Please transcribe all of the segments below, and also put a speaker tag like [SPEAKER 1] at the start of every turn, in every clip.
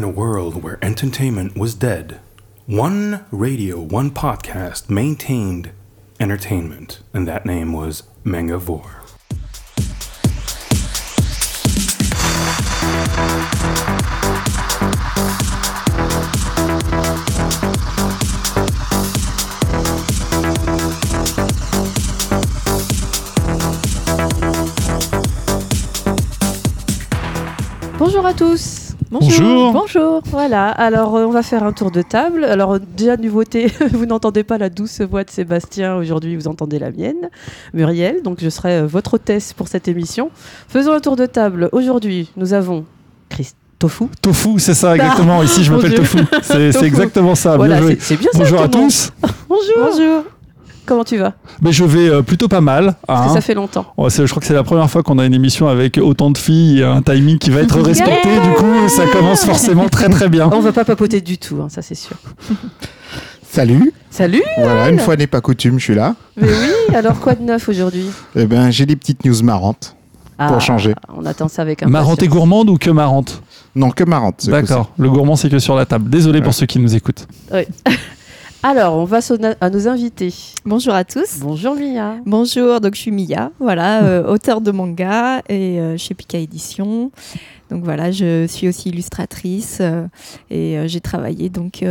[SPEAKER 1] in a world where entertainment was dead, one radio, one podcast maintained entertainment, and that name was Mangavore.
[SPEAKER 2] Bonjour à tous.
[SPEAKER 3] Bonjour.
[SPEAKER 2] Bonjour. Voilà. Alors, euh, on va faire un tour de table. Alors, déjà, nouveauté, vous n'entendez pas la douce voix de Sébastien. Aujourd'hui, vous entendez la mienne, Muriel. Donc, je serai euh, votre hôtesse pour cette émission. Faisons un tour de table. Aujourd'hui, nous avons Christ Tofu.
[SPEAKER 3] Tofu, c'est ça exactement. Ici, je m'appelle. Tofu. C'est exactement ça.
[SPEAKER 2] voilà,
[SPEAKER 3] Bien joué.
[SPEAKER 2] c'est c'est bien ça.
[SPEAKER 3] Bonjour à tous.
[SPEAKER 2] Bonjour. Bonjour. Comment tu vas
[SPEAKER 3] Mais je vais euh, plutôt pas mal.
[SPEAKER 2] Parce que
[SPEAKER 3] hein.
[SPEAKER 2] ça fait longtemps.
[SPEAKER 3] Je crois que c'est la première fois qu'on a une émission avec autant de filles et un timing qui va être respecté. Du coup, ça commence forcément très très bien.
[SPEAKER 2] On va pas papoter du tout, hein, ça c'est sûr.
[SPEAKER 4] Salut,
[SPEAKER 2] Salut.
[SPEAKER 4] voilà, une fois n'est pas coutume, je suis là.
[SPEAKER 2] Mais oui. Alors, quoi de neuf aujourd'hui
[SPEAKER 4] Eh ben, j'ai des petites news marrantes.
[SPEAKER 2] Ah,
[SPEAKER 4] changer.
[SPEAKER 2] On attend ça avec un.
[SPEAKER 3] Marrante et gourmande ou que marrante
[SPEAKER 4] Non, que marrantes. ce
[SPEAKER 3] D'accord. Le gourmand, c'est que sur la table. Désolé pour ceux qui nous écoutent.
[SPEAKER 2] Alors, on va à nos invités.
[SPEAKER 5] Bonjour à tous.
[SPEAKER 2] Bonjour Mia.
[SPEAKER 5] Bonjour, donc je suis Mia, voilà, euh, auteur de manga et euh, chez Pika Édition. Donc voilà, je suis aussi illustratrice euh, et j'ai travaillé donc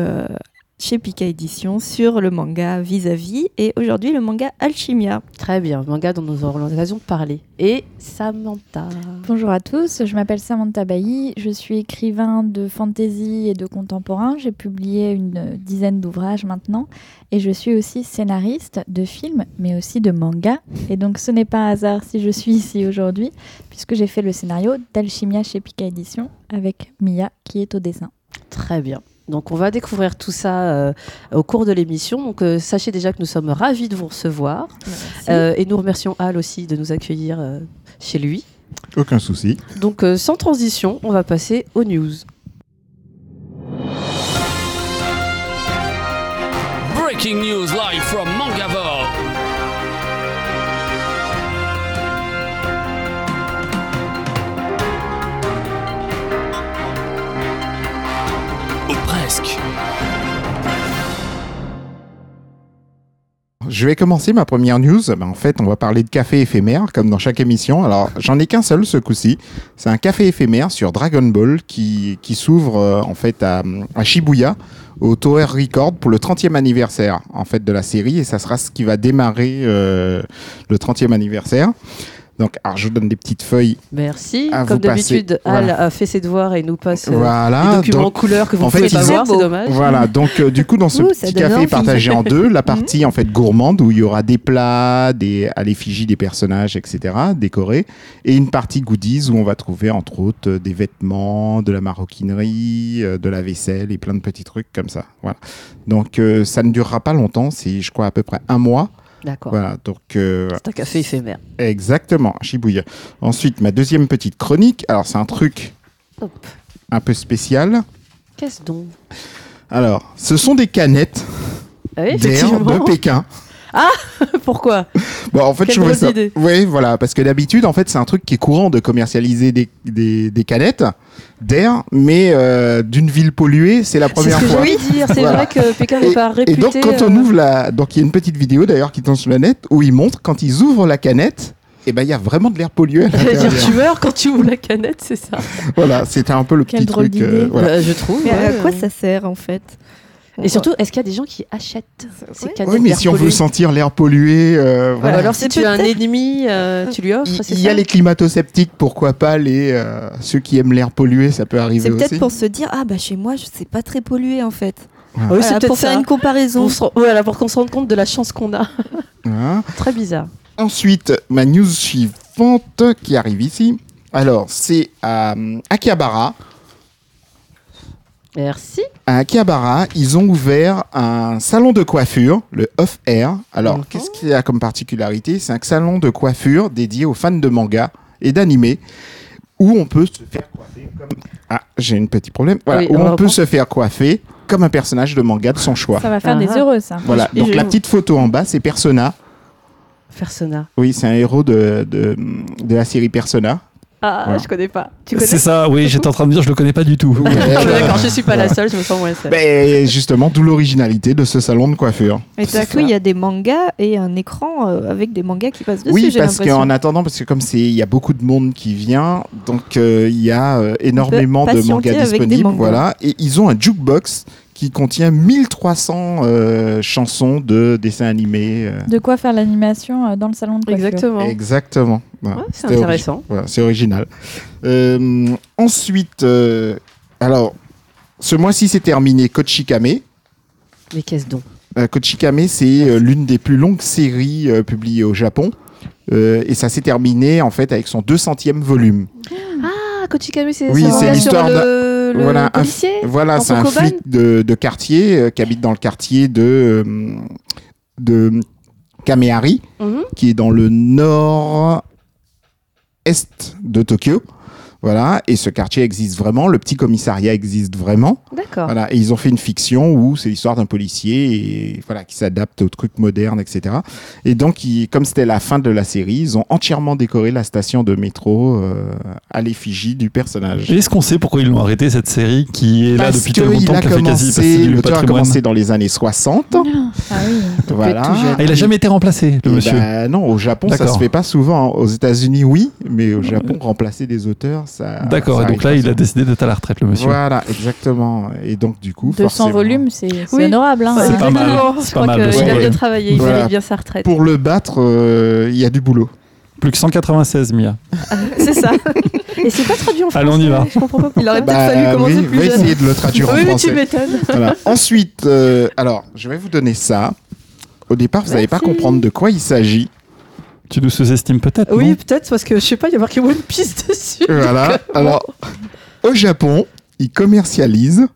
[SPEAKER 5] chez Pika Édition sur le manga Vis-à-vis et aujourd'hui le manga Alchimia.
[SPEAKER 2] Très bien, manga dont nous aurons l'occasion de parler. Et Samantha.
[SPEAKER 6] Bonjour à tous, je m'appelle Samantha Bailly, je suis écrivain de fantasy et de contemporain. J'ai publié une dizaine d'ouvrages maintenant et je suis aussi scénariste de films mais aussi de manga. Et donc ce n'est pas un hasard si je suis ici aujourd'hui puisque j'ai fait le scénario d'Alchimia chez Pika Édition avec Mia qui est au dessin.
[SPEAKER 2] Très bien. Donc on va découvrir tout ça euh, au cours de l'émission. Donc euh, sachez déjà que nous sommes ravis de vous recevoir. Euh, et nous remercions Al aussi de nous accueillir euh, chez lui.
[SPEAKER 4] Aucun souci.
[SPEAKER 2] Donc euh, sans transition, on va passer aux news.
[SPEAKER 7] Breaking news live from Mangavore.
[SPEAKER 4] Je vais commencer ma première news. Ben, en fait, on va parler de café éphémère, comme dans chaque émission. Alors, j'en ai qu'un seul ce coup-ci. C'est un café éphémère sur Dragon Ball qui, qui s'ouvre euh, en fait à, Shibuya, au Tower Record, pour le 30e anniversaire en fait de la série. Et ça sera ce qui va démarrer euh, le 30e anniversaire. Donc, alors, je vous donne des petites feuilles.
[SPEAKER 2] Merci.
[SPEAKER 4] À
[SPEAKER 2] Comme d'habitude, Al
[SPEAKER 4] Voilà.
[SPEAKER 2] a fait ses devoirs et nous passe euh,
[SPEAKER 4] voilà.
[SPEAKER 2] des documents
[SPEAKER 4] Donc,
[SPEAKER 2] en couleur que vous ne
[SPEAKER 4] fait,
[SPEAKER 2] pouvez pas voir, c'est dommage.
[SPEAKER 4] Voilà, donc euh, du coup dans ce
[SPEAKER 5] Ouh,
[SPEAKER 4] petit café partagé en deux, la partie en fait gourmande où il y aura des plats, des à l'effigie des personnages, etc. décorés, et une partie goodies où on va trouver entre autres euh, des vêtements, de la maroquinerie, euh, de la vaisselle et plein de petits trucs comme ça. Voilà. Donc ça ne durera pas longtemps, c'est je crois à peu près un mois.
[SPEAKER 2] D'accord.
[SPEAKER 4] Voilà, donc euh,
[SPEAKER 2] C'est un café éphémère.
[SPEAKER 4] exactement, Shibuya. Ensuite ma deuxième petite chronique, alors c'est un truc
[SPEAKER 2] Hop.
[SPEAKER 4] un peu spécial.
[SPEAKER 2] Qu'est-ce donc?
[SPEAKER 4] Alors, ce sont des canettes
[SPEAKER 2] Ah oui,
[SPEAKER 4] d'air de Pékin.
[SPEAKER 2] Pourquoi?
[SPEAKER 4] Bon, en fait,
[SPEAKER 2] Quelle
[SPEAKER 4] je trouvais ça. Oui, voilà, parce que d'habitude, en fait, c'est un truc qui est courant de commercialiser des, des, des canettes d'air, mais euh, d'une ville polluée, c'est la
[SPEAKER 2] C'est
[SPEAKER 4] première
[SPEAKER 2] ce que
[SPEAKER 4] fois.
[SPEAKER 2] de dire. C'est
[SPEAKER 4] Voilà.
[SPEAKER 2] vrai que Pékin n'est pas réputé.
[SPEAKER 4] Et donc, quand
[SPEAKER 2] euh,
[SPEAKER 4] on ouvre la, donc il y a une petite vidéo d'ailleurs qui tombe sur la net où ils montrent quand ils ouvrent la canette, et ben il y a vraiment de l'air pollué. À
[SPEAKER 2] dire, tu meurs quand tu ouvres la canette, c'est ça.
[SPEAKER 4] Voilà, c'était un peu le
[SPEAKER 6] Quelle
[SPEAKER 4] petit
[SPEAKER 6] drôle
[SPEAKER 4] truc. euh, voilà.
[SPEAKER 2] Bah, je trouve.
[SPEAKER 5] Mais
[SPEAKER 2] ouais,
[SPEAKER 5] à quoi
[SPEAKER 2] euh.
[SPEAKER 5] ça sert en fait?
[SPEAKER 2] Et surtout, est-ce qu'il y a des gens qui achètent ces
[SPEAKER 5] Ouais.
[SPEAKER 2] canettes
[SPEAKER 4] Oui, mais si on veut sentir l'air pollué, euh, voilà.
[SPEAKER 2] alors si
[SPEAKER 5] C'est
[SPEAKER 2] tu as un ennemi, euh, tu lui offres,
[SPEAKER 4] Il,
[SPEAKER 2] c'est
[SPEAKER 4] y a les climato-sceptiques, pourquoi pas les euh, ceux qui aiment l'air pollué, ça peut arriver
[SPEAKER 5] C'est
[SPEAKER 4] aussi.
[SPEAKER 5] peut-être pour se dire ah bah chez moi je sais pas très pollué en fait.
[SPEAKER 2] Ah oui,
[SPEAKER 5] Voilà,
[SPEAKER 2] c'est peut-être
[SPEAKER 5] pour faire
[SPEAKER 2] ça.
[SPEAKER 5] une comparaison.
[SPEAKER 2] Pour se Voilà, pour qu'on se rende compte de la chance qu'on a.
[SPEAKER 4] Hein.
[SPEAKER 2] Très bizarre.
[SPEAKER 4] Ensuite, ma news suivante qui arrive ici. Alors, c'est à euh, Akihabara.
[SPEAKER 2] Merci.
[SPEAKER 4] À Akihabara, ils ont ouvert un salon de coiffure, le Off Air. Alors,
[SPEAKER 2] Mhm.
[SPEAKER 4] qu'est-ce qu'il y a comme particularité? C'est un salon de coiffure dédié aux fans de manga et d'anime où on peut se faire coiffer comme. Ah, j'ai un petit problème. Voilà,
[SPEAKER 2] Oui,
[SPEAKER 4] où
[SPEAKER 2] on
[SPEAKER 4] peut se faire coiffer comme un personnage de manga de son choix.
[SPEAKER 6] Ça va faire
[SPEAKER 2] Ah
[SPEAKER 6] des
[SPEAKER 2] ah.
[SPEAKER 6] heureux ça.
[SPEAKER 4] Voilà,
[SPEAKER 2] Et
[SPEAKER 4] donc
[SPEAKER 2] je-
[SPEAKER 4] la petite photo en bas, c'est Persona.
[SPEAKER 2] Persona.
[SPEAKER 4] Oui, c'est un héros de, de, de la série Persona.
[SPEAKER 2] Ah,
[SPEAKER 4] Voilà.
[SPEAKER 2] je connais pas. Tu connais
[SPEAKER 3] C'est ça, oui, j'étais en train de dire, je le connais pas du tout.
[SPEAKER 4] Ouais, ouais.
[SPEAKER 2] D'accord, je suis pas la seule, je me sens moins seule.
[SPEAKER 4] Ben, justement, d'où l'originalité de ce salon de coiffure.
[SPEAKER 5] Et tout à coup, il y a des mangas et un écran euh, avec des mangas qui passent dessus.
[SPEAKER 4] oui, parce qu'en attendant, parce que comme c'est, il y a beaucoup de monde qui vient, donc euh, il y a euh, énormément de mangas disponibles,
[SPEAKER 5] mangas.
[SPEAKER 4] voilà, et ils ont un jukebox qui contient 1300 euh, chansons de dessins animés. euh,
[SPEAKER 6] De quoi faire l'animation euh, dans le salon de coiffure.
[SPEAKER 2] Exactement.
[SPEAKER 4] Exactement. Voilà.
[SPEAKER 2] Ouais, c'est intéressant.
[SPEAKER 4] Voilà, c'est original. Euh, ensuite, euh, alors, ce mois-ci c'est terminé Kochikame.
[SPEAKER 2] Mais qu'est-ce donc?
[SPEAKER 4] Euh, Kochikame, c'est euh, l'une des plus longues séries euh, publiées au Japon. Euh, et ça s'est terminé en fait avec son 200e volume.
[SPEAKER 2] Ah, Kochikame, c'est
[SPEAKER 4] Oui, l'histoire
[SPEAKER 2] sur le, le
[SPEAKER 4] voilà, un c'est un flic de, de quartier euh, qui habite dans le quartier de, euh, de Kamehari,
[SPEAKER 2] Mhm.
[SPEAKER 4] qui est dans le nord-est de Tokyo. Voilà, et ce quartier existe vraiment, le petit commissariat existe vraiment.
[SPEAKER 2] D'accord.
[SPEAKER 4] Voilà, et ils ont fait une fiction où c'est l'histoire d'un policier et voilà qui s'adapte aux trucs modernes, etc. Et donc, ils- comme c'était la fin de la série, ils ont entièrement décoré la station de métro euh, à l'effigie du personnage.
[SPEAKER 3] Et Est-ce qu'on sait pourquoi ils l'ont arrêté cette série qui est là depuis très
[SPEAKER 4] qu'il
[SPEAKER 3] longtemps,
[SPEAKER 4] a
[SPEAKER 3] qui a fait quasi passer
[SPEAKER 4] commencé, l'auteur a commencé dans les années 60.
[SPEAKER 6] Ah oui.
[SPEAKER 4] Voilà.
[SPEAKER 3] Ah, il a jamais été remplacé, le
[SPEAKER 4] Et
[SPEAKER 3] monsieur.
[SPEAKER 4] ben non, au Japon, ça se fait pas souvent. Aux États-Unis, oui, mais au Japon, remplacer des auteurs, ça.
[SPEAKER 3] D'accord,
[SPEAKER 4] ça
[SPEAKER 3] et donc là, il a décidé d'être à la retraite, le monsieur.
[SPEAKER 4] Voilà, exactement. Et donc, du coup,
[SPEAKER 6] 200
[SPEAKER 4] forcément-
[SPEAKER 6] volumes, c'est c'est
[SPEAKER 2] Oui.
[SPEAKER 6] honorable. hein.
[SPEAKER 3] C'est pas mal.
[SPEAKER 2] Je
[SPEAKER 3] pas
[SPEAKER 2] crois
[SPEAKER 3] mal,
[SPEAKER 2] qu'il a bien travaillé, il
[SPEAKER 4] Voilà.
[SPEAKER 2] mérite bien sa retraite.
[SPEAKER 4] Pour le battre, euh, il y a du boulot.
[SPEAKER 3] Plus que 196, Mia.
[SPEAKER 5] C'est ça.
[SPEAKER 2] Et c'est pas traduit en français.
[SPEAKER 3] Allez, on y va.
[SPEAKER 2] Je comprends pas.
[SPEAKER 5] Il aurait peut-être fallu commencer
[SPEAKER 4] oui,
[SPEAKER 5] plus jeune.
[SPEAKER 4] essayer de le traduire en
[SPEAKER 2] Oui, mais tu
[SPEAKER 4] français.
[SPEAKER 2] m'étonnes.
[SPEAKER 4] Voilà. Ensuite, euh, alors, je vais vous donner ça. Au départ, vous n'allez pas comprendre de quoi il s'agit.
[SPEAKER 3] Tu nous sous-estimes peut-être
[SPEAKER 2] Oui, peut-être parce que je sais pas, il y a marqué One Piece dessus.
[SPEAKER 4] Voilà. Alors, au Japon, ils commercialisent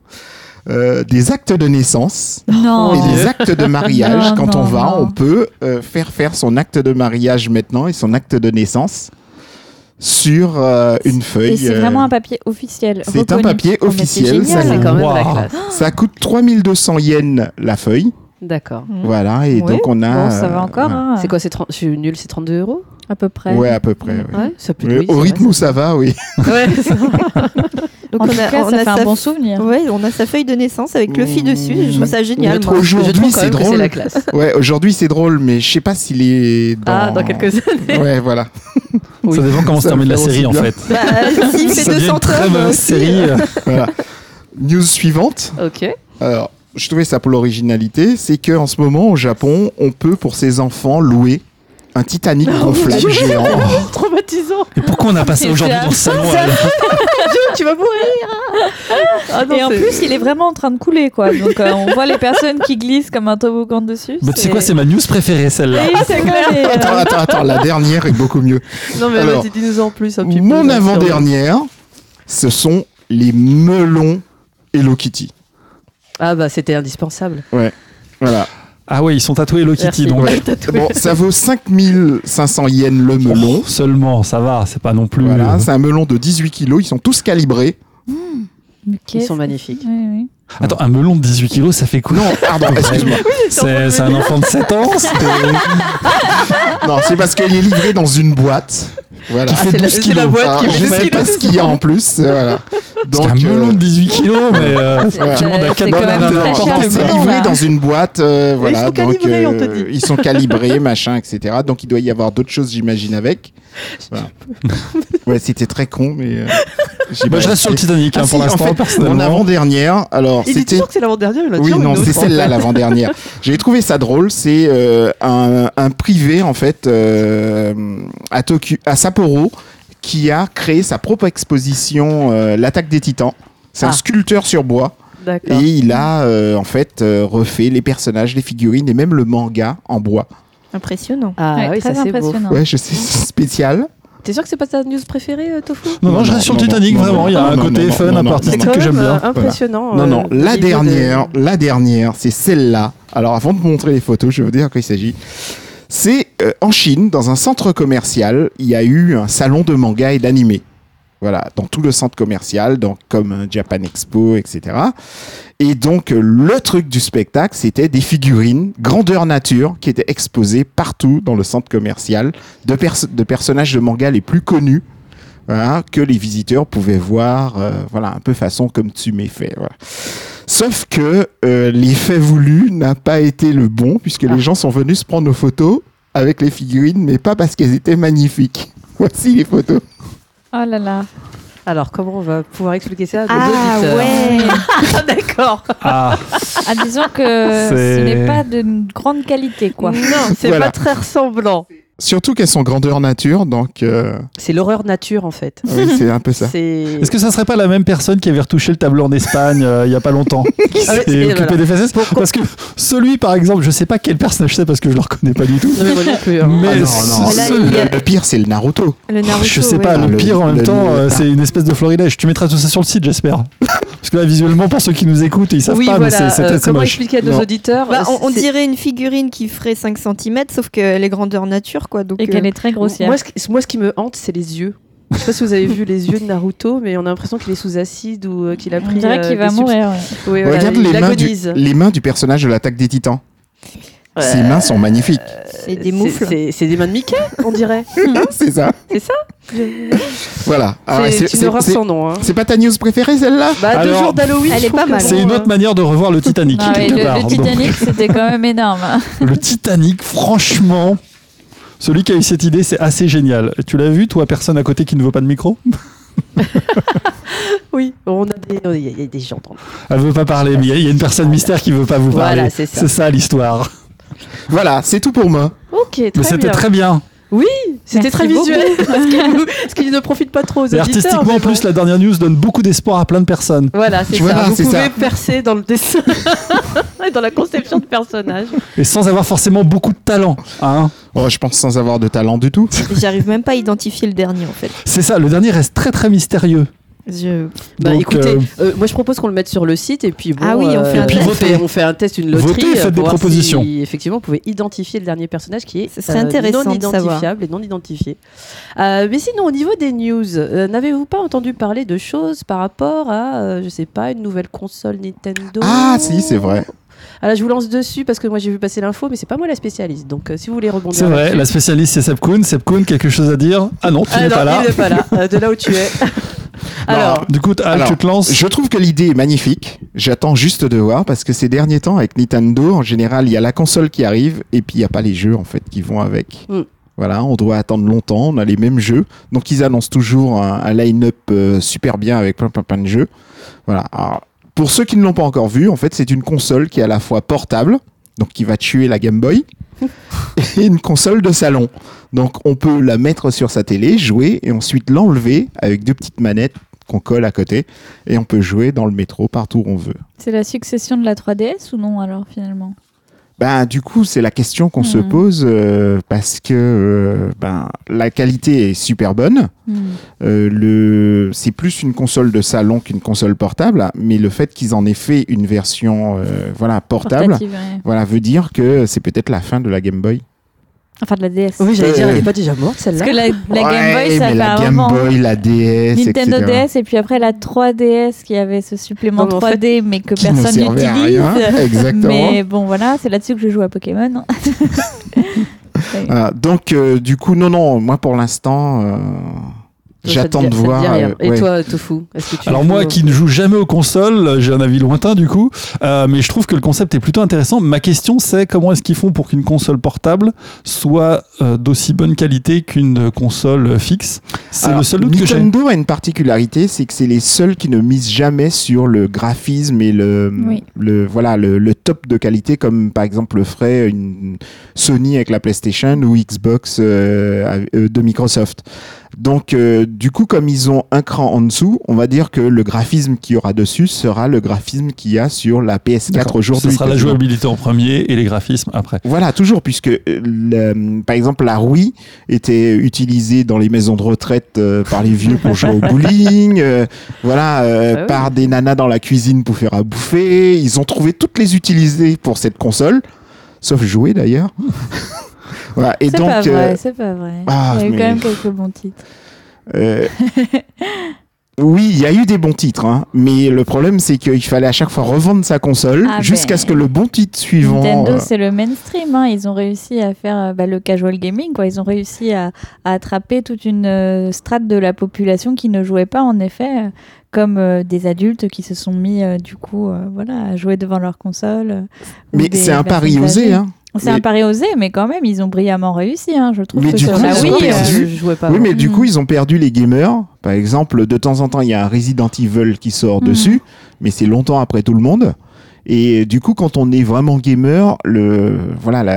[SPEAKER 4] euh, des actes de naissance
[SPEAKER 6] Non.
[SPEAKER 4] et des actes de mariage.
[SPEAKER 6] Non,
[SPEAKER 4] Quand on va,
[SPEAKER 6] non.
[SPEAKER 4] on peut euh, faire faire son acte de mariage maintenant et son acte de naissance sur euh, une feuille.
[SPEAKER 6] Et c'est vraiment un papier officiel.
[SPEAKER 4] c'est un papier
[SPEAKER 6] Oh,
[SPEAKER 4] officiel, ça
[SPEAKER 2] quand même la classe.
[SPEAKER 4] Ça coûte 3200 yens la feuille.
[SPEAKER 2] D'accord.
[SPEAKER 5] Mhm.
[SPEAKER 4] Voilà, et
[SPEAKER 5] Oui.
[SPEAKER 4] donc on a.
[SPEAKER 6] Bon, ça va
[SPEAKER 4] euh,
[SPEAKER 6] encore.
[SPEAKER 4] voilà.
[SPEAKER 6] hein.
[SPEAKER 2] C'est quoi, c'est 30 je suis nul, c'est 32 euros?
[SPEAKER 6] À peu près.
[SPEAKER 4] Ouais, à peu près. ouais.
[SPEAKER 2] Ouais, ça peut
[SPEAKER 4] Oui,
[SPEAKER 2] oui,
[SPEAKER 4] au
[SPEAKER 2] c'est
[SPEAKER 4] rythme où ça va, oui.
[SPEAKER 2] Ouais, c'est.
[SPEAKER 5] Donc
[SPEAKER 6] En
[SPEAKER 5] on
[SPEAKER 6] tout
[SPEAKER 5] a,
[SPEAKER 6] cas,
[SPEAKER 5] on
[SPEAKER 6] ça
[SPEAKER 5] a
[SPEAKER 6] fait
[SPEAKER 5] sa
[SPEAKER 6] un bon souvenir.
[SPEAKER 5] Ouais, on a sa feuille de naissance avec le fil dessus. Je trouve ça génial. Moi.
[SPEAKER 2] trouve-
[SPEAKER 4] Aujourd'hui, c'est drôle.
[SPEAKER 2] C'est la classe.
[SPEAKER 4] Ouais, aujourd'hui c'est drôle, mais je sais pas s'il est dans.
[SPEAKER 2] Ah, dans quelques années.
[SPEAKER 4] Ouais, voilà.
[SPEAKER 2] Oui.
[SPEAKER 3] Ça dépend comment se
[SPEAKER 4] Ça
[SPEAKER 3] termine
[SPEAKER 4] me
[SPEAKER 3] la série, en fait.
[SPEAKER 5] Bah,
[SPEAKER 3] Ça devient
[SPEAKER 5] 200
[SPEAKER 3] une très
[SPEAKER 5] aussi,
[SPEAKER 3] série.
[SPEAKER 5] euh,
[SPEAKER 3] euh,
[SPEAKER 4] voilà. News suivante.
[SPEAKER 2] Ok.
[SPEAKER 4] Alors, je trouvais ça pour l'originalité, c'est que en ce moment au Japon, on peut pour ses enfants louer un Titanic gonflable
[SPEAKER 2] Dieu.
[SPEAKER 4] géant.
[SPEAKER 2] Traumatisant.
[SPEAKER 3] Et pourquoi on a pas ça aujourd'hui dans le salon
[SPEAKER 2] tu vas mourir. Ah non,
[SPEAKER 6] Et en plus, il est vraiment en train de couler, quoi. Donc, euh, on voit les personnes qui glissent comme un toboggan dessus.
[SPEAKER 3] Bah, Tu sais quoi, c'est ma news préférée, celle-là.
[SPEAKER 6] Euh,
[SPEAKER 4] Attends, attends, attends, la dernière est beaucoup mieux.
[SPEAKER 2] Non, mais
[SPEAKER 4] Alors,
[SPEAKER 2] vas-y, dis-nous en plus un petit peu.
[SPEAKER 4] Mon avant-dernière, ce sont les melons Hello Kitty.
[SPEAKER 2] Ah, bah, c'était indispensable.
[SPEAKER 4] Voilà.
[SPEAKER 3] Ah ouais, ils sont tatoués Hello Kitty, donc.
[SPEAKER 4] Ouais. Bon, ça vaut 5500 yens le melon.
[SPEAKER 3] Oh, seulement, ça va, c'est pas non plus.
[SPEAKER 4] Voilà,
[SPEAKER 3] euh,
[SPEAKER 4] c'est un melon de 18 kilos. Ils sont tous calibrés.
[SPEAKER 6] mais
[SPEAKER 2] Ils sont magnifiques.
[SPEAKER 6] Oui, oui.
[SPEAKER 3] Attends, un melon de 18 kilos, ça fait quoi?
[SPEAKER 4] Non, pardon, excuse-moi.
[SPEAKER 3] C'est c'est un enfant de 7 ans c'est-
[SPEAKER 4] Non, c'est parce qu'il est livré dans une boîte. Voilà.
[SPEAKER 3] Qui fait
[SPEAKER 2] c'est la-
[SPEAKER 3] 12
[SPEAKER 2] c'est
[SPEAKER 3] kilos.
[SPEAKER 2] la boîte qui
[SPEAKER 4] je
[SPEAKER 2] fait 12
[SPEAKER 4] sais pas ce qu'il y a en plus. euh, Voilà.
[SPEAKER 3] Donc, un melon
[SPEAKER 4] euh,
[SPEAKER 3] de 18 kilos, mais euh,
[SPEAKER 2] C'est-
[SPEAKER 3] tout le monde a
[SPEAKER 2] c'est
[SPEAKER 3] 4
[SPEAKER 2] quand même
[SPEAKER 3] bananes
[SPEAKER 4] c'est livré dans une boîte, euh, voilà.
[SPEAKER 2] sont
[SPEAKER 4] donc
[SPEAKER 2] calibrés, on te dit.
[SPEAKER 4] ils sont calibrés, machin, etc. Donc il doit y avoir d'autres choses, j'imagine, avec. Voilà. ouais, c'était très con, mais. euh, pas
[SPEAKER 3] je reste sur le. Titanic hein,
[SPEAKER 4] Ah,
[SPEAKER 3] pour
[SPEAKER 4] si, en
[SPEAKER 3] l'instant,
[SPEAKER 4] fait,
[SPEAKER 3] personnellement.
[SPEAKER 4] Mon avant-dernière, alors
[SPEAKER 2] Il
[SPEAKER 4] c'était.
[SPEAKER 2] c'est l'avant-dernière,
[SPEAKER 4] Oui, non, c'est
[SPEAKER 2] en
[SPEAKER 4] celle-là
[SPEAKER 2] fait.
[SPEAKER 4] l'avant-dernière. J'ai trouvé ça drôle. C'est euh, un, un privé en fait euh, à Tokyo, à Sapporo, qui a créé sa propre exposition, euh, l'attaque des Titans. C'est un
[SPEAKER 2] Ah.
[SPEAKER 4] sculpteur sur bois et il a euh, en fait euh, refait les personnages, les figurines et même le manga en bois.
[SPEAKER 5] Impressionnant.
[SPEAKER 2] Ah
[SPEAKER 6] Ouais,
[SPEAKER 2] oui,
[SPEAKER 6] très
[SPEAKER 2] ça c'est beau.
[SPEAKER 6] impressionnant.
[SPEAKER 4] Ouais, je sais, c'est spécial.
[SPEAKER 2] T'es sûr que c'est pas ta news préférée, euh, Tofu?
[SPEAKER 3] Non, non,
[SPEAKER 4] Non,
[SPEAKER 3] je reste sur Titanic,
[SPEAKER 4] non,
[SPEAKER 3] vraiment. Il y a un
[SPEAKER 4] non,
[SPEAKER 3] côté
[SPEAKER 4] non,
[SPEAKER 3] fun,
[SPEAKER 4] non,
[SPEAKER 3] un
[SPEAKER 2] quand
[SPEAKER 3] que j'aime
[SPEAKER 2] même
[SPEAKER 3] bien.
[SPEAKER 2] impressionnant.
[SPEAKER 4] Non,
[SPEAKER 2] euh,
[SPEAKER 4] non, la
[SPEAKER 2] de-
[SPEAKER 4] dernière, la dernière, c'est celle-là. Alors, avant de montrer les photos, je vais vous dire de quoi il s'agit. C'est en Chine, dans un centre commercial, il y a eu un salon de manga et d'animé. Voilà, dans tout le centre commercial, donc comme un Japan Expo, etc. Et donc, euh, le truc du spectacle, c'était des figurines grandeur nature qui étaient exposées partout dans le centre commercial de, perso- de personnages de manga les plus connus. voilà, que les visiteurs pouvaient voir, euh, voilà, un peu façon comme tu m'es fait. Voilà. Sauf que euh, l'effet voulu n'a pas été le bon, puisque les gens sont venus se prendre nos photos avec les figurines, mais pas parce qu'elles étaient magnifiques. Voici les photos.
[SPEAKER 6] Oh là là.
[SPEAKER 2] Alors, comment on va pouvoir expliquer ça à nos
[SPEAKER 5] Ah
[SPEAKER 2] auditeurs
[SPEAKER 5] ouais
[SPEAKER 2] Ah, D'accord.
[SPEAKER 3] Ah,
[SPEAKER 6] Ah, disons que ce n'est pas de grande qualité, quoi.
[SPEAKER 2] Non, c'est
[SPEAKER 4] Voilà.
[SPEAKER 2] pas très ressemblant.
[SPEAKER 4] Surtout qu'elles sont grandeur nature, donc euh,
[SPEAKER 2] C'est l'horreur nature, en fait.
[SPEAKER 4] oui, c'est un peu ça.
[SPEAKER 2] C'est.
[SPEAKER 3] est-ce que ça serait pas la même personne qui avait retouché le tableau en Espagne euh, il y a pas longtemps
[SPEAKER 2] Ah
[SPEAKER 3] et
[SPEAKER 2] et
[SPEAKER 3] occupé
[SPEAKER 2] voilà.
[SPEAKER 3] des facettes Parce que celui, par exemple, je sais pas quel personnage c'est parce que je le reconnais pas du tout.
[SPEAKER 2] Non, mais moi non plus. hein.
[SPEAKER 3] Mais
[SPEAKER 4] Ah non,
[SPEAKER 3] ce-
[SPEAKER 4] non,
[SPEAKER 5] Là,
[SPEAKER 3] celui-
[SPEAKER 5] il y a-
[SPEAKER 4] Le pire, c'est le Naruto.
[SPEAKER 5] Le Naruto.
[SPEAKER 3] je sais
[SPEAKER 5] ouais.
[SPEAKER 3] pas, le pire en même
[SPEAKER 4] le-
[SPEAKER 3] temps,
[SPEAKER 4] le-
[SPEAKER 3] euh, c'est une espèce de florilège. Tu mettras tout ça sur le site, j'espère. Parce que là, visuellement, pour ceux qui nous écoutent, ils savent
[SPEAKER 2] Oui,
[SPEAKER 3] pas,
[SPEAKER 2] voilà.
[SPEAKER 3] mais c'est- c'est
[SPEAKER 2] euh, comment
[SPEAKER 3] moche.
[SPEAKER 2] expliquer à nos
[SPEAKER 4] Non.
[SPEAKER 2] auditeurs
[SPEAKER 5] Bah, on, on dirait une figurine qui ferait 5 cm, sauf qu'elle est grandeur nature, quoi. Donc,
[SPEAKER 6] Et qu'elle
[SPEAKER 5] euh,
[SPEAKER 6] est très grossière.
[SPEAKER 2] Moi, ce, qui- moi, ce qui me hante, c'est les yeux. Je sais pas si vous avez vu les yeux de Naruto, mais on a l'impression qu'il est sous acide ou euh, qu'il a
[SPEAKER 6] On
[SPEAKER 2] pris.
[SPEAKER 6] dirait
[SPEAKER 2] euh,
[SPEAKER 6] qu'il va mourir. ouais.
[SPEAKER 2] Oui, voilà,
[SPEAKER 4] Regarde
[SPEAKER 2] il
[SPEAKER 4] les mains, du,
[SPEAKER 2] agonise.
[SPEAKER 4] les mains du personnage de l'attaque des titans. Ses mains sont magnifiques.
[SPEAKER 5] c'est des moufles.
[SPEAKER 2] C'est c'est des mains de Mickey, on dirait.
[SPEAKER 4] c'est ça.
[SPEAKER 2] C'est ça
[SPEAKER 4] Voilà. Alors,
[SPEAKER 2] C'est
[SPEAKER 4] c'est-
[SPEAKER 2] une horreur sans nom. Hein.
[SPEAKER 4] C'est pas ta news préférée celle-là
[SPEAKER 2] Bah, deux
[SPEAKER 3] Alors,
[SPEAKER 2] jours d'Halloween,
[SPEAKER 5] elle est pas mal.
[SPEAKER 3] C'est une autre manière de revoir le Titanic.
[SPEAKER 6] Ah ouais, le,
[SPEAKER 3] part.
[SPEAKER 6] le Titanic, c'était quand même énorme.
[SPEAKER 3] le Titanic, franchement, celui qui a eu cette idée, c'est assez génial. Tu l'as vu, toi, personne à côté qui ne veut pas de micro
[SPEAKER 2] Oui, on a des, il y, a- des gens dans
[SPEAKER 3] Elle veut pas parler, mais il y a- une personne mystère qui veut pas vous
[SPEAKER 2] Voilà,
[SPEAKER 3] parler.
[SPEAKER 2] c'est ça.
[SPEAKER 3] C'est ça l'histoire.
[SPEAKER 4] Voilà, c'est tout pour moi.
[SPEAKER 2] Ok, très
[SPEAKER 3] Mais c'était
[SPEAKER 2] bien.
[SPEAKER 3] très bien.
[SPEAKER 2] C'était
[SPEAKER 6] Merci
[SPEAKER 2] très
[SPEAKER 6] beaucoup.
[SPEAKER 2] visuel, parce qu'il nous- parce qu'il ne profite pas trop aux
[SPEAKER 3] Et
[SPEAKER 2] auditeurs.
[SPEAKER 3] artistiquement, en plus, la dernière news donne beaucoup d'espoir à plein de personnes.
[SPEAKER 2] Voilà, c'est
[SPEAKER 4] Voilà,
[SPEAKER 2] ça. Vous
[SPEAKER 4] c'est
[SPEAKER 2] pouvez
[SPEAKER 4] ça.
[SPEAKER 2] percer dans le dessin et dans la conception de personnages.
[SPEAKER 3] Et sans avoir forcément beaucoup de talent. Hein
[SPEAKER 4] Oh, je pense sans avoir de talent du tout.
[SPEAKER 5] J'arrive même pas à identifier le dernier, en fait.
[SPEAKER 3] c'est ça, le dernier reste très très mystérieux.
[SPEAKER 5] Je...
[SPEAKER 2] Bah
[SPEAKER 3] Donc,
[SPEAKER 2] écoutez,
[SPEAKER 3] euh,
[SPEAKER 2] euh, moi je propose qu'on le mette sur le site et puis bon,
[SPEAKER 5] Ah oui, on fait
[SPEAKER 2] euh,
[SPEAKER 5] un
[SPEAKER 2] puis
[SPEAKER 3] test.
[SPEAKER 2] on fait, on fait un test, une loterie.
[SPEAKER 3] Votez et
[SPEAKER 2] euh,
[SPEAKER 3] faites des
[SPEAKER 2] pour voir
[SPEAKER 3] propositions.
[SPEAKER 2] Si, effectivement, vous pouvez identifier le dernier personnage qui est
[SPEAKER 5] intéressant
[SPEAKER 2] non identifiable et non identifié. Euh, mais sinon, au niveau des news, euh, n'avez-vous pas entendu parler de choses par rapport à, euh, je sais pas, une nouvelle console Nintendo?
[SPEAKER 4] Ah, si, c'est vrai.
[SPEAKER 2] Ah là, je vous lance dessus parce que moi j'ai vu passer l'info, mais c'est pas moi la spécialiste. Donc euh, si vous voulez rebondir.
[SPEAKER 3] C'est vrai, la spécialiste c'est Seb Kuhn. Seb Kuhn, quelque chose à dire Ah non, tu
[SPEAKER 2] Ah
[SPEAKER 3] n'es
[SPEAKER 2] non,
[SPEAKER 3] pas là.
[SPEAKER 2] il n'est pas là, euh, de là où tu es. Alors,
[SPEAKER 3] Du coup, Al,
[SPEAKER 4] Alors,
[SPEAKER 3] tu te lances.
[SPEAKER 4] Je trouve que l'idée est magnifique. J'attends juste de voir parce que ces derniers temps avec Nintendo, en général, il y a la console qui arrive et puis il n'y a pas les jeux en fait qui vont avec.
[SPEAKER 2] Mm.
[SPEAKER 4] Voilà, on doit attendre longtemps, on a les mêmes jeux. Donc ils annoncent toujours un, un line-up euh, super bien avec plein, plein plein de jeux. Voilà. Alors, pour ceux qui ne l'ont pas encore vu, en fait, c'est une console qui est à la fois portable, donc qui va tuer la Game Boy, et une console de salon. Donc on peut la mettre sur sa télé, jouer et ensuite l'enlever avec deux petites manettes qu'on colle à côté et on peut jouer dans le métro partout où on veut.
[SPEAKER 6] C'est la succession de la 3DS ou non alors finalement?
[SPEAKER 4] Ben, du coup, c'est la question qu'on se
[SPEAKER 6] Mhm.
[SPEAKER 4] pose euh, parce que euh, ben, la qualité est super bonne.
[SPEAKER 6] Hmm.
[SPEAKER 4] Euh, le... C'est plus une console de salon qu'une console portable, mais le fait qu'ils en aient fait une version euh, voilà, portable,
[SPEAKER 6] Portative, ouais.
[SPEAKER 4] voilà, veut dire que c'est peut-être la fin de la Game Boy.
[SPEAKER 6] Enfin de la DS.
[SPEAKER 2] oui, j'allais dire,
[SPEAKER 4] Euh,
[SPEAKER 2] elle n'est pas déjà morte
[SPEAKER 6] Parce
[SPEAKER 2] celle-là.
[SPEAKER 6] que la, la Game
[SPEAKER 4] Ouais,
[SPEAKER 6] Boy, ça
[SPEAKER 4] mais
[SPEAKER 6] fait
[SPEAKER 4] la
[SPEAKER 6] un
[SPEAKER 4] Game
[SPEAKER 6] moment.
[SPEAKER 4] Boy, la DS,
[SPEAKER 6] Nintendo
[SPEAKER 4] etc.
[SPEAKER 6] DS et puis après la 3DS qui avait ce supplément
[SPEAKER 2] Non, mais en fait,
[SPEAKER 6] 3D mais que personne n'utilise.
[SPEAKER 4] Exactement.
[SPEAKER 6] Mais bon voilà, c'est là-dessus que je joue à Pokémon.
[SPEAKER 4] Voilà, donc, euh, du coup, non, non, moi pour l'instant, euh, j'attends de voir. euh,
[SPEAKER 2] Et
[SPEAKER 4] ouais.
[SPEAKER 2] toi, Tofu que tu
[SPEAKER 3] Alors moi
[SPEAKER 2] au-
[SPEAKER 3] qui ne joue jamais aux consoles, j'ai un avis lointain du coup, euh, mais je trouve que le concept est plutôt intéressant. Ma question c'est comment est-ce qu'ils font pour qu'une console portable soit euh, d'aussi bonne qualité qu'une console fixe? C'est le seul doute que j'ai.
[SPEAKER 4] Nintendo a une particularité, c'est que c'est les seuls qui ne misent jamais sur le graphisme et le,
[SPEAKER 6] Oui.
[SPEAKER 4] le voilà le, le top de qualité, comme par exemple le ferait une Sony avec la PlayStation ou Xbox euh, euh, de Microsoft. Donc, euh, du coup, comme ils ont un cran en dessous, on va dire que le graphisme qu'il y aura dessus sera le graphisme qu'il y a sur la PS4
[SPEAKER 3] D'accord.
[SPEAKER 4] aujourd'hui.
[SPEAKER 3] Ce sera la jouabilité en premier et les graphismes après.
[SPEAKER 4] Voilà, toujours, puisque euh, le- par exemple la Wii était utilisée dans les maisons de retraite euh, par les vieux pour jouer au bowling, euh, voilà, euh,
[SPEAKER 2] Ah oui.
[SPEAKER 4] par des nanas dans la cuisine pour faire à bouffer. Ils ont trouvé toutes les utiliser pour cette console, sauf jouer d'ailleurs. voilà, et
[SPEAKER 6] C'est
[SPEAKER 4] donc,
[SPEAKER 6] pas
[SPEAKER 4] euh,
[SPEAKER 6] vrai, c'est pas vrai. Il y a eu
[SPEAKER 4] mais-
[SPEAKER 6] quand même quelques bons titres.
[SPEAKER 4] euh, Oui, il y a eu des bons titres, hein, mais le problème c'est qu'il fallait à chaque fois revendre sa console
[SPEAKER 6] Ah
[SPEAKER 4] jusqu'à
[SPEAKER 6] ben,
[SPEAKER 4] ce que le bon titre suivant.
[SPEAKER 6] Nintendo,
[SPEAKER 4] euh,
[SPEAKER 6] c'est le mainstream. hein. Ils ont réussi à faire euh, bah, le casual gaming. Quoi. Ils ont réussi à, à attraper toute une euh, strate de la population qui ne jouait pas, en effet, euh, comme euh, des adultes qui se sont mis, euh, du coup, euh, voilà, à jouer devant leur console. euh,
[SPEAKER 4] mais c'est un pari osé, hein.
[SPEAKER 6] C'est un pari osé, mais quand même, ils ont brillamment réussi. hein. Je trouve
[SPEAKER 4] Mais
[SPEAKER 6] que
[SPEAKER 4] du
[SPEAKER 6] sur
[SPEAKER 4] coup,
[SPEAKER 6] la
[SPEAKER 4] ils ont
[SPEAKER 6] Wii,
[SPEAKER 4] perdu.
[SPEAKER 6] euh,
[SPEAKER 2] je jouais pas.
[SPEAKER 4] Oui,
[SPEAKER 2] moi.
[SPEAKER 4] mais du coup, ils ont perdu les gamers. Par exemple, de temps en temps, il y a un Resident Evil qui sort
[SPEAKER 6] Mm.
[SPEAKER 4] dessus, mais c'est longtemps après tout le monde. Et du coup, quand on est vraiment gamer, le voilà, la,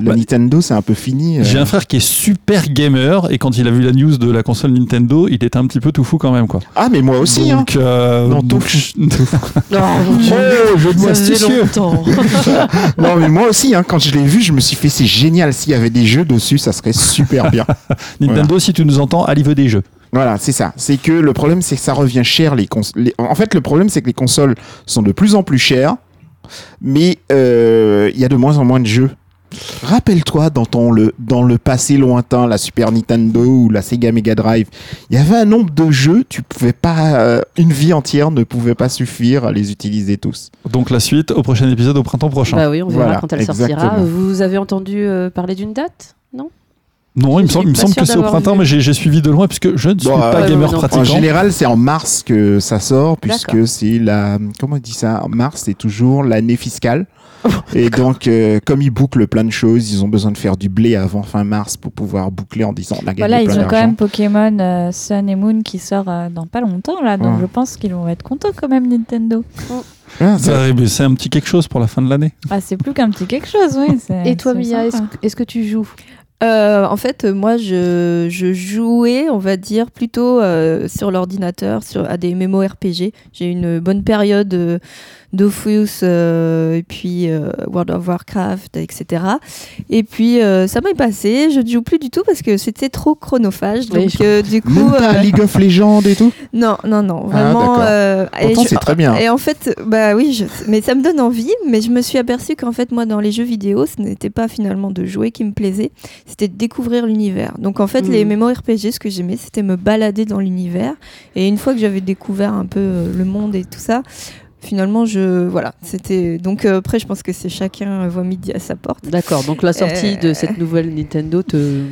[SPEAKER 4] la
[SPEAKER 3] Bah,
[SPEAKER 4] Nintendo, c'est un peu fini. euh.
[SPEAKER 3] J'ai un frère qui est super gamer et quand il a vu la news de la console Nintendo, il était un petit peu tout fou quand même quoi.
[SPEAKER 4] Ah, mais moi aussi. hein.
[SPEAKER 3] Donc, euh,
[SPEAKER 4] Non, tout
[SPEAKER 3] donc-
[SPEAKER 4] fou.
[SPEAKER 2] Oh,
[SPEAKER 3] astucieux.
[SPEAKER 2] longtemps.
[SPEAKER 4] Non, mais moi aussi, hein, quand je l'ai vu, je me suis fait, c'est génial. S'il y avait des jeux dessus, ça serait super bien.
[SPEAKER 3] Nintendo, si tu nous entends, allez veut des jeux.
[SPEAKER 4] Voilà, c'est ça. C'est que le problème, c'est que ça revient cher. Les, cons- les- En fait, le problème, c'est que les consoles sont de plus en plus chères, mais euh, il y a de moins en moins de jeux. Rappelle-toi dans, ton, le, dans le passé lointain, la Super Nintendo ou la Sega Mega Drive, il y avait un nombre de jeux, tu pouvais pas, euh, une vie entière ne pouvait pas suffire à les utiliser tous.
[SPEAKER 3] Donc la suite au prochain épisode au printemps prochain.
[SPEAKER 2] Bah oui, on verra
[SPEAKER 4] Voilà,
[SPEAKER 2] quand elle sortira. Vous avez entendu euh, parler d'une date? Non?
[SPEAKER 3] Non, il me semble, il me que c'est au printemps,
[SPEAKER 2] vu.
[SPEAKER 3] mais j'ai suivi de loin puisque je ne suis
[SPEAKER 4] Bon,
[SPEAKER 3] pas
[SPEAKER 2] euh,
[SPEAKER 3] gamer
[SPEAKER 2] non. En
[SPEAKER 4] En
[SPEAKER 3] pratiquant.
[SPEAKER 4] général, c'est en mars que ça sort, puisque c'est la. Comment on dit ça? En mars, c'est toujours l'année fiscale. Et donc, euh, comme ils bouclent plein de choses, ils ont besoin de faire du blé avant fin mars pour pouvoir boucler en disant on a gagné
[SPEAKER 6] Voilà, ils
[SPEAKER 4] plein
[SPEAKER 6] ont quand même Pokémon euh, Sun et Moon qui sort euh, dans pas longtemps là, donc
[SPEAKER 4] Ouais.
[SPEAKER 6] je pense qu'ils vont être contents quand même Nintendo.
[SPEAKER 4] Ah, ça-
[SPEAKER 3] Ça, mais C'est un petit quelque chose pour la fin de l'année.
[SPEAKER 6] Ah, c'est plus qu'un petit quelque chose, oui.
[SPEAKER 2] Et toi, Mia, est-ce que tu joues?
[SPEAKER 5] Euh, en fait, euh, moi, je, jouais, on va dire, plutôt euh, sur l'ordinateur, sur à des MMORPG. J'ai eu une bonne période Dofus euh, et puis euh, World of Warcraft, etc. Et puis euh, ça m'est passé. Je ne joue plus du tout parce que c'était trop chronophage.
[SPEAKER 2] Oui,
[SPEAKER 5] Donc
[SPEAKER 2] je
[SPEAKER 5] euh, du coup,
[SPEAKER 4] Même pas
[SPEAKER 5] euh,
[SPEAKER 4] League of Legends et tout?
[SPEAKER 5] Non, non, non,
[SPEAKER 4] Ah,
[SPEAKER 5] vraiment. euh, et
[SPEAKER 4] Pourtant,
[SPEAKER 5] je-
[SPEAKER 4] c'est très bien.
[SPEAKER 5] Et en fait, bah oui, je- mais ça me donne envie. Mais je me suis aperçue qu'en fait, moi, dans les jeux vidéo, ce n'était pas finalement de jouer qui me plaisait, c'était de découvrir l'univers. Donc en fait,
[SPEAKER 2] Mhm.
[SPEAKER 5] les MMORPG, ce que j'aimais, c'était me balader dans l'univers. Et une fois que j'avais découvert un peu le monde et tout ça. Finalement, je voilà, c'était donc euh, après, je pense que c'est chacun euh, voit midi à sa porte.
[SPEAKER 2] D'accord, donc la sortie de
[SPEAKER 5] Euh.
[SPEAKER 2] cette nouvelle Nintendo te.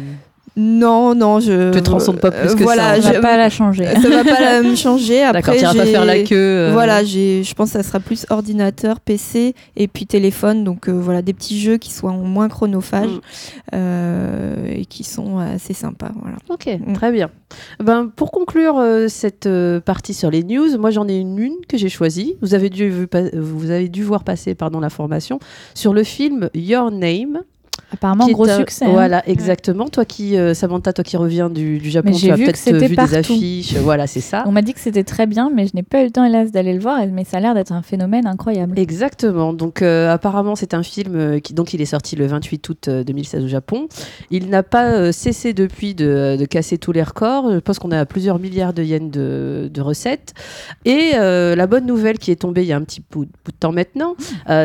[SPEAKER 5] Non, non, je
[SPEAKER 2] Te transcende pas plus que
[SPEAKER 5] voilà,
[SPEAKER 2] ça.
[SPEAKER 6] Ça
[SPEAKER 5] je-
[SPEAKER 6] va pas la changer.
[SPEAKER 5] ça va pas la- me changer. Après,
[SPEAKER 2] D'accord, tu pas faire la queue. euh,
[SPEAKER 5] Voilà, je pense que ça sera plus ordinateur, PC et puis téléphone. Donc euh, voilà, des petits jeux qui soient moins chronophages
[SPEAKER 2] Mm.
[SPEAKER 5] euh, et qui sont assez sympas. Voilà.
[SPEAKER 2] Ok,
[SPEAKER 5] Mm.
[SPEAKER 2] très bien. Ben, pour conclure euh, cette euh, partie sur les news, moi j'en ai une, une que j'ai choisie. Vous avez dû, vu pas- vous avez dû voir passer pardon, l'information sur le film Your Name.
[SPEAKER 6] Apparemment,
[SPEAKER 2] est
[SPEAKER 6] gros
[SPEAKER 2] un-
[SPEAKER 6] succès. hein.
[SPEAKER 2] Voilà, exactement. Toi qui, euh, Samantha, toi qui reviens du, du Japon, tu
[SPEAKER 6] j'ai
[SPEAKER 2] as
[SPEAKER 6] vu que
[SPEAKER 2] peut-être vu des
[SPEAKER 6] partout.
[SPEAKER 2] affiches. Voilà, c'est ça.
[SPEAKER 6] On m'a dit que c'était très bien, mais je n'ai pas eu le temps, hélas, d'aller le voir. Mais ça a l'air d'être un phénomène incroyable.
[SPEAKER 2] Exactement. Donc euh, apparemment c'est un film euh, qui donc il est sorti le 28 août euh, 2016 au Japon. Il n'a pas euh, cessé depuis de, de casser tous les records. Je pense qu'on a plusieurs milliards de yens de, de recettes. Et la bonne nouvelle qui est tombée il y a un petit bout, bout de temps maintenant,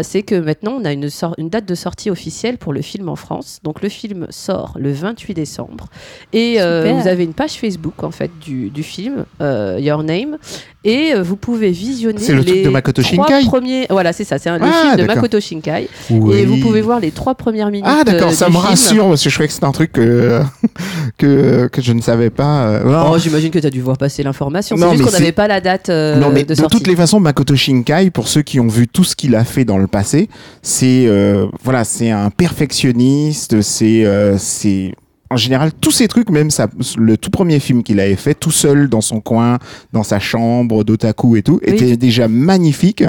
[SPEAKER 2] c'est que maintenant on a une, une date de sortie officielle pour le film en France. Donc le film sort le 28 décembre. Et euh, vous avez une page Facebook en fait du, du film euh, Your Name. Et euh, vous pouvez visionner
[SPEAKER 4] le
[SPEAKER 2] les
[SPEAKER 4] de Makoto
[SPEAKER 2] trois
[SPEAKER 4] Shinkai
[SPEAKER 2] premiers. Voilà, c'est ça. C'est un- le
[SPEAKER 4] Ah,
[SPEAKER 2] film de. Makoto Shinkai.
[SPEAKER 4] Oui.
[SPEAKER 2] Et vous pouvez voir les trois premières minutes.
[SPEAKER 4] Ah d'accord, ça
[SPEAKER 2] du
[SPEAKER 4] me
[SPEAKER 2] film.
[SPEAKER 4] rassure parce que je croyais que c'était un truc que, que, que je ne savais pas. non.
[SPEAKER 2] Oh, j'imagine que tu as dû voir passer l'information. C'est
[SPEAKER 4] Non,
[SPEAKER 2] juste
[SPEAKER 4] mais
[SPEAKER 2] qu'on n'avait pas la date euh,
[SPEAKER 4] non mais
[SPEAKER 2] de
[SPEAKER 4] de,
[SPEAKER 2] sortie.
[SPEAKER 4] toutes les façons, Makoto Shinkai, pour ceux qui ont vu tout ce qu'il a fait dans le passé, c'est euh, voilà, c'est un perfectionniste. C'est euh, c'est en général tous ces trucs, même ça, le tout premier film qu'il avait fait, tout seul dans son coin, dans sa chambre d'otaku et tout,
[SPEAKER 2] Oui.
[SPEAKER 4] était déjà magnifique.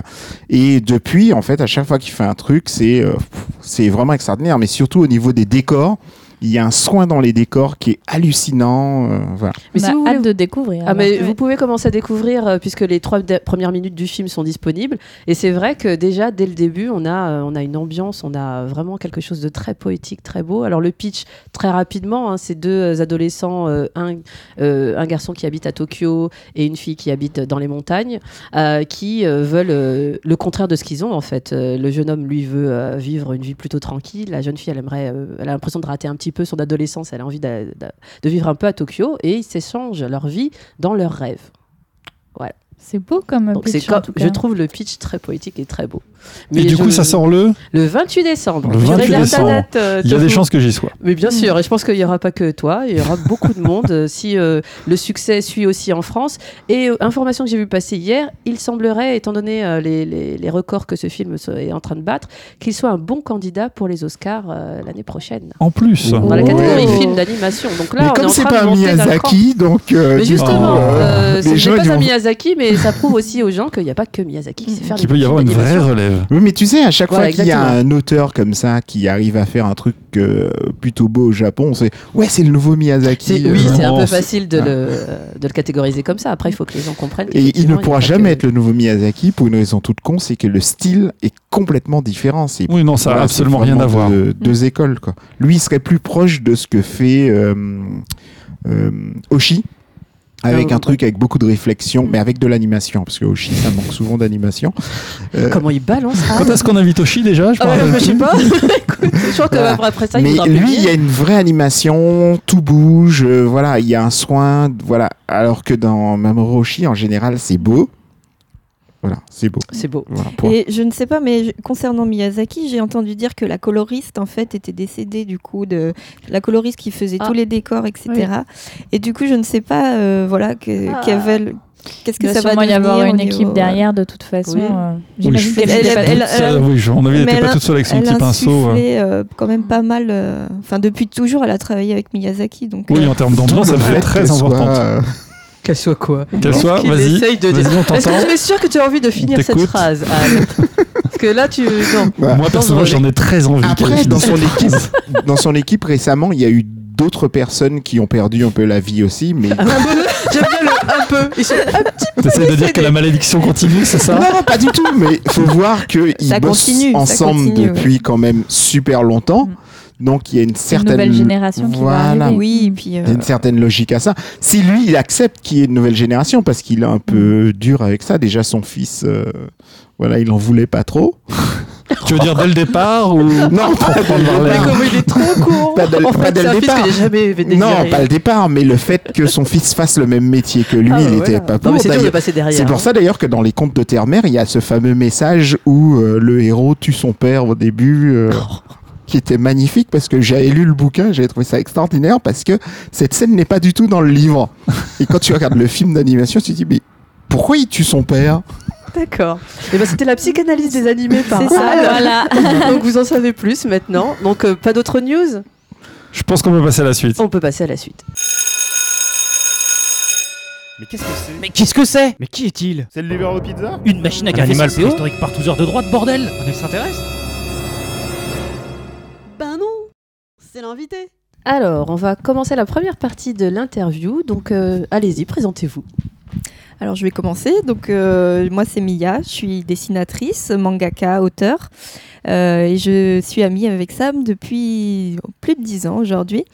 [SPEAKER 4] Et depuis, en fait, à chaque fois qu'il fait un truc, c'est euh, c'est vraiment extraordinaire. Mais surtout au niveau des décors. Il y a un soin dans les décors qui est hallucinant. euh, voilà.
[SPEAKER 2] Mais si vous voulez-
[SPEAKER 6] hâte de découvrir.
[SPEAKER 2] Ah, vous pouvez commencer à découvrir euh, puisque les trois de- premières minutes du film sont disponibles et c'est vrai que déjà dès le début on a euh, on a une ambiance on a vraiment quelque chose de très poétique très beau alors le pitch très rapidement hein, c'est deux adolescents euh, un euh, un garçon qui habite à Tokyo et une fille qui habite dans les montagnes euh, qui euh, veulent euh, le contraire de ce qu'ils ont en fait Euh, le jeune homme lui veut euh, vivre une vie plutôt tranquille la jeune fille elle aimerait euh, elle a l'impression de rater un petit peu son adolescence elle a envie d'a- de vivre un peu à Tokyo et ils s'échangent leur vie dans leurs rêves.
[SPEAKER 6] C'est beau comme
[SPEAKER 2] Donc
[SPEAKER 6] pitch,
[SPEAKER 2] c'est comme-
[SPEAKER 6] en tout cas.
[SPEAKER 2] je trouve le pitch très poétique et très beau.
[SPEAKER 3] Et du
[SPEAKER 2] je-
[SPEAKER 3] coup, ça sort le.
[SPEAKER 2] le 28 décembre.
[SPEAKER 3] Le
[SPEAKER 2] Je
[SPEAKER 3] 28
[SPEAKER 2] réserve ta
[SPEAKER 3] décembre.
[SPEAKER 2] date, euh,
[SPEAKER 3] Il y a des chances que j'y sois.
[SPEAKER 2] Mais bien sûr, et je pense qu'il n'y aura pas que toi, il y aura beaucoup de monde si euh, le succès suit aussi en France. Et euh, information que j'ai vu passer hier, il semblerait, étant donné euh, les, les- les records que ce film est en train de battre, qu'il soit un bon candidat pour les Oscars euh, l'année prochaine.
[SPEAKER 3] En plus.
[SPEAKER 2] Dans la
[SPEAKER 4] Oh.
[SPEAKER 2] catégorie film d'animation. Donc là,
[SPEAKER 4] mais
[SPEAKER 2] on
[SPEAKER 4] comme c'est pas
[SPEAKER 2] de.
[SPEAKER 4] Miyazaki, donc. euh,
[SPEAKER 2] Mais justement,
[SPEAKER 4] coup,
[SPEAKER 2] euh,
[SPEAKER 4] les
[SPEAKER 2] ce
[SPEAKER 4] gens,
[SPEAKER 2] n'est
[SPEAKER 4] ils
[SPEAKER 2] pas un Miyazaki, mais ça prouve aussi aux gens qu'il n'y a pas que Miyazaki qui sait faire
[SPEAKER 3] Qu'il
[SPEAKER 2] des
[SPEAKER 3] peut y avoir une vraie relève.
[SPEAKER 4] Oui, mais tu sais, à chaque
[SPEAKER 2] Voilà,
[SPEAKER 4] fois qu'il y a un auteur comme ça qui arrive à faire un truc euh, plutôt beau au Japon, c'est ouais, c'est le nouveau Miyazaki. Euh,
[SPEAKER 2] oui, c'est un peu facile de,
[SPEAKER 4] Ah.
[SPEAKER 2] le, euh, de le catégoriser comme ça. Après, il faut que les gens comprennent.
[SPEAKER 4] Et il ne pourra jamais
[SPEAKER 2] que-
[SPEAKER 4] être le nouveau Miyazaki pour une raison toute con, c'est que le style est complètement différent.
[SPEAKER 3] Oui, non, ça n'a absolument rien à voir.
[SPEAKER 4] de- deux écoles, quoi. Lui, il serait plus proche de ce que fait euh, euh, Oshi. Avec
[SPEAKER 2] Ah,
[SPEAKER 4] un truc avec beaucoup de réflexion, mais avec de l'animation, parce que Oshi, ça manque souvent d'animation. Euh,
[SPEAKER 2] Comment il balance ah,
[SPEAKER 3] Quand est-ce qu'on invite Oshi déjà Je
[SPEAKER 2] Ah ouais,
[SPEAKER 3] rappelle
[SPEAKER 2] je sais pas. Écoute, je crois que
[SPEAKER 4] Voilà.
[SPEAKER 2] après ça, il
[SPEAKER 4] mais lui, il y a une vraie animation, tout bouge, euh, voilà, il y a un soin, voilà. Alors que dans Mamoru Oshii, en général, c'est beau. Voilà, c'est beau.
[SPEAKER 2] C'est beau.
[SPEAKER 4] Voilà.
[SPEAKER 5] Et je ne sais pas, mais je- concernant Miyazaki, j'ai entendu dire que la coloriste en fait était décédée du coup de la coloriste qui faisait
[SPEAKER 2] Ah.
[SPEAKER 5] tous les décors, etc. Et du coup, je ne sais pas, euh, voilà, que,
[SPEAKER 6] Ah.
[SPEAKER 5] qu'elle- qu'est-ce
[SPEAKER 6] Il
[SPEAKER 5] que
[SPEAKER 6] va
[SPEAKER 5] ça va
[SPEAKER 6] sûrement y
[SPEAKER 5] devenir
[SPEAKER 6] avoir une équipe
[SPEAKER 5] euh,
[SPEAKER 6] derrière de toute façon.
[SPEAKER 2] Oui.
[SPEAKER 6] euh,
[SPEAKER 3] Oui, je-
[SPEAKER 5] Elle-
[SPEAKER 6] pas
[SPEAKER 5] elle-
[SPEAKER 6] toute
[SPEAKER 5] elle-
[SPEAKER 6] seule.
[SPEAKER 3] Ça, oui, je- on avait
[SPEAKER 5] Mais
[SPEAKER 3] était
[SPEAKER 5] elle
[SPEAKER 3] pas
[SPEAKER 5] a-
[SPEAKER 3] toute seule avec son
[SPEAKER 5] elle
[SPEAKER 3] petit pinceau. euh.
[SPEAKER 5] insufflé, euh, quand même pas mal. euh, Enfin, depuis toujours, elle a travaillé avec Miyazaki, donc.
[SPEAKER 3] Oui,
[SPEAKER 5] euh,
[SPEAKER 3] en termes d'ambiance, elle
[SPEAKER 4] Le
[SPEAKER 3] fait très
[SPEAKER 4] soit,
[SPEAKER 3] importante.
[SPEAKER 4] euh,
[SPEAKER 2] Qu'elle soit quoi
[SPEAKER 3] Qu'elle soit, vas-y.
[SPEAKER 2] essaye de dire. Est-ce que tu es sûr que tu as envie de finir cette phrase, Anne Parce que là, tu. Non.
[SPEAKER 3] Moi, personnellement, j'en ai très envie.
[SPEAKER 4] Après, dans son équipe, dans son équipe récemment, il y a eu d'autres personnes qui ont perdu un peu la vie aussi, mais
[SPEAKER 2] Un peu. J'aime bien le un peu. Ils sont un petit peu.
[SPEAKER 3] T'essayes de dire que la malédiction continue, c'est ça?
[SPEAKER 4] Non, non, pas du tout. Mais il faut voir qu'ils bossent
[SPEAKER 5] continue,
[SPEAKER 4] ensemble
[SPEAKER 5] continue,
[SPEAKER 4] depuis quand même super longtemps.
[SPEAKER 6] Mm.
[SPEAKER 4] Donc il y a une
[SPEAKER 6] Une
[SPEAKER 4] certaine
[SPEAKER 6] nouvelle génération qui va
[SPEAKER 4] voilà.
[SPEAKER 6] arriver.
[SPEAKER 5] Oui, et puis. euh,
[SPEAKER 4] Il y a une certaine logique à ça. Si lui, il accepte qu'il y ait une nouvelle génération, parce qu'il est un peu dur avec ça. Déjà, son fils, euh, voilà, il en voulait pas trop.
[SPEAKER 3] Tu veux dire dès le départ ou
[SPEAKER 4] Non, pas dès le départ.
[SPEAKER 2] comme il est trop court.
[SPEAKER 4] Pas dès le-
[SPEAKER 2] en
[SPEAKER 4] pas
[SPEAKER 2] fait,
[SPEAKER 4] dès
[SPEAKER 2] c'est
[SPEAKER 4] le
[SPEAKER 2] un fils
[SPEAKER 4] départ.
[SPEAKER 2] jamais.
[SPEAKER 4] Non, pas le départ, mais le fait que son fils fasse le même métier que lui,
[SPEAKER 2] Ah,
[SPEAKER 4] il
[SPEAKER 2] voilà.
[SPEAKER 4] n'était pas
[SPEAKER 2] Non,
[SPEAKER 4] pour.
[SPEAKER 2] mais c'est de passer derrière.
[SPEAKER 4] C'est pour
[SPEAKER 2] hein.
[SPEAKER 4] ça d'ailleurs que dans les contes de Terre-Mère, il y a ce fameux message où euh, le héros tue son père au début, euh, qui était magnifique parce que j'avais lu le bouquin, j'avais trouvé ça extraordinaire parce que cette scène n'est pas du tout dans le livre. Et quand tu regardes le film d'animation, tu te dis mais pourquoi il tue son père?
[SPEAKER 2] D'accord. Et ben c'était la psychanalyse des animés par
[SPEAKER 5] C'est ça.
[SPEAKER 6] Voilà.
[SPEAKER 2] Donc vous en savez plus maintenant. Donc euh, pas d'autres news?
[SPEAKER 3] Je pense qu'on peut passer à la suite.
[SPEAKER 2] On peut passer à la suite.
[SPEAKER 8] Mais qu'est-ce que c'est?
[SPEAKER 9] Mais qu'est-ce que c'est?
[SPEAKER 8] Mais qui est-il? C'est le livreur de pizza
[SPEAKER 9] Une machine à
[SPEAKER 8] Un
[SPEAKER 9] café
[SPEAKER 8] animal
[SPEAKER 9] préhistorique par tous heures de droite, bordel Un extraterrestre
[SPEAKER 10] Ben C'est l'invité
[SPEAKER 2] Alors, on va commencer la première partie de l'interview. Donc euh, allez-y, présentez-vous.
[SPEAKER 5] Alors je vais commencer. Donc euh, moi c'est Mia, je suis dessinatrice, mangaka, auteur, Euh, et je suis amie avec Sam depuis plus de dix ans aujourd'hui.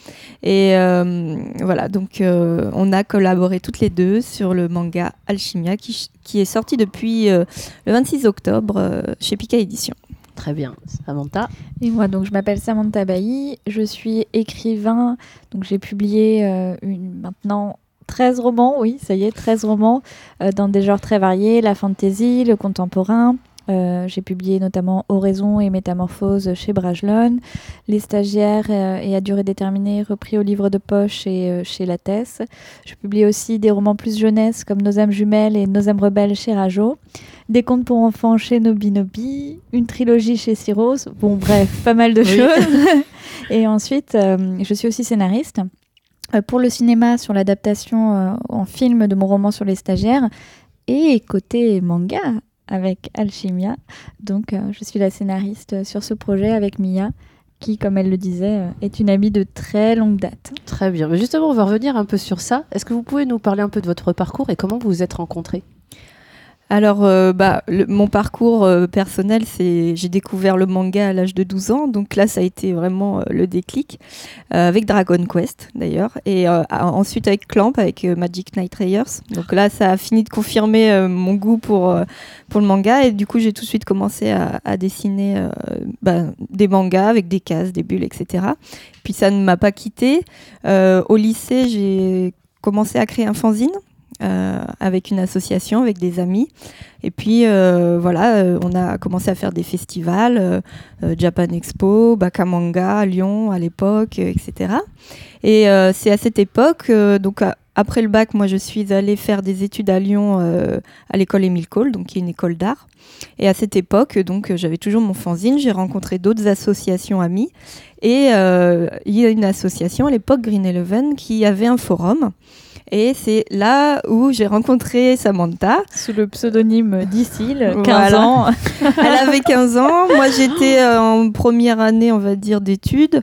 [SPEAKER 5] Et euh, voilà, donc euh, on a collaboré toutes les deux sur le manga Alchimia qui, qui est sorti depuis euh, le 26 octobre euh, chez Pika Édition.
[SPEAKER 2] Très bien. Samantha.
[SPEAKER 6] Et moi, donc, je m'appelle Samantha Bailly, je suis écrivain, donc j'ai publié euh, une, maintenant 13 romans, oui, ça y est, 13 romans, euh, dans des genres très variés, la fantasy, le contemporain. Euh, j'ai publié notamment Oraison et Métamorphose chez Brajlon, Les stagiaires et à durée déterminée repris au livre de poche et chez Lattès. Je publie aussi des romans plus jeunesse comme Nos âmes jumelles et Nos âmes rebelles chez Rajo, des contes pour enfants chez Nobinobi, une trilogie chez Cyros. Bon, bref, pas mal de
[SPEAKER 2] Oui.
[SPEAKER 6] choses. et ensuite, euh, je suis aussi scénariste. euh, Pour le cinéma, sur l'adaptation euh, en film de mon roman sur les stagiaires, et côté manga avec Alchimia. Donc, je suis la scénariste sur ce projet avec Mia, qui, comme elle le disait, est une amie de très longue date.
[SPEAKER 2] Très bien. Mais justement, on va revenir un peu sur ça. Est-ce que vous pouvez nous parler un peu de votre parcours et comment vous vous êtes rencontrés?
[SPEAKER 5] Alors, euh, bah, mon parcours euh, personnel, c'est j'ai découvert le manga à l'âge de 12 ans, donc là, ça a été vraiment euh, le déclic, avec Dragon Quest d'ailleurs, et ensuite avec Clamp, avec Magic Knight Rayers. Donc là, ça a fini de confirmer mon goût pour, pour le manga, et du coup, j'ai tout de suite commencé à, dessiner bah, des mangas avec des cases, des bulles, etc. Puis ça ne m'a pas quitté. Au lycée, j'ai commencé à créer un fanzine avec une association, avec des amis. Et puis euh, voilà, euh, on a commencé à faire des festivals, euh, euh, Japan Expo, Bakamanga Lyon à l'époque, euh, etc. Et euh, c'est à cette époque, euh, donc après le bac, moi je suis allée faire des études à Lyon euh, à l'école Émile Cole, donc qui est une école d'art. Et à cette époque, donc euh, j'avais toujours mon fanzine, j'ai rencontré d'autres associations amies. Et euh, il y a une association à l'époque, Green Eleven, qui avait un forum. Et c'est là où j'ai rencontré Samantha.
[SPEAKER 6] Sous le pseudonyme d'Icile, 15
[SPEAKER 5] Voilà.
[SPEAKER 6] ans.
[SPEAKER 5] Elle avait 15 ans. Moi, j'étais euh, en première année, on va dire, d'études,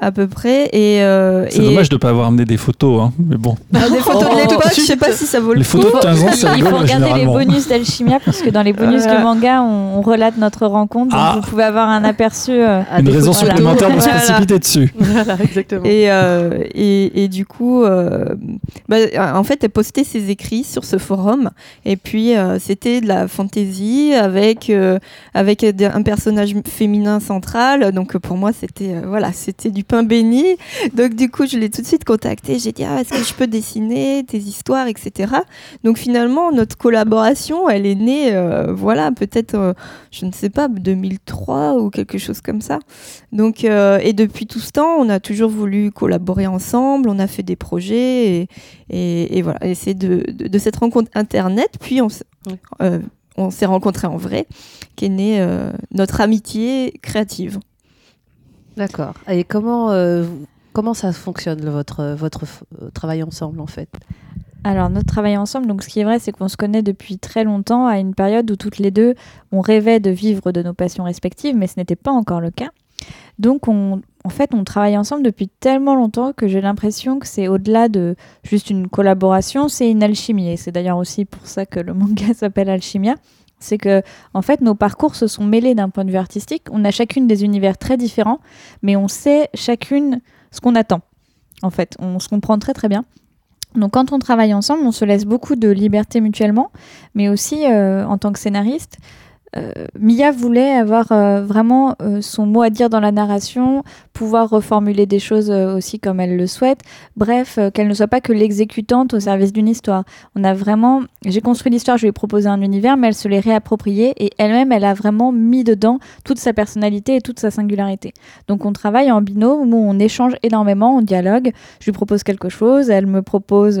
[SPEAKER 5] à peu près. Et, euh,
[SPEAKER 3] C'est
[SPEAKER 5] et-
[SPEAKER 3] dommage de ne pas avoir amené des photos, hein, mais bon.
[SPEAKER 5] Ah, des photos de
[SPEAKER 2] Oh,
[SPEAKER 5] l'époque, je
[SPEAKER 2] zut.
[SPEAKER 5] sais pas si ça vaut le
[SPEAKER 3] Les
[SPEAKER 5] coup.
[SPEAKER 3] photos de 15 ans, c'est
[SPEAKER 6] Il faut regarder les bonus d'Alchimia parce que dans les bonus
[SPEAKER 5] Voilà.
[SPEAKER 6] du manga, on, on relate notre rencontre. Donc
[SPEAKER 3] Ah.
[SPEAKER 6] vous pouvez avoir un aperçu. euh,
[SPEAKER 2] Ah,
[SPEAKER 3] Une
[SPEAKER 2] des
[SPEAKER 3] raison
[SPEAKER 2] photos.
[SPEAKER 3] supplémentaire de se
[SPEAKER 5] Voilà.
[SPEAKER 3] précipiter dessus.
[SPEAKER 2] Voilà, exactement.
[SPEAKER 5] Et, euh, et, et du coup, euh, bah, en fait, elle postait ses écrits sur ce forum. Et puis, euh, c'était de la fantaisie avec, euh, avec un personnage féminin central. Donc, pour moi, c'était euh, voilà, du pain béni. Donc, du coup, je l'ai tout de suite contacté. J'ai dit, ah, est-ce que je peux dessiner tes histoires, etc. Donc, finalement, notre collaboration, elle est née, voilà, peut-être, je ne sais pas, 2003 ou quelque chose comme ça. Donc, et depuis tout ce temps, on a toujours voulu collaborer ensemble, on a fait des projets, et, et, et voilà. Et c'est de, de, de cette rencontre internet, puis on, euh, on s'est rencontrés en vrai, qu'est née euh, notre amitié créative.
[SPEAKER 2] D'accord. Et comment, euh, comment ça fonctionne, votre, votre travail ensemble, en fait?
[SPEAKER 6] Alors, notre travail ensemble, donc ce qui est vrai, c'est qu'on se connaît depuis très longtemps, à une période où toutes les deux, on rêvait de vivre de nos passions respectives, mais ce n'était pas encore le cas. Donc, on, en fait, on travaille ensemble depuis tellement longtemps que j'ai l'impression que c'est au-delà de juste une collaboration, c'est une alchimie. Et c'est d'ailleurs aussi pour ça que le manga s'appelle Alchimia. C'est que, en fait, nos parcours se sont mêlés d'un point de vue artistique. On a chacune des univers très différents, mais on sait chacune ce qu'on attend. En fait, on se comprend très très bien. Donc quand on travaille ensemble, on se laisse beaucoup de liberté mutuellement, mais aussi euh, en tant que scénariste. Euh, Mia voulait avoir euh, vraiment euh, son mot à dire dans la narration, pouvoir reformuler des choses aussi comme elle le souhaite. Bref, qu'elle ne soit pas que l'exécutante au service d'une histoire. On a vraiment, j'ai construit l'histoire, je lui ai proposé un univers, mais elle se l'est réapproprié et elle-même, elle a vraiment mis dedans toute sa personnalité et toute sa singularité. Donc on travaille en binôme où on échange énormément, on dialogue. Je lui propose quelque chose, elle me propose.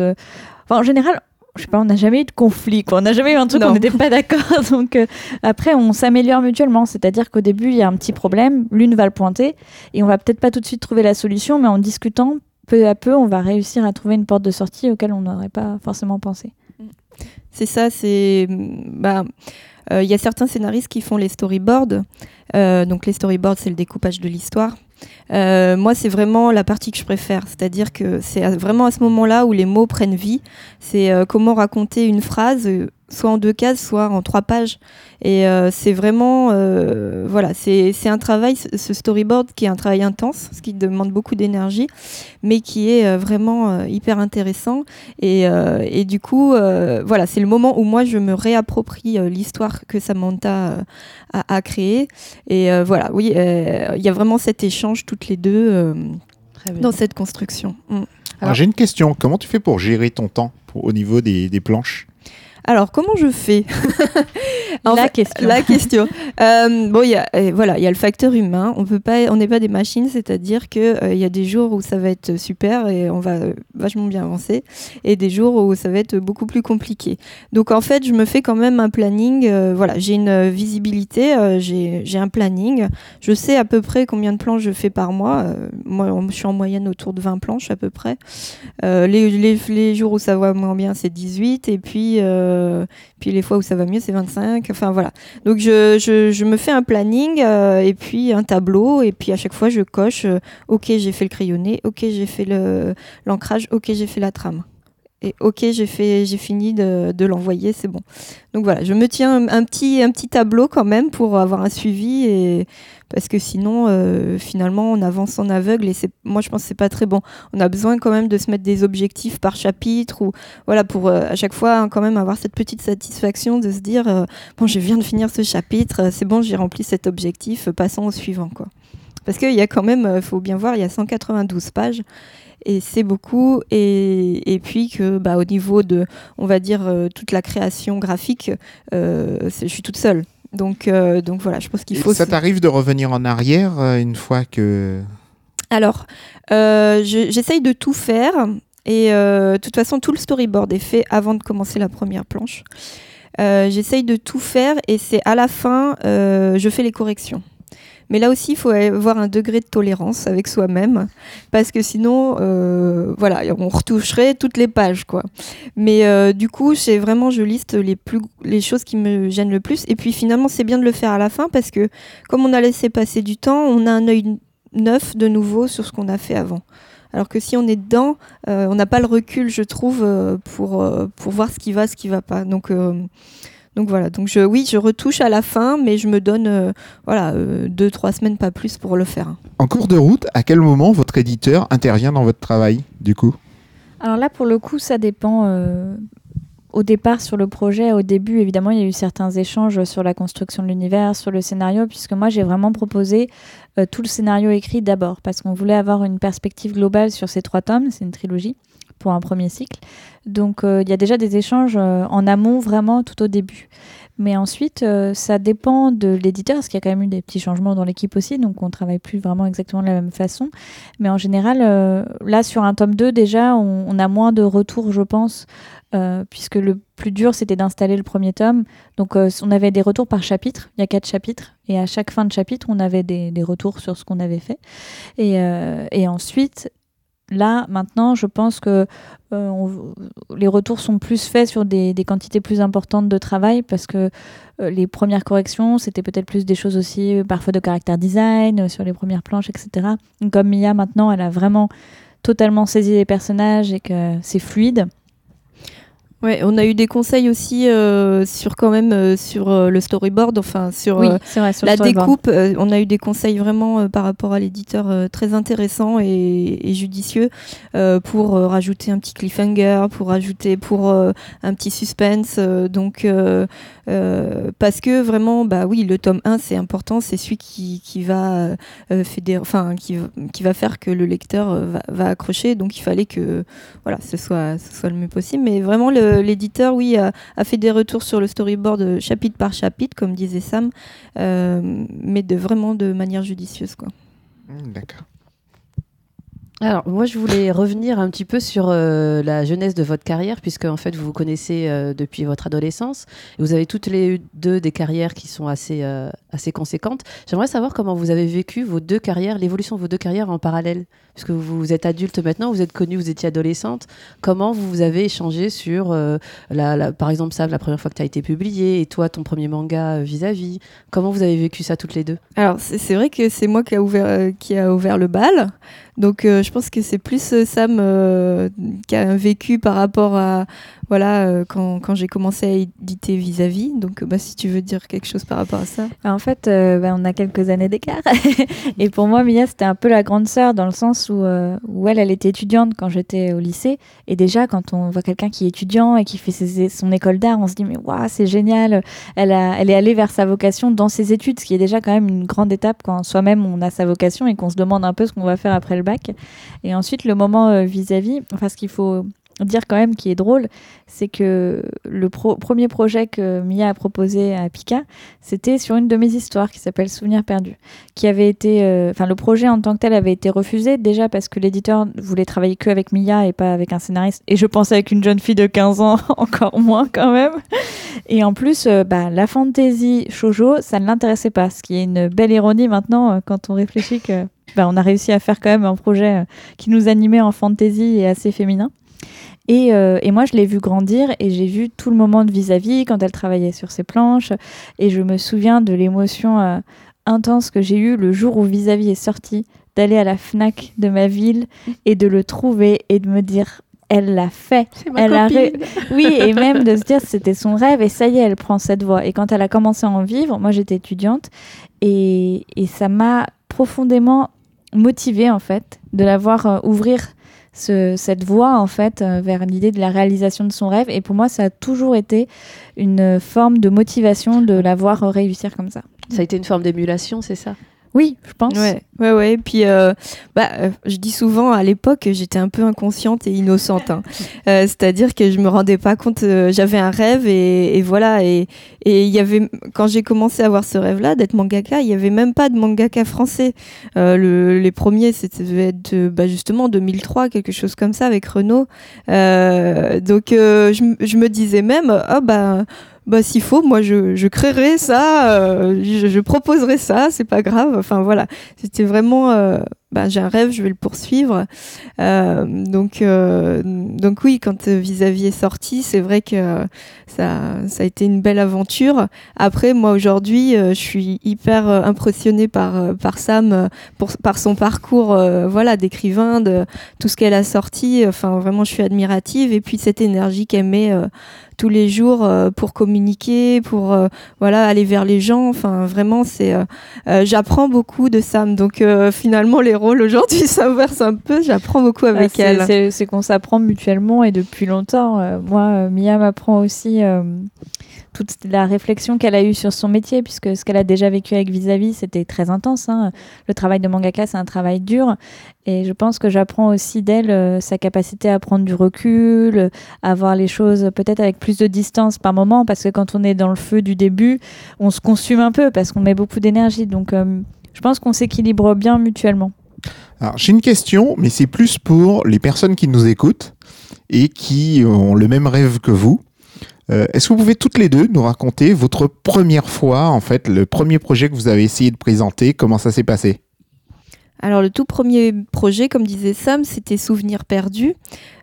[SPEAKER 6] Enfin, en général, je sais pas, on n'a jamais eu de conflit, quoi. On n'a jamais eu un truc où on n'était pas d'accord. Donc euh, après, on s'améliore mutuellement. C'est-à-dire qu'au début, il y a un petit problème, l'une va le pointer et on va peut-être pas tout de suite trouver la solution, mais en discutant, peu à peu, on va réussir à trouver une porte de sortie auquel on n'aurait pas forcément pensé.
[SPEAKER 5] C'est ça, c'est. Bah, euh, il y a certains scénaristes qui font les storyboards. Euh, donc, les storyboards, c'est le découpage de l'histoire. Euh, moi, c'est vraiment la partie que je préfère. C'est-à-dire que c'est vraiment à ce moment-là où les mots prennent vie. C'est euh, comment raconter une phrase, euh, soit en deux cases, soit en trois pages. Et euh, c'est vraiment. euh, voilà, c'est c'est un travail, ce storyboard, qui est un travail intense, ce qui demande beaucoup d'énergie, mais qui est euh, vraiment euh, hyper intéressant. Et, euh, et du coup, euh, voilà, c'est le moment où moi je me réapproprie euh, l'histoire que Samantha euh, a, a créée. Et euh, voilà, oui, euh, il y a vraiment cet échange toutes les deux euh, dans cette construction. Mm.
[SPEAKER 4] Alors,
[SPEAKER 2] Alors-
[SPEAKER 4] j'ai une question. Comment tu fais pour gérer ton temps pour- au niveau des, des planches?
[SPEAKER 5] Alors, comment je fais?
[SPEAKER 6] la
[SPEAKER 5] fait,
[SPEAKER 6] question.
[SPEAKER 5] La question. Euh, bon, il y a, euh, voilà, il y a le facteur humain. On peut pas, on n'est pas des machines, c'est-à-dire que euh, il y a des jours où ça va être super et on va euh, vachement bien avancer, et des jours où ça va être beaucoup plus compliqué. Donc en fait, je me fais quand même un planning. voilà, j'ai une visibilité, j'ai j'ai un planning. Je sais à peu près combien de planches je fais par mois. Moi, je suis en moyenne autour de 20 planches à peu près. Les, les, les jours où ça va moins bien, c'est 18, et puis euh, puis les fois où ça va mieux, c'est 25. Enfin voilà. Donc je, me fais un planning euh, et puis un tableau et puis à chaque fois je coche euh, OK, j'ai fait le crayonné, OK, j'ai fait l'ancrage, OK, j'ai fait la trame. Et OK, j'ai fini de, l'envoyer, c'est bon. Donc voilà, je me tiens un, petit tableau quand même pour avoir un suivi parce que sinon euh, finalement on avance en aveugle et moi je pense que c'est pas très bon. On a besoin quand même de se mettre des objectifs par chapitre ou voilà pour euh, à chaque fois hein, quand même avoir cette petite satisfaction de se dire euh, bon je viens de finir ce chapitre, c'est bon j'ai rempli cet objectif, passons au suivant quoi. Parce qu'il y a quand même, il faut bien voir, il y a 192 pages et c'est beaucoup. Et, et, puis que, bah, au niveau de, on va dire, euh, toute la création graphique, euh, je suis toute seule. Donc, euh, donc voilà, je pense qu'il faut.
[SPEAKER 4] Ça t'arrive de revenir en arrière une fois que.
[SPEAKER 5] Alors, j'essaye de tout faire. Et de toute façon, tout le storyboard est fait avant de commencer la première planche. j'essaye de tout faire et c'est à la fin, je fais les corrections. Mais là aussi, il faut avoir un degré de tolérance avec soi-même, parce que sinon, euh, voilà, on retoucherait toutes les pages, quoi. Mais euh, du coup, c'est vraiment, je liste les choses qui me gênent le plus. Et puis finalement, c'est bien de le faire à la fin, parce que comme on a laissé passer du temps, on a un œil neuf de nouveau sur ce qu'on a fait avant. Alors que si on est dedans, euh, on n'a pas le recul, je trouve, pour, voir ce qui va, ce qui va pas. Donc donc voilà, donc je, oui, je retouche à la fin, mais je me donne euh, voilà, euh, deux, trois semaines, pas plus, pour le faire.
[SPEAKER 4] En cours de route, à quel moment votre éditeur intervient dans votre travail, du coup?
[SPEAKER 6] Alors là, pour le coup, ça dépend. Euh, au départ, sur le projet, au début, évidemment, il y a eu certains échanges sur la construction de l'univers, sur le scénario, puisque moi, j'ai vraiment proposé tout le scénario écrit d'abord, parce qu'on voulait avoir une perspective globale sur ces trois tomes, c'est une trilogie pour un premier cycle. Donc euh, il y a déjà des échanges euh, en amont vraiment tout au début. Mais ensuite, euh, ça dépend de l'éditeur, parce qu'il y a quand même eu des petits changements dans l'équipe aussi, donc on travaille plus vraiment exactement de la même façon. Mais en général, là, sur un tome 2, déjà, on, a moins de retours, je pense, puisque le plus dur, c'était d'installer le premier tome. Donc on avait des retours par chapitre, il y a quatre chapitres, et à chaque fin de chapitre, on avait des, des retours sur ce qu'on avait fait. Et, et ensuite, Là, maintenant, je pense que euh, les retours sont plus faits sur des, quantités plus importantes de travail parce que euh, les premières corrections, c'était peut-être plus des choses aussi euh, parfois de caractère design, sur les premières planches, etc. Comme Mia, maintenant, elle a vraiment totalement saisi les personnages et que c'est fluide.
[SPEAKER 5] Ouais, on a eu des conseils aussi euh, sur quand même euh, sur euh, le storyboard, enfin sur,
[SPEAKER 6] oui, vrai, sur
[SPEAKER 5] la découpe. on a eu des conseils vraiment par rapport à l'éditeur très intéressants et, et judicieux pour rajouter un petit cliffhanger, pour rajouter pour un petit suspense. donc parce que vraiment, bah oui, le tome 1 c'est important, c'est celui qui, qui va fédérer, enfin qui, qui va faire que le lecteur va, va, accrocher. Donc il fallait que voilà, ce soit ce soit le mieux possible. Mais vraiment le l'éditeur, oui, a, fait des retours sur le storyboard euh, chapitre par chapitre, comme disait Sam, euh, mais de vraiment de manière judicieuse, quoi.
[SPEAKER 4] Mmh, d'accord.
[SPEAKER 2] Alors, moi, je voulais revenir un petit peu sur euh, la jeunesse de votre carrière, puisque en fait, vous vous connaissez depuis votre adolescence. Et vous avez toutes les deux des carrières qui sont assez, assez conséquentes. J'aimerais savoir comment vous avez vécu vos deux carrières, l'évolution de vos deux carrières en parallèle puisque vous êtes adulte maintenant, vous êtes connue, vous étiez adolescente. Comment vous avez échangé sur, euh, la, par exemple, ça, la première fois que tu as été publié, et toi, ton premier manga euh, vis-à-vis Comment vous avez vécu ça toutes les deux?
[SPEAKER 5] Alors, c'est vrai que c'est moi qui a ouvert, euh, qui a ouvert le bal. Donc, je pense que c'est plus Sam qui a vécu par rapport à, voilà, euh, quand, quand j'ai commencé à éditer vis-à-vis. Donc, bah, si tu veux dire quelque chose par rapport à ça.
[SPEAKER 6] En fait, euh, bah, on a quelques années d'écart. et pour moi, Mia, c'était un peu la grande sœur dans le sens où, euh, où elle, elle était étudiante quand j'étais au lycée. Et déjà, quand on voit quelqu'un qui est étudiant et qui fait son école d'art, on se dit, mais waouh, c'est génial. Elle, a, elle est allée vers sa vocation dans ses études, ce qui est déjà quand même une grande étape quand soi-même on a sa vocation et qu'on se demande un peu ce qu'on va faire après le bac. Et ensuite, le moment vis-à-vis, enfin, ce qu'il faut dire quand même qui est drôle, c'est que le premier projet que Mia a proposé à Pika, c'était sur une de mes histoires qui s'appelle Souvenir perdu, qui avait été, euh, enfin le projet en tant que tel avait été refusé déjà parce que l'éditeur voulait travailler que avec Mia et pas avec un scénariste, et je pensais avec une jeune fille de 15 ans encore moins quand même. Et en plus, euh, bah, la fantasy shoujo, ça ne l'intéressait pas, ce qui est une belle ironie maintenant euh, quand on réfléchit que bah, on a réussi à faire quand même un projet qui nous animait en fantasy et assez féminin. Euh, et, moi, je l'ai vu grandir et j'ai vu tout le moment de vis-à-vis quand elle travaillait sur ses planches. Et je me souviens de l'émotion euh, intense que j'ai eue le jour où vis-à-vis est sorti, d'aller à la FNAC de ma ville et de le trouver et de me dire elle l'a fait.
[SPEAKER 10] elle a
[SPEAKER 6] oui, et même de se dire c'était son rêve et ça y est, elle prend cette voie. Et quand elle a commencé à en vivre, moi j'étais étudiante et, et ça m'a profondément motivée en fait de la voir euh, ouvrir cette voie en fait euh, vers l'idée de la réalisation de son rêve. Et pour moi, ça a toujours été une forme de motivation de la voir réussir comme ça.
[SPEAKER 2] Ça a été une forme d'émulation, c'est ça?
[SPEAKER 6] Oui, je pense.
[SPEAKER 5] Ouais, ouais, ouais. Puis, euh, bah, euh, je dis souvent, à l'époque, j'étais un peu inconsciente et innocente. hein. Euh, C'est-à-dire que je me rendais pas compte. J'avais un rêve et, et voilà. Et et il y avait, quand j'ai commencé à avoir ce rêve-là d'être mangaka, il y avait même pas de mangaka français. Le, les premiers, c'était être bah, justement 2003, quelque chose comme ça avec Renault. Donc, je, je me disais même, ah bah bah s'il faut moi je, créerai ça euh, je, je proposerai ça c'est pas grave enfin voilà. C'était vraiment euh, bah, j'ai un rêve je vais le poursuivre Euh, donc euh, donc oui quand vis-à-vis est sorti c'est vrai que ça ça a été une belle aventure après moi aujourd'hui euh, je suis hyper impressionnée par par Sam pour par son parcours voilà d'écrivain de tout ce qu'elle a sorti enfin vraiment je suis admirative et puis cette énergie qu'elle met tous les jours pour communiquer, pour voilà aller vers les gens. Enfin, vraiment, c'est j'apprends beaucoup de Sam. Donc finalement, les aujourd'hui s'inversent un peu. J'apprends beaucoup avec
[SPEAKER 6] Ah,
[SPEAKER 5] elle.
[SPEAKER 6] c'est- qu'on s'apprend mutuellement et depuis longtemps. Euh, moi, euh, Mia m'apprend aussi euh, toute la réflexion qu'elle a eue sur son métier, puisque ce qu'elle a déjà vécu avec Vis-à-vis, c'était très intense. hein. Le travail de mangaka, c'est un travail dur. Et je pense que j'apprends aussi d'elle euh, sa capacité à prendre du recul, à voir les choses peut-être avec plus de distance par moment, parce que quand on est dans le feu du début, on se consume un peu, parce qu'on met beaucoup d'énergie. Donc, euh, je pense qu'on s'équilibre bien mutuellement.
[SPEAKER 4] Alors, j'ai une question, mais c'est plus pour les personnes qui nous écoutent et qui ont le même rêve que vous. Euh, Est-ce que vous pouvez toutes les deux nous raconter votre première fois, en fait, le premier projet que vous avez essayé de présenter, comment ça s'est passé?
[SPEAKER 5] Alors le tout premier projet, comme disait Sam, c'était Souvenirs perdus.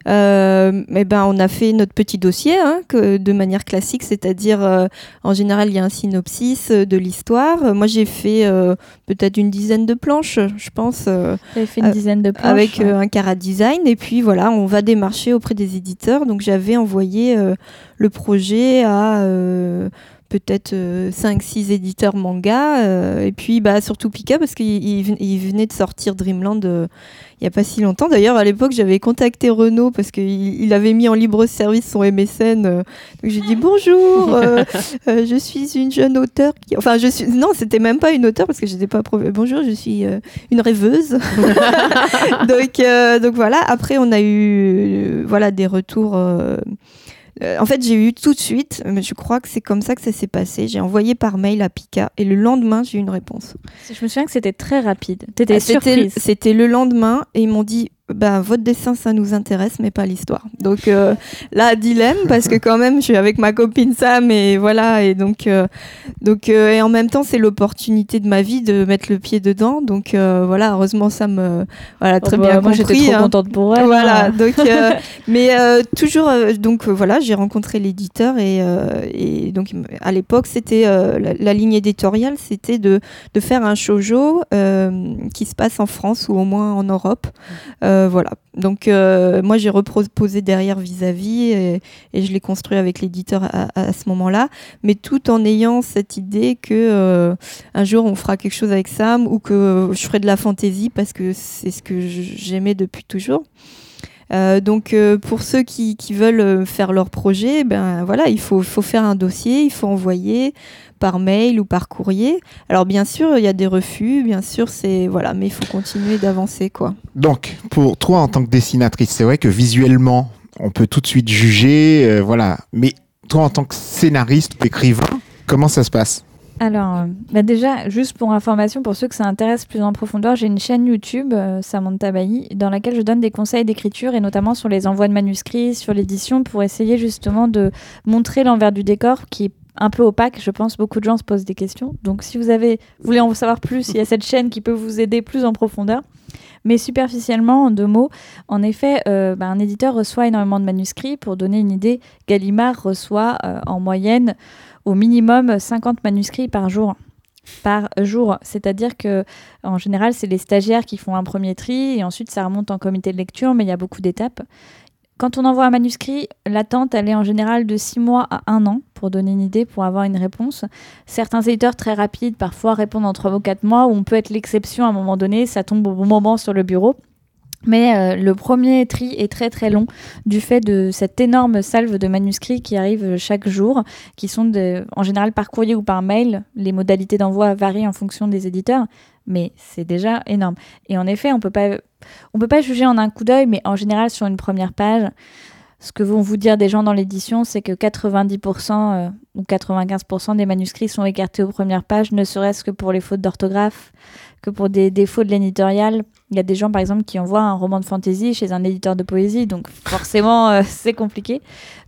[SPEAKER 5] Euh, eh ben, on a fait notre petit dossier hein, que, de manière classique, c'est-à-dire euh, en général il y a un synopsis euh, de l'histoire. Moi j'ai fait euh, peut-être une dizaine de planches, je pense.
[SPEAKER 6] J'avais fait une dizaine de planches.
[SPEAKER 5] avec un carat design et puis voilà on va démarcher auprès des éditeurs donc j'avais envoyé euh, le projet à euh, peut-être 5-6 éditeurs manga euh, et puis bah surtout Pika parce qu'il il ven- il venait de sortir Dreamland euh, il y a pas si longtemps d'ailleurs à l'époque j'avais contacté Renault parce qu'il il avait mis en libre service son MSN euh, donc j'ai dit bonjour euh, euh, je suis une jeune auteure qui... enfin je suis non c'était même pas une auteure parce que j'étais pas bonjour je suis euh, une rêveuse donc, euh, donc voilà. Après, on a eu euh, voilà des retours. Euh, en fait, j'ai eu tout de suite. mais Je crois que c'est comme ça que ça s'est passé. J'ai envoyé par mail à Pika et le lendemain, j'ai eu une réponse.
[SPEAKER 6] Je me souviens que c'était très rapide. T'étais
[SPEAKER 5] Ah,
[SPEAKER 6] surprise.
[SPEAKER 5] c'était le lendemain et ils m'ont dit. Bah, votre dessin, ça nous intéresse, mais pas l'histoire. Donc euh, là, dilemme, parce que quand même, je suis avec ma copine Sam, et voilà, et donc, euh, donc euh, et en même temps, c'est l'opportunité de ma vie de mettre le pied dedans. Donc euh, voilà, heureusement, Sam, voilà, très
[SPEAKER 6] Oh, bah,
[SPEAKER 5] bien
[SPEAKER 6] moi,
[SPEAKER 5] compris.
[SPEAKER 6] j'étais trop
[SPEAKER 5] hein.
[SPEAKER 6] contente pour elle.
[SPEAKER 5] Voilà,
[SPEAKER 6] hein.
[SPEAKER 5] donc, mais toujours, donc voilà, j'ai rencontré l'éditeur et, et donc à l'époque, c'était la, la ligne éditoriale, c'était de, de faire un shoujo qui se passe en France ou au moins en Europe. Euh, voilà. Donc euh, moi, j'ai reproposé derrière vis-à-vis et, je l'ai construit avec l'éditeur à, ce moment-là, mais tout en ayant cette idée que euh, un jour on fera quelque chose avec Sam ou que je ferai de la fantaisie parce que c'est ce que j'aimais depuis toujours. Euh, donc euh, pour ceux qui, veulent euh, faire leur projet, ben voilà, il faut, faire un dossier, il faut envoyer par mail ou par courrier. Alors bien sûr, il y a des refus, bien sûr, c'est voilà, mais il faut continuer d'avancer quoi.
[SPEAKER 4] Donc, pour toi, en tant que dessinatrice, c'est vrai que visuellement, on peut tout de suite juger, voilà. Mais toi, en tant que scénariste ou écrivain, comment ça se passe?
[SPEAKER 6] Alors, euh, bah déjà, juste pour information, pour ceux que ça intéresse plus en profondeur, j'ai une chaîne YouTube, euh, Samantha Bailly, dans laquelle je donne des conseils d'écriture et notamment sur les envois de manuscrits, sur l'édition, pour essayer justement de montrer l'envers du décor qui est un peu opaque. Je pense beaucoup de gens se posent des questions. Donc, si vous avez, voulez en savoir plus, il y a cette chaîne qui peut vous aider plus en profondeur. Mais superficiellement, en deux mots, en effet, euh, bah, un éditeur reçoit énormément de manuscrits. Pour donner une idée, Gallimard reçoit en moyenne au minimum 50 manuscrits par jour. Par jour. C'est-à-dire que en général, c'est les stagiaires qui font un premier tri et ensuite ça remonte en comité de lecture, mais il y a beaucoup d'étapes. Quand on envoie un manuscrit, l'attente, elle est en général de 6 mois à 1 an, pour donner une idée, pour avoir une réponse. Certains éditeurs très rapides, parfois répondent en 3 ou 4 mois, où on peut être l'exception à un moment donné, ça tombe au bon moment sur le bureau. Mais euh, le premier tri est très très long du fait de cette énorme salve de manuscrits qui arrivent chaque jour, qui sont en général par courrier ou par mail. Les modalités d'envoi varient en fonction des éditeurs, mais c'est déjà énorme. Et en effet, on peut pas, peut pas juger en un coup d'œil, mais en général sur une première page, ce que vont vous dire des gens dans l'édition, c'est que 90% euh, ou 95% des manuscrits sont écartés aux premières pages, ne serait-ce que pour les fautes d'orthographe, que pour des défauts de l'éditorial. Il y a des gens, par exemple, qui envoient un roman de fantasy chez un éditeur de poésie, donc forcément, euh, c'est compliqué.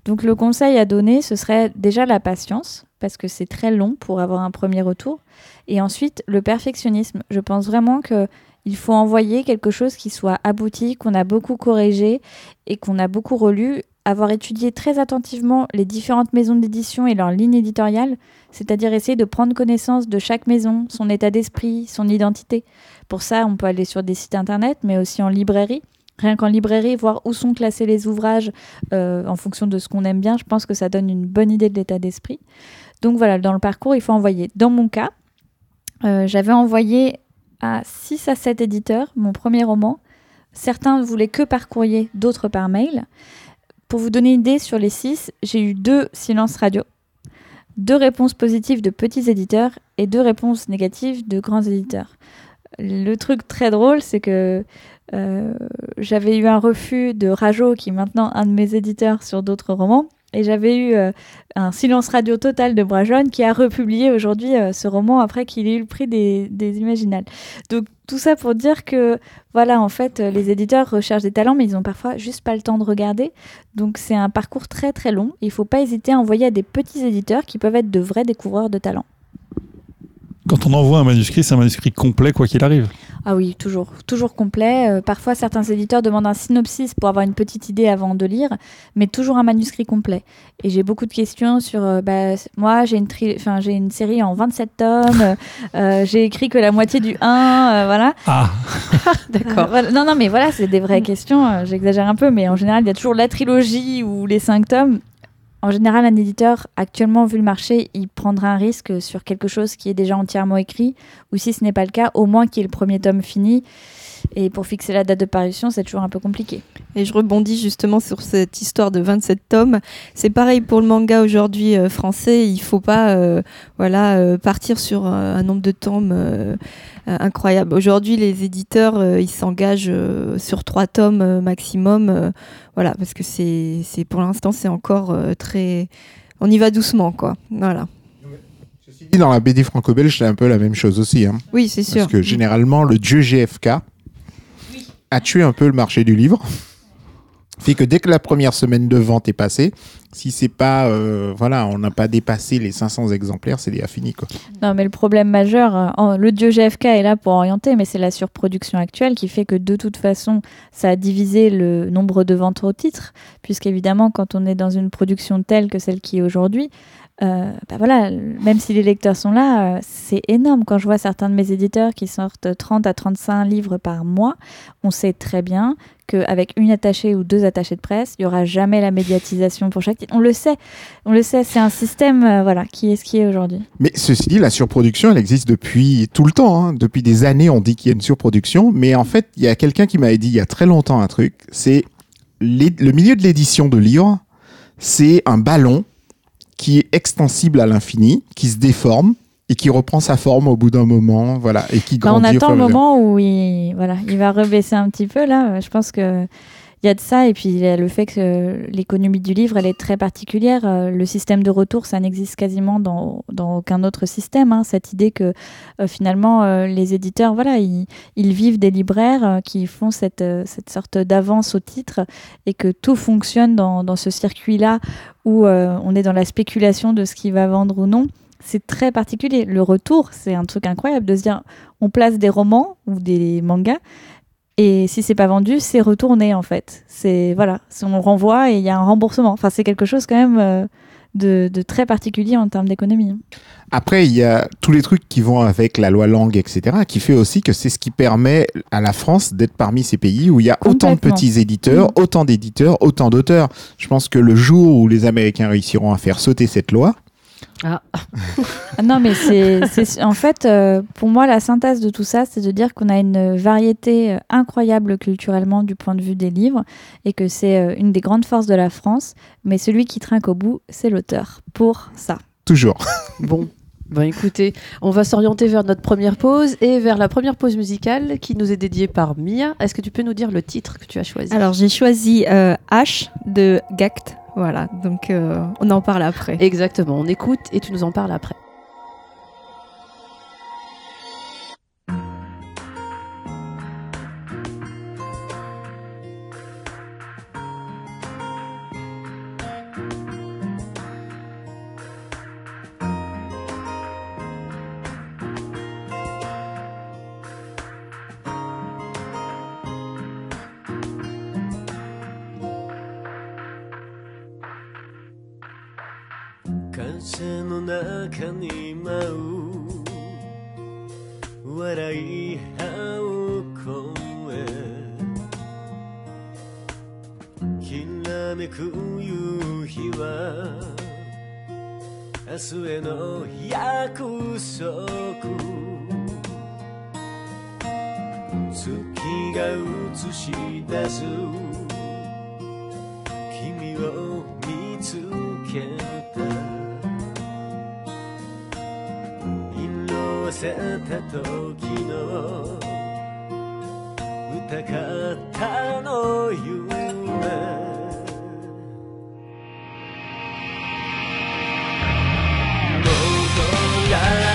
[SPEAKER 6] Donc le conseil à donner, ce serait déjà la patience, parce que c'est très long pour avoir un premier retour. Et ensuite, le perfectionnisme. Je pense vraiment que il faut envoyer quelque chose qui soit abouti, qu'on a beaucoup corrigé et qu'on a beaucoup relu, avoir étudié très attentivement les différentes maisons d'édition et leurs lignes éditoriales, c'est-à-dire essayer de prendre connaissance de chaque maison, son état d'esprit, son identité. Pour ça, on peut aller sur des sites internet, mais aussi en librairie. Rien qu'en librairie, voir où sont classés les ouvrages euh, en fonction de ce qu'on aime bien, je pense que ça donne une bonne idée de l'état d'esprit. Donc voilà, dans le parcours, il faut envoyer. Dans mon cas, euh, j'avais envoyé à 6 à 7 éditeurs mon premier roman. Certains voulaient que par courrier, d'autres par mail. Pour vous donner une idée, sur les 6, j'ai eu deux silences radio, deux réponses positives de petits éditeurs et deux réponses négatives de grands éditeurs. Le truc très drôle, c'est que euh, j'avais eu un refus de Rajo, qui est maintenant un de mes éditeurs sur d'autres romans, et j'avais eu euh, un silence radio total de Brajon qui a republié aujourd'hui euh, ce roman après qu'il ait eu le prix des, Imaginales. Donc tout ça pour dire que voilà, en fait, euh, les éditeurs recherchent des talents, mais ils ont parfois juste pas le temps de regarder. Donc c'est un parcours très très long. Il faut pas hésiter à envoyer à des petits éditeurs qui peuvent être de vrais découvreurs de talents.
[SPEAKER 3] Quand on envoie un manuscrit, c'est un manuscrit complet quoi qu'il arrive.
[SPEAKER 6] Ah oui, toujours, toujours complet. Euh, parfois, certains éditeurs demandent un synopsis pour avoir une petite idée avant de lire, mais toujours un manuscrit complet. Et j'ai beaucoup de questions sur, euh, bah, moi, j'ai une, j'ai série en 27 tomes, euh, j'ai écrit que la moitié du 1, euh, voilà.
[SPEAKER 3] Ah,
[SPEAKER 6] D'accord. Non, non, mais voilà, c'est des vraies questions. euh, J'exagère un peu, mais en général, il y a toujours la trilogie ou les 5 tomes. En général, un éditeur, actuellement, vu le marché, il prendra un risque sur quelque chose qui est déjà entièrement écrit, ou si ce n'est pas le cas, au moins qu'il y ait le premier tome fini. Et pour fixer la date de parution, c'est toujours un peu compliqué.
[SPEAKER 5] Et je rebondis justement sur cette histoire de 27 tomes. C'est pareil pour le manga aujourd'hui euh, français. Il faut pas euh, voilà, euh, partir sur un nombre de tomes euh, euh, incroyable. Aujourd'hui, les éditeurs, euh, ils s'engagent euh, sur trois tomes euh, maximum. euh, voilà, parce que c'est c'est- pour l'instant, c'est encore euh, très. On y va doucement, quoi. Voilà.
[SPEAKER 4] dit, Dans la BD franco-belge, c'est un peu la même chose aussi. hein.
[SPEAKER 5] Oui, c'est sûr.
[SPEAKER 4] Parce que généralement, le dieu GFK a tué un peu le marché du livre. Fait que dès que la première semaine de vente est passée, si c'est pas, euh, voilà, on n'a pas dépassé les 500 exemplaires, c'est déjà fini quoi.
[SPEAKER 6] Non, mais le problème majeur, euh, le dieu GFK est là pour orienter, mais c'est la surproduction actuelle qui fait que de toute façon, ça a divisé le nombre de ventes au titre, puisqu'évidemment, quand on est dans une production telle que celle qui est aujourd'hui, euh, bah voilà, même si les lecteurs sont là, euh, c'est énorme. Quand je vois certains de mes éditeurs qui sortent 30 à 35 livres par mois, on sait très bien qu'avec une attachée ou deux attachés de presse, il n'y aura jamais la médiatisation pour chaque titre. On le sait, on le sait, c'est un système euh, voilà, qui est ce qui est aujourd'hui.
[SPEAKER 4] Mais ceci dit, la surproduction, elle existe depuis tout le temps. hein. Depuis des années, on dit qu'il y a une surproduction. Mais en fait, il y a quelqu'un qui m'avait dit il y a très longtemps un truc. C'est le milieu de l'édition de livres, c'est un ballon qui est extensible à l'infini, qui se déforme et qui reprend sa forme au bout d'un moment, voilà, et qui
[SPEAKER 6] Bah,
[SPEAKER 4] grandit.
[SPEAKER 6] on
[SPEAKER 4] au
[SPEAKER 6] attend le moment où il, voilà, il va rebaisser un petit peu là. Je pense que il y a de ça et puis il y a le fait que l'économie du livre elle est très particulière. Euh, Le système de retour ça n'existe quasiment dans, dans aucun autre système. hein. Cette idée que euh, finalement euh, les éditeurs voilà ils, ils vivent des libraires qui font cette, cette sorte d'avance au titre et que tout fonctionne dans, dans ce circuit là où on est dans la spéculation de ce qui va vendre ou non. C'est très particulier. Le retour, c'est un truc incroyable de se dire on place des romans ou des mangas et si c'est pas vendu, c'est retourné en fait. C'est voilà, c'est- on renvoie et il y a un remboursement. Enfin, c'est quelque chose quand même euh, de, de très particulier en termes d'économie.
[SPEAKER 4] Après, il y a tous les trucs qui vont avec la loi langue, etc., qui fait aussi que c'est ce qui permet à la France d'être parmi ces pays où il y a autant de petits éditeurs, autant d'éditeurs, autant d'auteurs. Je pense que le jour où les Américains réussiront à faire sauter cette loi,
[SPEAKER 2] Ah.
[SPEAKER 6] Non, mais c'est c'est- en fait, euh, pour moi, la synthèse de tout ça, c'est de dire qu'on a une variété euh, incroyable culturellement du point de vue des livres et que c'est euh, une des grandes forces de la France. Mais celui qui trinque au bout, c'est l'auteur. Pour ça.
[SPEAKER 4] Toujours.
[SPEAKER 2] Bon. Ben écoutez, on va s'orienter vers notre première pause et vers la première pause musicale qui nous est dédiée par Mia. Est-ce que tu peux nous dire le titre que tu as choisi?
[SPEAKER 5] Alors j'ai choisi euh, H de Gact. Voilà, donc euh, on en parle après.
[SPEAKER 2] Exactement, on écoute et tu nous en parles après.
[SPEAKER 11] の中に舞う。笑い合う声きらめく夕日は明日への約束。月が映し出す。君を見つけた。せた時の歌方の夢。戻ら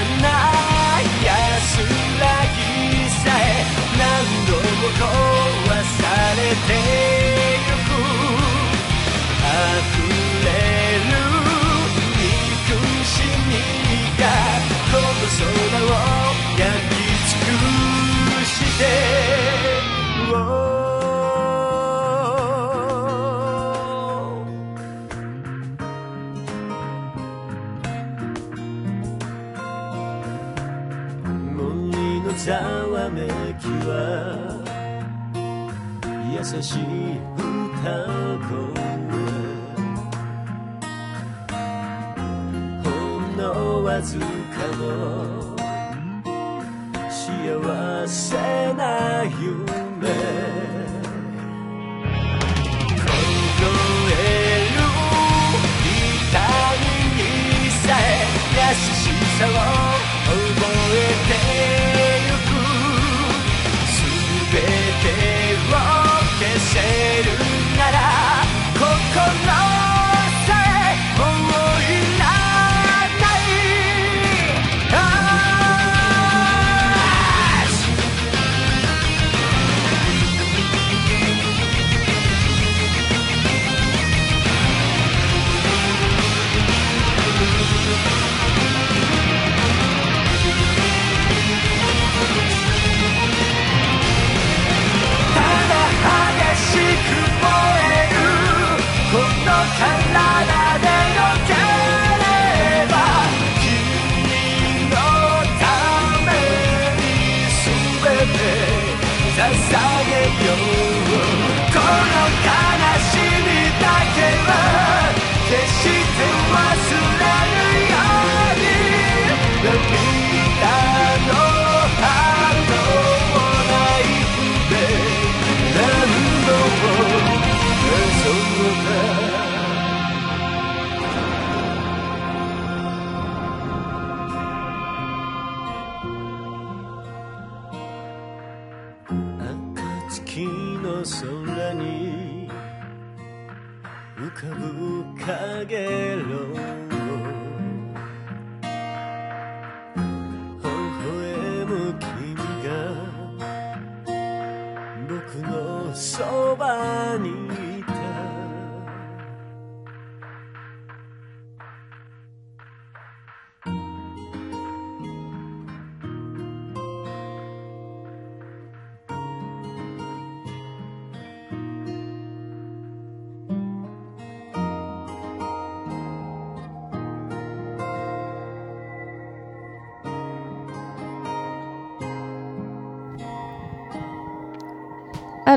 [SPEAKER 11] azul.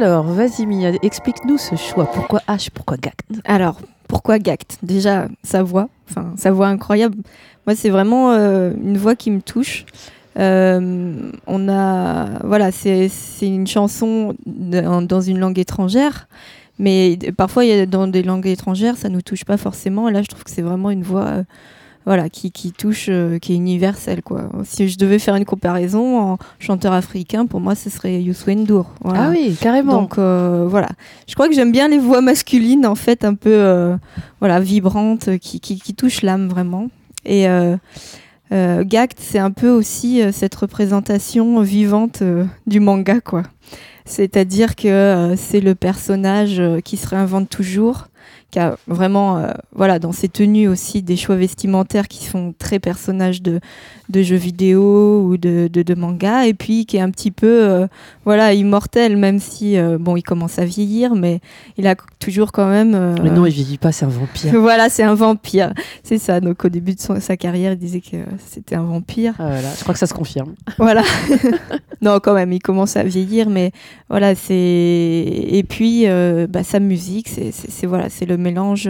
[SPEAKER 2] Alors, vas-y Mia, explique-nous ce choix. Pourquoi H Pourquoi Gact
[SPEAKER 5] Alors, pourquoi Gact Déjà, sa voix, enfin, sa voix incroyable. Moi, c'est vraiment euh, une voix qui me touche. Euh, on a, voilà, c'est une chanson dans une langue étrangère, mais parfois, dans des langues étrangères, ça nous touche pas forcément. Là, je trouve que c'est vraiment une voix, euh, voilà, qui, qui touche, euh, qui est universelle, quoi. Si je devais faire une comparaison en chanteur africain, pour moi, ce serait Youssou N'Dour. Voilà.
[SPEAKER 2] Ah oui, carrément.
[SPEAKER 5] Donc euh, voilà, je crois que j'aime bien les voix masculines en fait un peu euh, voilà vibrantes qui, qui, qui touchent l'âme vraiment. Et euh, euh, Gact c'est un peu aussi euh, cette représentation vivante du manga quoi. C'est-à-dire que euh, c'est le personnage qui se réinvente toujours, qui a vraiment, euh, voilà, dans ses tenues aussi des choix vestimentaires qui sont très personnages de, de jeux vidéo ou de, de, de manga, et puis qui est un petit peu, euh, voilà, immortel, même si, euh, bon, il commence à vieillir, mais il a toujours quand même.
[SPEAKER 2] Mais non, il vieillit pas, c'est un vampire.
[SPEAKER 5] voilà, c'est un vampire. C'est ça. Donc au début de son- sa carrière, il disait que c'était un vampire.
[SPEAKER 2] Ah, voilà, je crois que ça se confirme.
[SPEAKER 5] Voilà. non, quand même, il commence à vieillir, mais voilà, c'est et puis bah, sa musique, c'est- voilà, c'est le mélange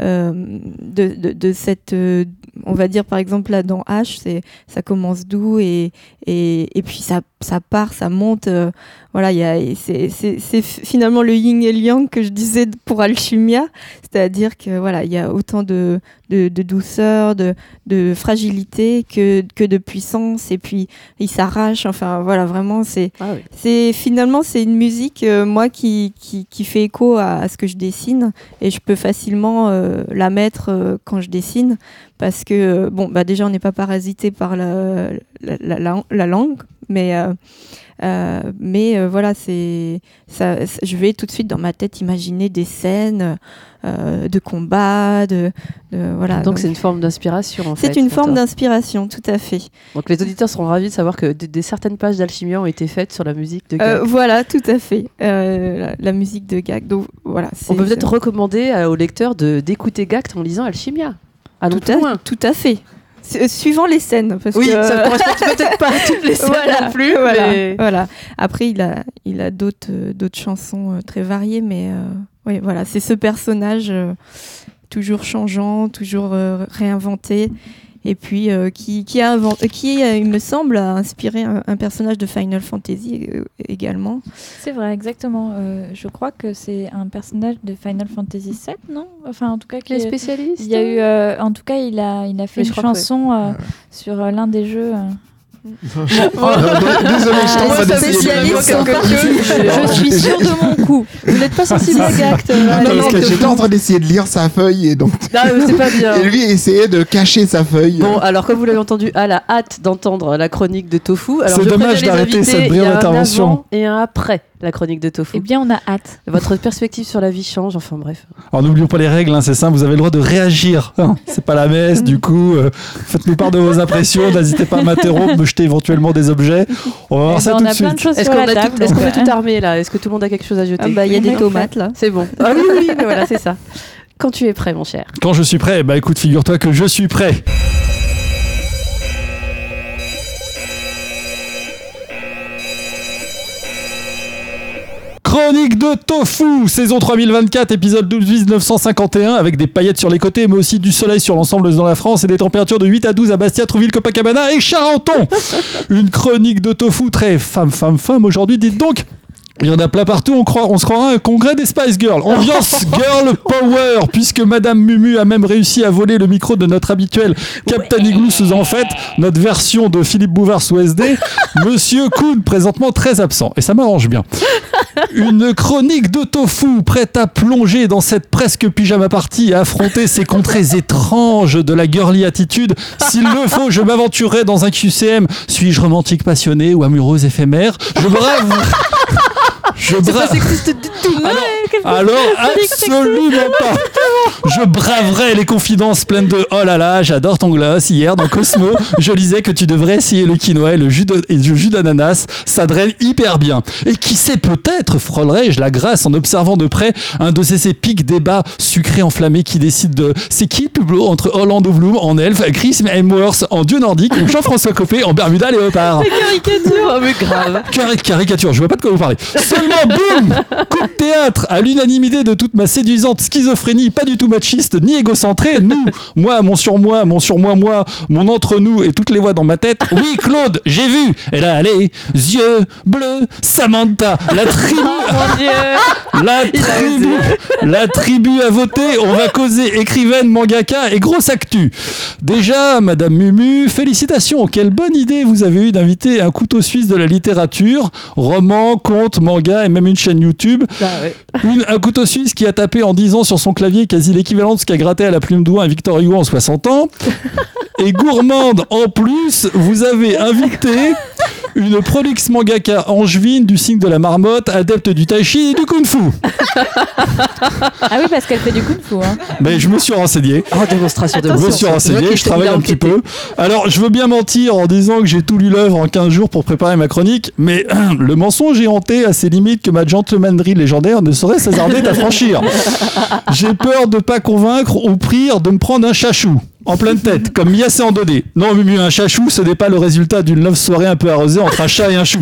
[SPEAKER 5] euh, de, de, de cette, euh, on va dire par exemple là dans H, c'est ça commence doux et et, et puis ça ça part, ça monte. euh, voilà, c'est finalement le yin et le yang que je disais pour Alchimia, c'est-à-dire que voilà, il y a autant de de, de douceur, de de fragilité que que de puissance et puis il s'arrache. Enfin voilà, vraiment c'est
[SPEAKER 2] Ah oui.
[SPEAKER 5] c'est finalement c'est une musique euh, moi qui, qui qui fait écho à, à ce que je dessine et je peux facilement euh, la mettre euh, quand je dessine. Parce que euh, bon bah déjà on n'est pas parasité par la la, la, la- la langue mais euh, euh, mais euh, voilà, c'est ça, Je vais tout de suite dans ma tête imaginer des scènes de combat, de, de- voilà.
[SPEAKER 2] Donc c'est une forme d'inspiration en fait.
[SPEAKER 5] c'est une forme d'inspiration, tout à fait.
[SPEAKER 2] Donc les auditeurs seront ravis de savoir que des, des certaines pages d'Alchimia ont été faites sur la musique de Gag.
[SPEAKER 5] Voilà, tout à fait. La, la musique de Gag. Donc voilà.
[SPEAKER 2] On peut peut-être recommander aux lecteurs de d'écouter Gact en lisant Alchimia. Allons
[SPEAKER 5] tout à, tout à fait. Euh, Suivant les scènes, parce
[SPEAKER 2] Oui,
[SPEAKER 5] que
[SPEAKER 2] ça correspond peut-être pas à toutes les scènes
[SPEAKER 5] voilà,
[SPEAKER 2] non plus,
[SPEAKER 5] Voilà,
[SPEAKER 2] mais-
[SPEAKER 5] voilà. Après, il a, il a d'autres, euh, d'autres chansons euh, très variées, mais euh, oui, voilà, c'est ce personnage euh, toujours changeant, toujours euh, réinventé, et puis euh, qui, qui a inventé, qui, euh, il me semble, a inspiré un, un personnage de Final Fantasy euh, également.
[SPEAKER 6] C'est vrai, exactement. Euh, je crois que c'est un personnage de Final Fantasy VII, non? Enfin, en tout cas, qui est-
[SPEAKER 2] spécialistes
[SPEAKER 6] Il y a eu, euh, en tout cas, il a, il a fait une
[SPEAKER 2] que
[SPEAKER 6] chanson euh, sur l'un des jeux.
[SPEAKER 4] Désolé, je t'en
[SPEAKER 6] partis. Je suis sûre de mon coup.
[SPEAKER 2] Vous n'êtes pas sensible à Gact.
[SPEAKER 4] Non,
[SPEAKER 2] Alex
[SPEAKER 4] parce que j'étais en train d'essayer de lire sa feuille et donc.
[SPEAKER 2] Non, mais c'est pas bien.
[SPEAKER 4] Et lui essayait de cacher sa feuille.
[SPEAKER 2] Bon, alors comme vous l'avez entendu, à la hâte d'entendre la chronique de Tofu. Alors,
[SPEAKER 3] C'est dommage d'arrêter cette brillante intervention.
[SPEAKER 2] Et un après la chronique de Tofu.
[SPEAKER 6] Eh bien, on a hâte.
[SPEAKER 2] Votre perspective sur la vie change, enfin bref.
[SPEAKER 3] Alors n'oublions pas les règles, hein, c'est simple, vous avez le droit de réagir. hein. c'est pas la messe, du coup, euh, faites-nous part de vos impressions, n'hésitez pas à m'interrompre, me jeter éventuellement des objets. On va voir
[SPEAKER 6] Eh
[SPEAKER 3] ça
[SPEAKER 6] ben,
[SPEAKER 3] tout
[SPEAKER 6] on
[SPEAKER 3] de
[SPEAKER 6] a plein
[SPEAKER 3] suite.
[SPEAKER 6] de choses
[SPEAKER 2] Est-ce qu'on tout, est-ce qu'on est tout armé là? Est-ce que tout le monde a quelque chose à jeter
[SPEAKER 5] Ah bah, il y a des tomates là.
[SPEAKER 2] C'est bon. Ah oui, oui, mais voilà, c'est ça. Quand tu es prêt, mon cher.
[SPEAKER 3] Quand je suis prêt, bah écoute, figure-toi que je suis prêt. Chronique de Tofu, saison 3024, épisode 12 1951, avec des paillettes sur les côtés, mais aussi du soleil sur l'ensemble dans la France et des températures de 8 à 12 à Bastia, Trouville, Copacabana et Charenton. Une chronique de Tofu très femme, femme, femme aujourd'hui, dites donc. Il y en a plein partout, on, croit, on se croira à un congrès des Spice Girls. Ambiance Girl Power, puisque Madame Mumu a même réussi à voler le micro de notre habituel Captain Igloo sous en fait, notre version de Philippe Bouvard sous SD. Monsieur Kuhn, présentement très absent. Et ça m'arrange bien. Une chronique de tofu prête à plonger dans cette presque pyjama party et affronter ces contrées étranges de la girly attitude. S'il le faut, je m'aventurerai dans un QCM. Suis-je romantique passionné ou amoureuse éphémère? Je brave. Je
[SPEAKER 2] C'est pas
[SPEAKER 3] brave.
[SPEAKER 2] sexiste du tout.
[SPEAKER 3] Alors, absolument pas. Je braverai les confidences pleines de oh là là, j'adore ton gloss. Hier dans Cosmo, je lisais que tu devrais essayer le quinoa et le jus de- et le jus d'ananas. Ça draine hyper bien. Et qui sait, peut-être frôlerai-je la grâce en observant de près un de ces épiques débats sucrés enflammés qui décident de c'est qui le plus beau entre Orlando Bloom en elfe, Chris Hemsworth en dieu nordique ou Jean-François Copé en Bermuda léopard?
[SPEAKER 2] Caricature, oh, mais grave.
[SPEAKER 3] Cari- caricature, je vois pas de quoi vous parlez. Boum Coup de théâtre à l'unanimité de toute ma séduisante schizophrénie, pas du tout machiste ni égocentrée, nous, moi, mon surmoi, mon surmoi, moi, mon entre-nous et toutes les voix dans ma tête. Oui, Claude, j'ai vu. Elle a les yeux bleus. Samantha, la tribu.
[SPEAKER 2] Mon Dieu
[SPEAKER 3] La tribu, la tribu a voté, on va causer écrivaine, mangaka et grosse actu. Déjà, Madame Mumu, félicitations, quelle bonne idée vous avez eu d'inviter un couteau suisse de la littérature, roman, conte, manga et même une chaîne YouTube.
[SPEAKER 2] Ah ouais.
[SPEAKER 3] Une- un couteau suisse qui a tapé en 10 ans sur son clavier quasi l'équivalent de ce qu'a gratté à la plume doigt un Victor Hugo en 60 ans. Et gourmande en plus, vous avez invité une prolix mangaka angevine du signe de la marmotte, adepte du tai chi et du kung fu.
[SPEAKER 6] Ah oui, parce qu'elle fait du kung fu. Hein.
[SPEAKER 3] Mais je me suis renseigné.
[SPEAKER 2] Oh, démonstration de
[SPEAKER 3] Je me suis renseigné, je travaille un petit peu. Alors, je veux bien mentir en disant que j'ai tout lu l'œuvre en 15 jours pour préparer ma chronique, mais le mensonge est hanté à ses limites que ma gentlemannerie légendaire ne saurait s'hasarder à franchir. J'ai peur de pas convaincre ou prier de me prendre un chachou. En pleine tête, comme Mia en donné. Non, mais mieux, un chachou, ce n'est pas le résultat d'une love soirée un peu arrosée entre un chat et un chou.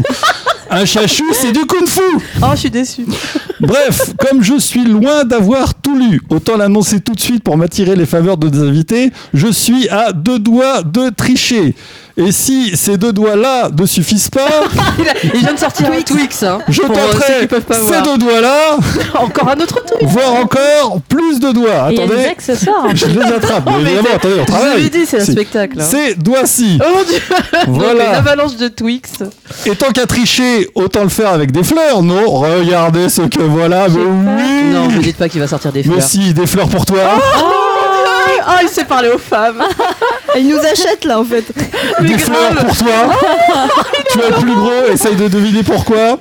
[SPEAKER 3] Un chachou, c'est du kung fu
[SPEAKER 2] Oh, je suis déçue.
[SPEAKER 3] Bref, comme je suis loin d'avoir tout lu, autant l'annoncer tout de suite pour m'attirer les faveurs de nos invités, je suis à deux doigts de tricher. Et si ces deux doigts-là ne suffisent pas,
[SPEAKER 2] Il, vient de sortir un Twix. Hein,
[SPEAKER 3] je
[SPEAKER 2] euh,
[SPEAKER 3] tenterai
[SPEAKER 2] qui peuvent pas
[SPEAKER 3] ces deux doigts-là,
[SPEAKER 2] Encore un autre Twix.
[SPEAKER 3] voire encore plus de doigts.
[SPEAKER 6] Et il y a des
[SPEAKER 3] Attendez,
[SPEAKER 6] accessoires.
[SPEAKER 3] je les attrape.
[SPEAKER 2] Mais
[SPEAKER 3] évidemment, attendez, on
[SPEAKER 2] Je vous
[SPEAKER 3] travaille.
[SPEAKER 2] dit, c'est un spectacle. hein.
[SPEAKER 3] Ces doigts-ci.
[SPEAKER 2] Oh mon dieu mais
[SPEAKER 3] Voilà.
[SPEAKER 2] L'avalanche de Twix.
[SPEAKER 3] Et tant qu'à tricher, autant le faire avec des fleurs, non? Regardez ce que voilà, mais oui
[SPEAKER 2] Non, me dites pas qu'il va sortir des
[SPEAKER 3] Mais
[SPEAKER 2] fleurs.
[SPEAKER 3] si, des fleurs pour toi
[SPEAKER 2] Oh, il sait parler aux femmes.
[SPEAKER 10] Il nous achète là en fait.
[SPEAKER 2] Mais
[SPEAKER 3] des fleurs pour toi. tu es le plus gros, essaye de deviner pourquoi.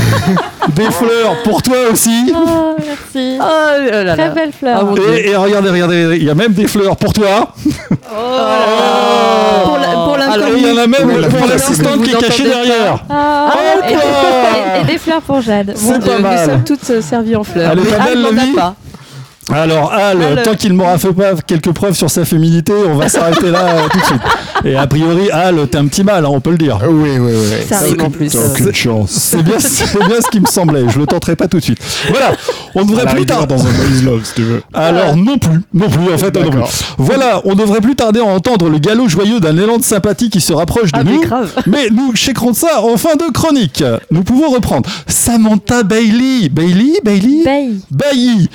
[SPEAKER 3] des fleurs pour toi aussi.
[SPEAKER 6] Oh, merci.
[SPEAKER 2] Oh là là.
[SPEAKER 6] Très belle fleur.
[SPEAKER 2] Ah.
[SPEAKER 3] Et, et regardez, regardez, il y a même des fleurs pour toi.
[SPEAKER 2] Oh.
[SPEAKER 10] Pour la- pour
[SPEAKER 2] Alors,
[SPEAKER 3] il y en a même
[SPEAKER 4] Oui,
[SPEAKER 3] pour l'assistante qui est cachée derrière.
[SPEAKER 6] Ah, et,
[SPEAKER 3] quoi
[SPEAKER 6] et- et des fleurs pour Jade.
[SPEAKER 3] C'est
[SPEAKER 2] Mon
[SPEAKER 3] pas
[SPEAKER 2] Dieu, nous
[SPEAKER 3] mal.
[SPEAKER 2] sommes toutes euh, servies en fleurs.
[SPEAKER 3] Elle est
[SPEAKER 2] Mais
[SPEAKER 3] pas belle, la vie
[SPEAKER 2] pas.
[SPEAKER 3] Alors Al,
[SPEAKER 2] Al.
[SPEAKER 3] tant qu'il m'aura fait pas quelques preuves sur sa féminité, on va s'arrêter là euh, tout de suite. Et a priori, Al, t'es un petit mal, hein, on peut le dire.
[SPEAKER 4] Oui, oui, oui.
[SPEAKER 2] Ça arrive en plus.
[SPEAKER 4] T'as aucune chance.
[SPEAKER 3] C'est bien, c'est bien ce qui me semblait. Je le tenterai pas tout de suite. Voilà, on devrait plus tarder.
[SPEAKER 8] dans un boys love, si tu veux.
[SPEAKER 3] Alors non plus, non plus en fait, non plus. Voilà, on devrait plus tarder à entendre le galop joyeux d'un élan de sympathie qui se rapproche de
[SPEAKER 2] Ah, mais
[SPEAKER 3] nous.
[SPEAKER 2] grave.
[SPEAKER 3] Mais nous checkerons ça en fin de chronique. Nous pouvons reprendre. Samantha Bailey, Bailey, Bailey. Bailey.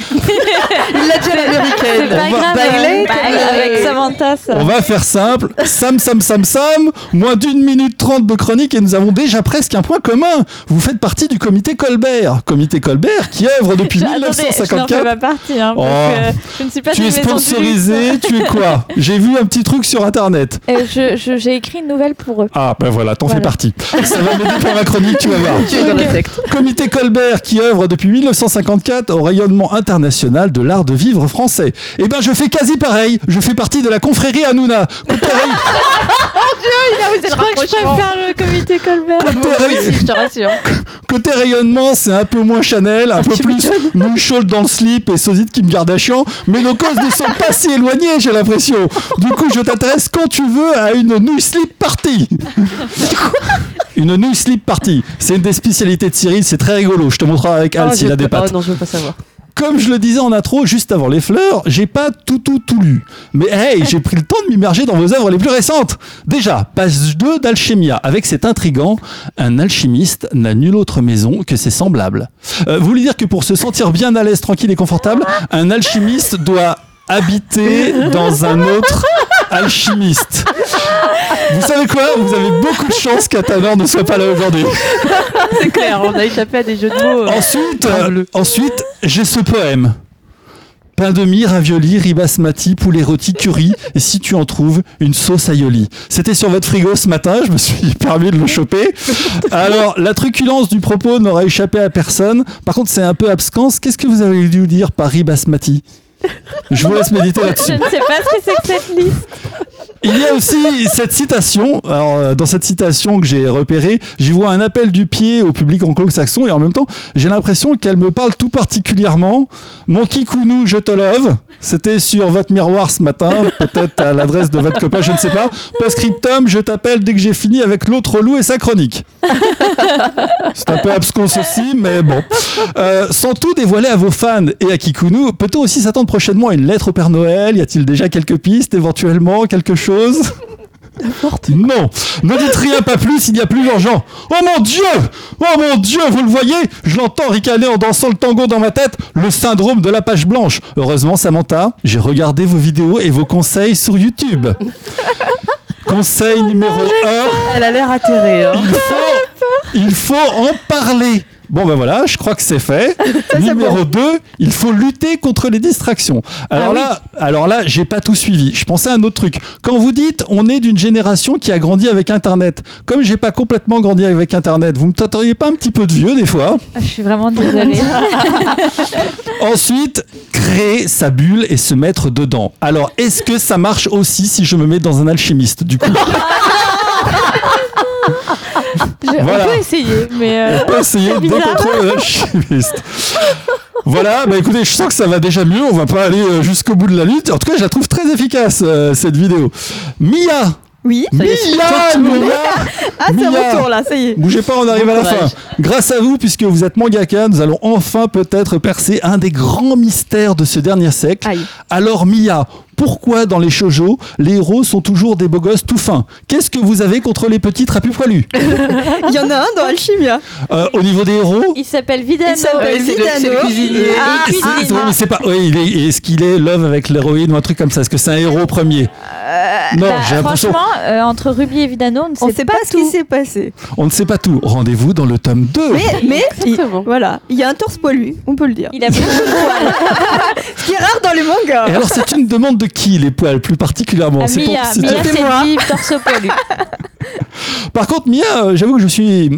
[SPEAKER 2] Il l'a dit à l'américaine.
[SPEAKER 6] C'est pas grave.
[SPEAKER 2] Bailey,
[SPEAKER 6] avec Samantha, ça.
[SPEAKER 3] On va faire simple. Sam, Sam, Sam, Sam. Moins d'une minute trente de chronique et nous avons déjà presque un point commun. Vous faites partie du comité Colbert. Comité Colbert qui œuvre depuis
[SPEAKER 6] Je- attendez, je n'en fais
[SPEAKER 3] 1954.
[SPEAKER 6] pas partie, hein, parce
[SPEAKER 3] Oh.
[SPEAKER 6] que je ne suis pas
[SPEAKER 3] Tu
[SPEAKER 6] d'une
[SPEAKER 3] es sponsorisé, tu es quoi? J'ai vu un petit truc sur internet.
[SPEAKER 6] Euh, je- je- J'ai écrit une nouvelle pour eux.
[SPEAKER 3] Ah, ben voilà, t'en fais
[SPEAKER 6] Voilà.
[SPEAKER 3] partie. Ça va m'aider pour ma chronique, tu vas voir.
[SPEAKER 2] Tu es dans la secte.
[SPEAKER 3] Comité Colbert qui œuvre depuis 1954 au rayonnement international de l'art de vivre français. Eh ben, je fais quasi pareil. Je fais partie de la confrérie Hanouna. Côté, ray-
[SPEAKER 6] Je crois que je préfère le comité Colbert.
[SPEAKER 3] côté ray-
[SPEAKER 2] Si, je te rassure.
[SPEAKER 3] côté rayonnement, c'est un peu moins Chanel, un peu
[SPEAKER 2] Tu
[SPEAKER 3] plus Moonshot dans le slip et me garde à chiant. Mais nos causes ne sont pas si éloignées, j'ai l'impression. Du coup, je t'intéresse quand tu veux à une nouille slip party. Une nouille slip party. C'est une des spécialités de Cyril, c'est très rigolo. Je te montrerai avec Al
[SPEAKER 2] Oh,
[SPEAKER 3] s'il a des pattes.
[SPEAKER 2] Oh non, je veux pas savoir.
[SPEAKER 3] Comme je le disais en intro, juste avant les fleurs, j'ai pas tout tout tout lu. Mais hey, j'ai pris le temps de m'immerger dans vos œuvres les plus récentes. Déjà, page 2 d'Alchimia, avec cet intrigant, un alchimiste n'a nulle autre maison que ses semblables. Euh, vous voulez dire que pour se sentir bien à l'aise, tranquille et confortable, un alchimiste doit habiter dans un autre alchimiste. Vous savez quoi? Vous avez beaucoup de chance qu'Atanor ne soit pas là aujourd'hui.
[SPEAKER 2] C'est clair, on a échappé à des jeux de mots. euh,
[SPEAKER 3] Ensuite, euh, ensuite j'ai ce poème. Pain de mie, ravioli, riz basmati, poulet rôti, curry, et si tu en trouves, une sauce aïoli. C'était sur votre frigo ce matin, je me suis permis de le choper. Alors, la truculence du propos n'aura échappé à personne. Par contre, c'est un peu abscance. Qu'est-ce que vous avez dû dire par riz basmati Je vous laisse méditer là-dessus.
[SPEAKER 6] Je ne sais pas ce que c'est que cette liste.
[SPEAKER 3] Il y a aussi cette citation. Alors, euh, dans cette citation que j'ai repérée, j'y vois un appel du pied au public anglo-saxon et en même temps, j'ai l'impression qu'elle me parle tout particulièrement. Mon kikounou, je te love. C'était sur votre miroir ce matin, peut-être à l'adresse de votre copain, je ne sais pas. Postscriptum, je t'appelle dès que j'ai fini avec l'autre loup et sa chronique. C'est un peu abscons aussi, mais bon. Euh, sans tout dévoiler à vos fans et à Kikounou, peut-on aussi s'attendre prochainement une lettre au Père Noël? Y a-t-il déjà quelques pistes, éventuellement, quelque chose? Non, ne dites rien, pas plus, il n'y a plus urgent. Oh mon Dieu Oh mon Dieu, vous le voyez? Je l'entends ricaner en dansant le tango dans ma tête, le syndrome de la page blanche. Heureusement, Samantha, j'ai regardé vos vidéos et vos conseils sur YouTube. Conseil numéro 1.
[SPEAKER 2] Elle a l'air atterrée. hein.
[SPEAKER 3] Il faut, il faut en parler. Bon ben voilà, je crois que c'est fait. Numéro 2, il faut lutter contre les distractions. Alors
[SPEAKER 2] Ah oui.
[SPEAKER 3] là, alors là, j'ai pas tout suivi. Je pensais à un autre truc. Quand vous dites on est d'une génération qui a grandi avec internet. Comme j'ai pas complètement grandi avec internet, vous me tâteriez pas un petit peu de vieux des fois?
[SPEAKER 6] Ah, Je suis vraiment désolée.
[SPEAKER 3] Ensuite, créer sa bulle et se mettre dedans. Alors, est-ce que ça marche aussi si je me mets dans un alchimiste du coup? Voilà.
[SPEAKER 6] On peut essayer, mais. euh,
[SPEAKER 3] On peut essayer de
[SPEAKER 6] bizarre.
[SPEAKER 3] décontrôler l'alchimiste. Voilà, bah écoutez, je sens que ça va déjà mieux. On va pas aller euh, jusqu'au bout de la lutte. En tout cas, je la trouve très efficace euh, cette vidéo. Mia,
[SPEAKER 10] Oui.
[SPEAKER 2] Ça est,
[SPEAKER 3] Mia, Mia,
[SPEAKER 10] Ah, c'est
[SPEAKER 3] Mia.
[SPEAKER 10] retour là, ça y est.
[SPEAKER 3] Bougez pas, on arrive à la fin. Grâce à vous, puisque vous êtes mangaka, nous allons enfin peut-être percer un des grands mystères de ce dernier siècle.
[SPEAKER 10] Aïe.
[SPEAKER 3] Alors Mia, pourquoi dans les shoujo, les héros sont toujours des beaux gosses tout fins? Qu'est-ce que vous avez contre les petits trapus poilus
[SPEAKER 10] Il y en a un dans Alchimia.
[SPEAKER 3] Euh, Au niveau des héros?
[SPEAKER 6] Il s'appelle Vidano.
[SPEAKER 10] Il s'appelle
[SPEAKER 2] le
[SPEAKER 10] Vidano.
[SPEAKER 2] cuisinier.
[SPEAKER 10] Ah,
[SPEAKER 3] Ah, oui, il est- est-ce qu'il est love avec l'héroïne ou un truc comme ça? Est-ce que c'est un héros premier? Non,
[SPEAKER 6] Bah,
[SPEAKER 3] j'ai l'impression.
[SPEAKER 6] franchement, euh, entre Ruby et Vidano, on ne sait,
[SPEAKER 10] On sait pas, ce qui s'est passé.
[SPEAKER 3] On ne sait pas tout. Rendez-vous dans le tome 2.
[SPEAKER 10] Mais, mais il, voilà, il y a un torse poilu, on peut le dire.
[SPEAKER 6] Il a beaucoup de poils.
[SPEAKER 10] Ce qui est rare dans les
[SPEAKER 3] Et
[SPEAKER 10] mangas.
[SPEAKER 3] alors, c'est une demande de qui les poils plus particulièrement
[SPEAKER 6] Ah,
[SPEAKER 3] C'est pour-
[SPEAKER 6] Mia,
[SPEAKER 3] c'est-
[SPEAKER 6] Mia
[SPEAKER 10] c'est moi.
[SPEAKER 6] dit torse poilu.
[SPEAKER 3] Par contre, Mia, euh, j'avoue que je suis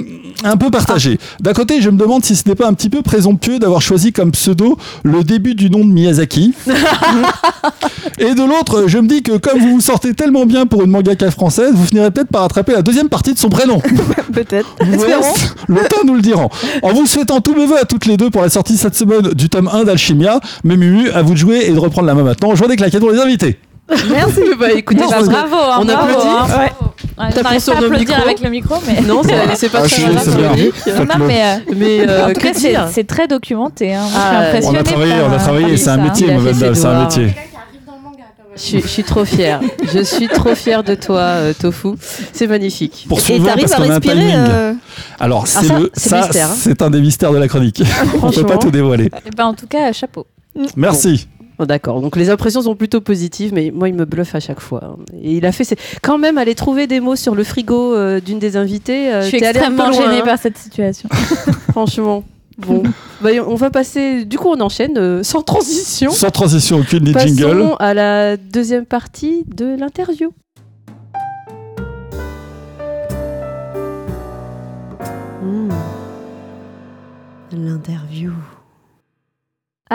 [SPEAKER 3] un peu partagé. D'un côté, je me demande si ce n'est pas un petit peu présomptueux d'avoir choisi comme pseudo le début du nom de Miyazaki. Et de l'autre, je me dis que comme vous vous sortez tellement bien pour une mangaka française, vous finirez peut-être par attraper la deuxième partie de son prénom.
[SPEAKER 10] Peut-être. Espérons.
[SPEAKER 3] le temps nous le dira. En vous souhaitant tous mes voeux à toutes les deux pour la sortie cette semaine du tome 1 d'Alchimia, mais Mumu, à vous de jouer et de reprendre la main maintenant. Je vois des claquettes pour les invités.
[SPEAKER 10] Merci.
[SPEAKER 2] bah écoutez,
[SPEAKER 6] Bah,
[SPEAKER 2] je
[SPEAKER 6] bravo, hein,
[SPEAKER 2] on
[SPEAKER 6] bravo,
[SPEAKER 2] applaudit.
[SPEAKER 6] hein.
[SPEAKER 10] Ouais.
[SPEAKER 6] Ouais,
[SPEAKER 2] sur
[SPEAKER 6] pas
[SPEAKER 2] nos micros.
[SPEAKER 6] avec le micro, mais.
[SPEAKER 2] Non, c'est pas
[SPEAKER 4] Ah,
[SPEAKER 2] très
[SPEAKER 4] je-.
[SPEAKER 6] Non, mais, euh,
[SPEAKER 2] Mais euh,
[SPEAKER 6] en tout cas, c'est très documenté. Hein. Je
[SPEAKER 2] Ah,
[SPEAKER 3] On a travaillé,
[SPEAKER 6] par,
[SPEAKER 3] on a
[SPEAKER 6] euh,
[SPEAKER 3] travaillé, c'est un métier, c'est un métier.
[SPEAKER 2] Je suis, je suis trop fière. Je suis trop fière de toi, euh, Tofu. C'est magnifique.
[SPEAKER 10] Et
[SPEAKER 3] Poursuivons
[SPEAKER 10] t'arrives à respirer. euh,
[SPEAKER 3] Alors, c'est
[SPEAKER 2] ça,
[SPEAKER 3] le,
[SPEAKER 2] c'est
[SPEAKER 3] ça,
[SPEAKER 2] hein.
[SPEAKER 3] c'est un des mystères de la chronique. On peut
[SPEAKER 2] Franchement.
[SPEAKER 3] pas tout dévoiler.
[SPEAKER 6] Eh ben, en tout cas, chapeau.
[SPEAKER 3] Merci.
[SPEAKER 2] Oh, D'accord, donc les impressions sont plutôt positives, mais moi il me bluffe à chaque fois. Et il a fait ses- quand même aller trouver des mots sur le frigo euh, d'une des invitées. euh,
[SPEAKER 6] je suis extrêmement gênée
[SPEAKER 2] hein,
[SPEAKER 6] par cette situation.
[SPEAKER 2] Franchement. Bon, Bah, on va passer. Du coup, on enchaîne euh, sans transition.
[SPEAKER 3] Sans transition aucune, les
[SPEAKER 2] Passons
[SPEAKER 3] jingles.
[SPEAKER 2] à la deuxième partie de l'interview. Hmm. L'interview.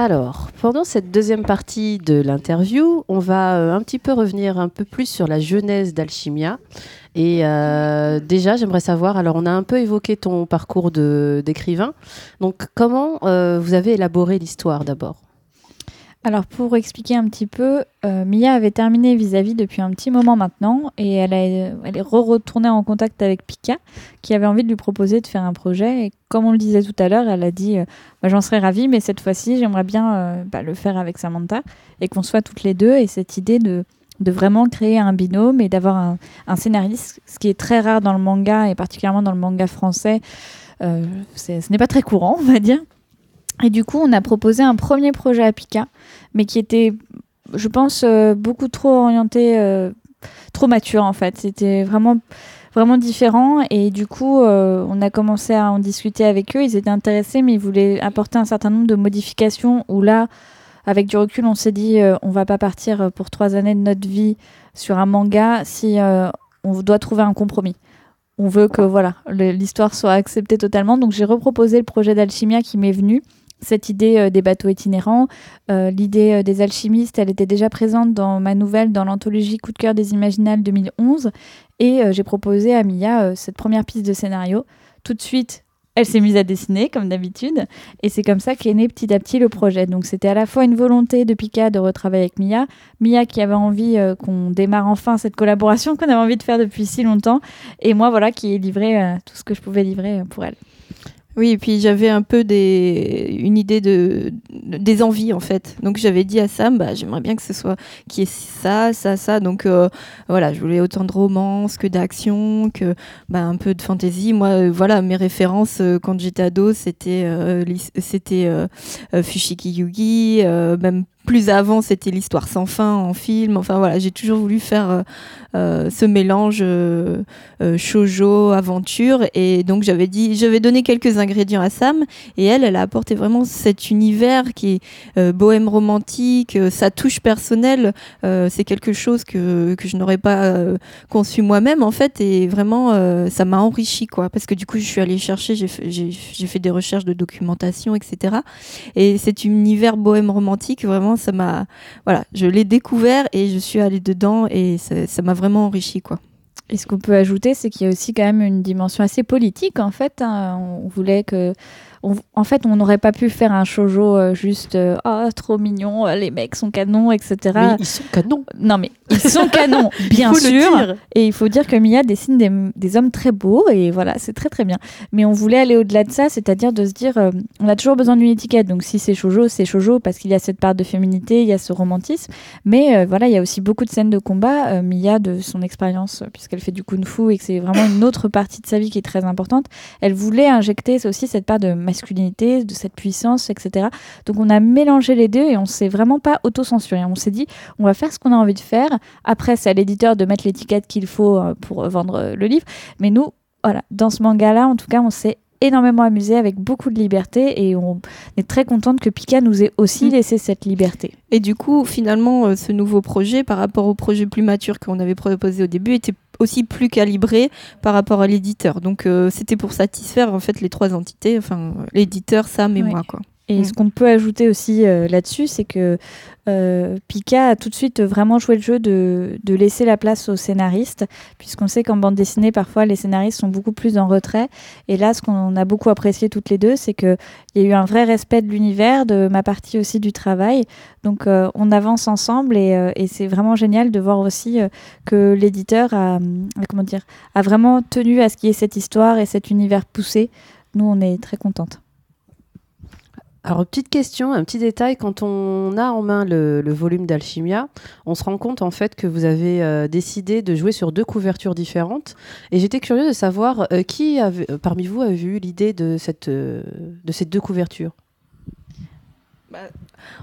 [SPEAKER 2] Alors, pendant cette deuxième partie de l'interview, on va euh, un petit peu revenir un peu plus sur la genèse d'Alchimia. Et euh, déjà, j'aimerais savoir, alors on a un peu évoqué ton parcours d'écrivain. Donc, comment euh, vous avez élaboré l'histoire d'abord?
[SPEAKER 6] Alors, pour expliquer un petit peu, euh, Mia avait terminé vis-à-vis depuis un petit moment maintenant et elle, est re-retournée en contact avec Pika qui avait envie de lui proposer de faire un projet. Et comme on le disait tout à l'heure, elle a dit euh, Bah, J'en serais ravie, mais cette fois-ci, j'aimerais bien euh, bah, le faire avec Samantha et qu'on soit toutes les deux. Et cette idée de, de vraiment créer un binôme et d'avoir un, un scénariste, ce qui est très rare dans le manga et particulièrement dans le manga français, ce n'est pas très courant, on va dire. Et du coup, on a proposé un premier projet à Pika, mais qui était, je pense, euh, beaucoup trop orienté, euh, trop mature en fait. C'était vraiment, vraiment différent. Et du coup, euh, on a commencé à en discuter avec eux. Ils étaient intéressés, mais ils voulaient apporter un certain nombre de modifications. Où là, avec du recul, on s'est dit, euh, on va pas partir pour trois années de notre vie sur un manga si on doit trouver un compromis. On veut que voilà l'histoire soit acceptée totalement. Donc j'ai reproposé le projet d'Alchimia qui m'est venu cette idée euh, des bateaux itinérants, euh, l'idée euh, des alchimistes, elle était déjà présente dans ma nouvelle, dans l'anthologie Coup de cœur des Imaginales 2011. Et j'ai proposé à Mia cette première piste de scénario. Tout de suite, elle s'est mise à dessiner, comme d'habitude. Et c'est comme ça qu'est né petit à petit le projet. Donc c'était à la fois une volonté de Pika de retravailler avec Mia, Mia qui avait envie qu'on démarre enfin cette collaboration qu'on avait envie de faire depuis si longtemps, et moi voilà qui ai livré tout ce que je pouvais livrer pour elle.
[SPEAKER 5] Oui, et puis j'avais un peu des, une idée de, des envies en fait. Donc j'avais dit à Sam, bah, j'aimerais bien que ce soit qui est ça, ça, ça. Donc euh, voilà, je voulais autant de romance que d'action, que bah, un peu de fantasy. Moi, euh, voilà, mes références euh, quand j'étais ado, c'était c'était Fushigi Yugi, même plus avant, c'était l'histoire sans fin en film. Enfin voilà, j'ai toujours voulu faire euh, euh, ce mélange euh, euh, shoujo aventure. Et donc j'avais dit j'avais donné quelques ingrédients à Sam. Et elle elle a apporté vraiment cet univers qui est euh, bohème romantique euh, sa touche personnelle c'est quelque chose que, que je n'aurais pas conçu moi-même en fait. Et vraiment ça m'a enrichi quoi. Parce que du coup je suis allée chercher j'ai fait, fait des recherches de documentation etc et cet univers bohème romantique vraiment ça m'a voilà je l'ai découvert et je suis allée dedans et ça, m'a vraiment enrichi quoi
[SPEAKER 6] Et ce qu'on peut ajouter, c'est qu'il y a aussi quand même une dimension assez politique en fait. hein. On voulait que. On- en fait, on n'aurait pas pu faire un shoujo euh, juste ah trop mignon, euh, les mecs sont canons, etc.
[SPEAKER 2] Mais ils sont canons.
[SPEAKER 6] Non, mais ils sont canons, bien sûr. Et il faut dire que Mia dessine des, des hommes très beaux et voilà, c'est très très bien. Mais on voulait aller au-delà de ça, c'est-à-dire de se dire, euh, on a toujours besoin d'une étiquette. Donc si c'est shoujo, c'est shoujo parce qu'il y a cette part de féminité, il y a ce romantisme. Mais euh, voilà, il y a aussi beaucoup de scènes de combat. Euh, Mia, de son expérience, puisqu'elle fait du kung-fu et que c'est vraiment une autre partie de sa vie qui est très importante, elle voulait injecter aussi cette part de masculinité, de cette puissance, etc. Donc on a mélangé les deux et on s'est vraiment pas auto-censuré. On s'est dit, on va faire ce qu'on a envie de faire. Après, c'est à l'éditeur de mettre l'étiquette qu'il faut euh, pour euh, vendre euh, le livre. Mais nous, voilà, dans ce manga-là, en tout cas, on s'est énormément amusé avec beaucoup de liberté et on est très contente que Pika nous ait aussi
[SPEAKER 5] Mm.
[SPEAKER 6] laissé cette liberté.
[SPEAKER 5] Et du coup, finalement, ce nouveau projet, par rapport au projet plus mature qu'on avait proposé au début, était aussi plus calibré par rapport à l'éditeur. Donc, euh, c'était pour satisfaire en fait les trois entités, enfin l'éditeur, Sam et
[SPEAKER 6] Ouais.
[SPEAKER 5] moi, quoi.
[SPEAKER 6] Et
[SPEAKER 5] Mm.
[SPEAKER 6] ce qu'on peut ajouter aussi euh, là-dessus, c'est que euh, Pika a tout de suite vraiment joué le jeu de, de laisser la place aux scénaristes, puisqu'on sait qu'en bande dessinée, parfois, les scénaristes sont beaucoup plus en retrait. Et là, ce qu'on a beaucoup apprécié toutes les deux, c'est qu'il y a eu un vrai respect de l'univers, de ma partie aussi du travail. Donc, euh, on avance ensemble et, et c'est vraiment génial de voir aussi que l'éditeur a, comment dire, a vraiment tenu à ce qu'il y ait cette histoire et cet univers poussé. Nous, on est très contentes.
[SPEAKER 2] Alors, petite question, un petit détail. Quand on a en main le, volume d'Alchimia, on se rend compte en fait que vous avez euh, décidé de jouer sur deux couvertures différentes. Et j'étais curieux de savoir euh, qui euh, parmi vous avait eu l'idée de, de ces deux couvertures?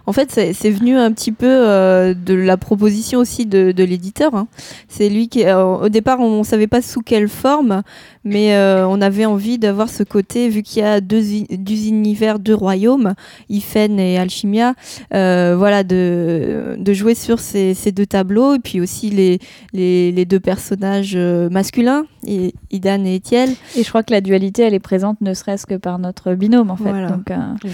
[SPEAKER 5] En fait, c'est venu un petit peu euh, de la proposition aussi de, de l'éditeur. hein. C'est lui qui, euh, au départ, on ne savait pas sous quelle forme, mais euh, on avait envie d'avoir ce côté, vu qu'il y a deux, univers, deux royaumes, Ifen et Alchimia, voilà, de, de jouer sur ces, ces deux tableaux, et puis aussi les, les, les deux personnages masculins, Idan et Etiel.
[SPEAKER 6] Et je crois que la dualité, elle est présente ne serait-ce que par notre binôme, en fait.
[SPEAKER 5] Voilà.
[SPEAKER 6] Donc,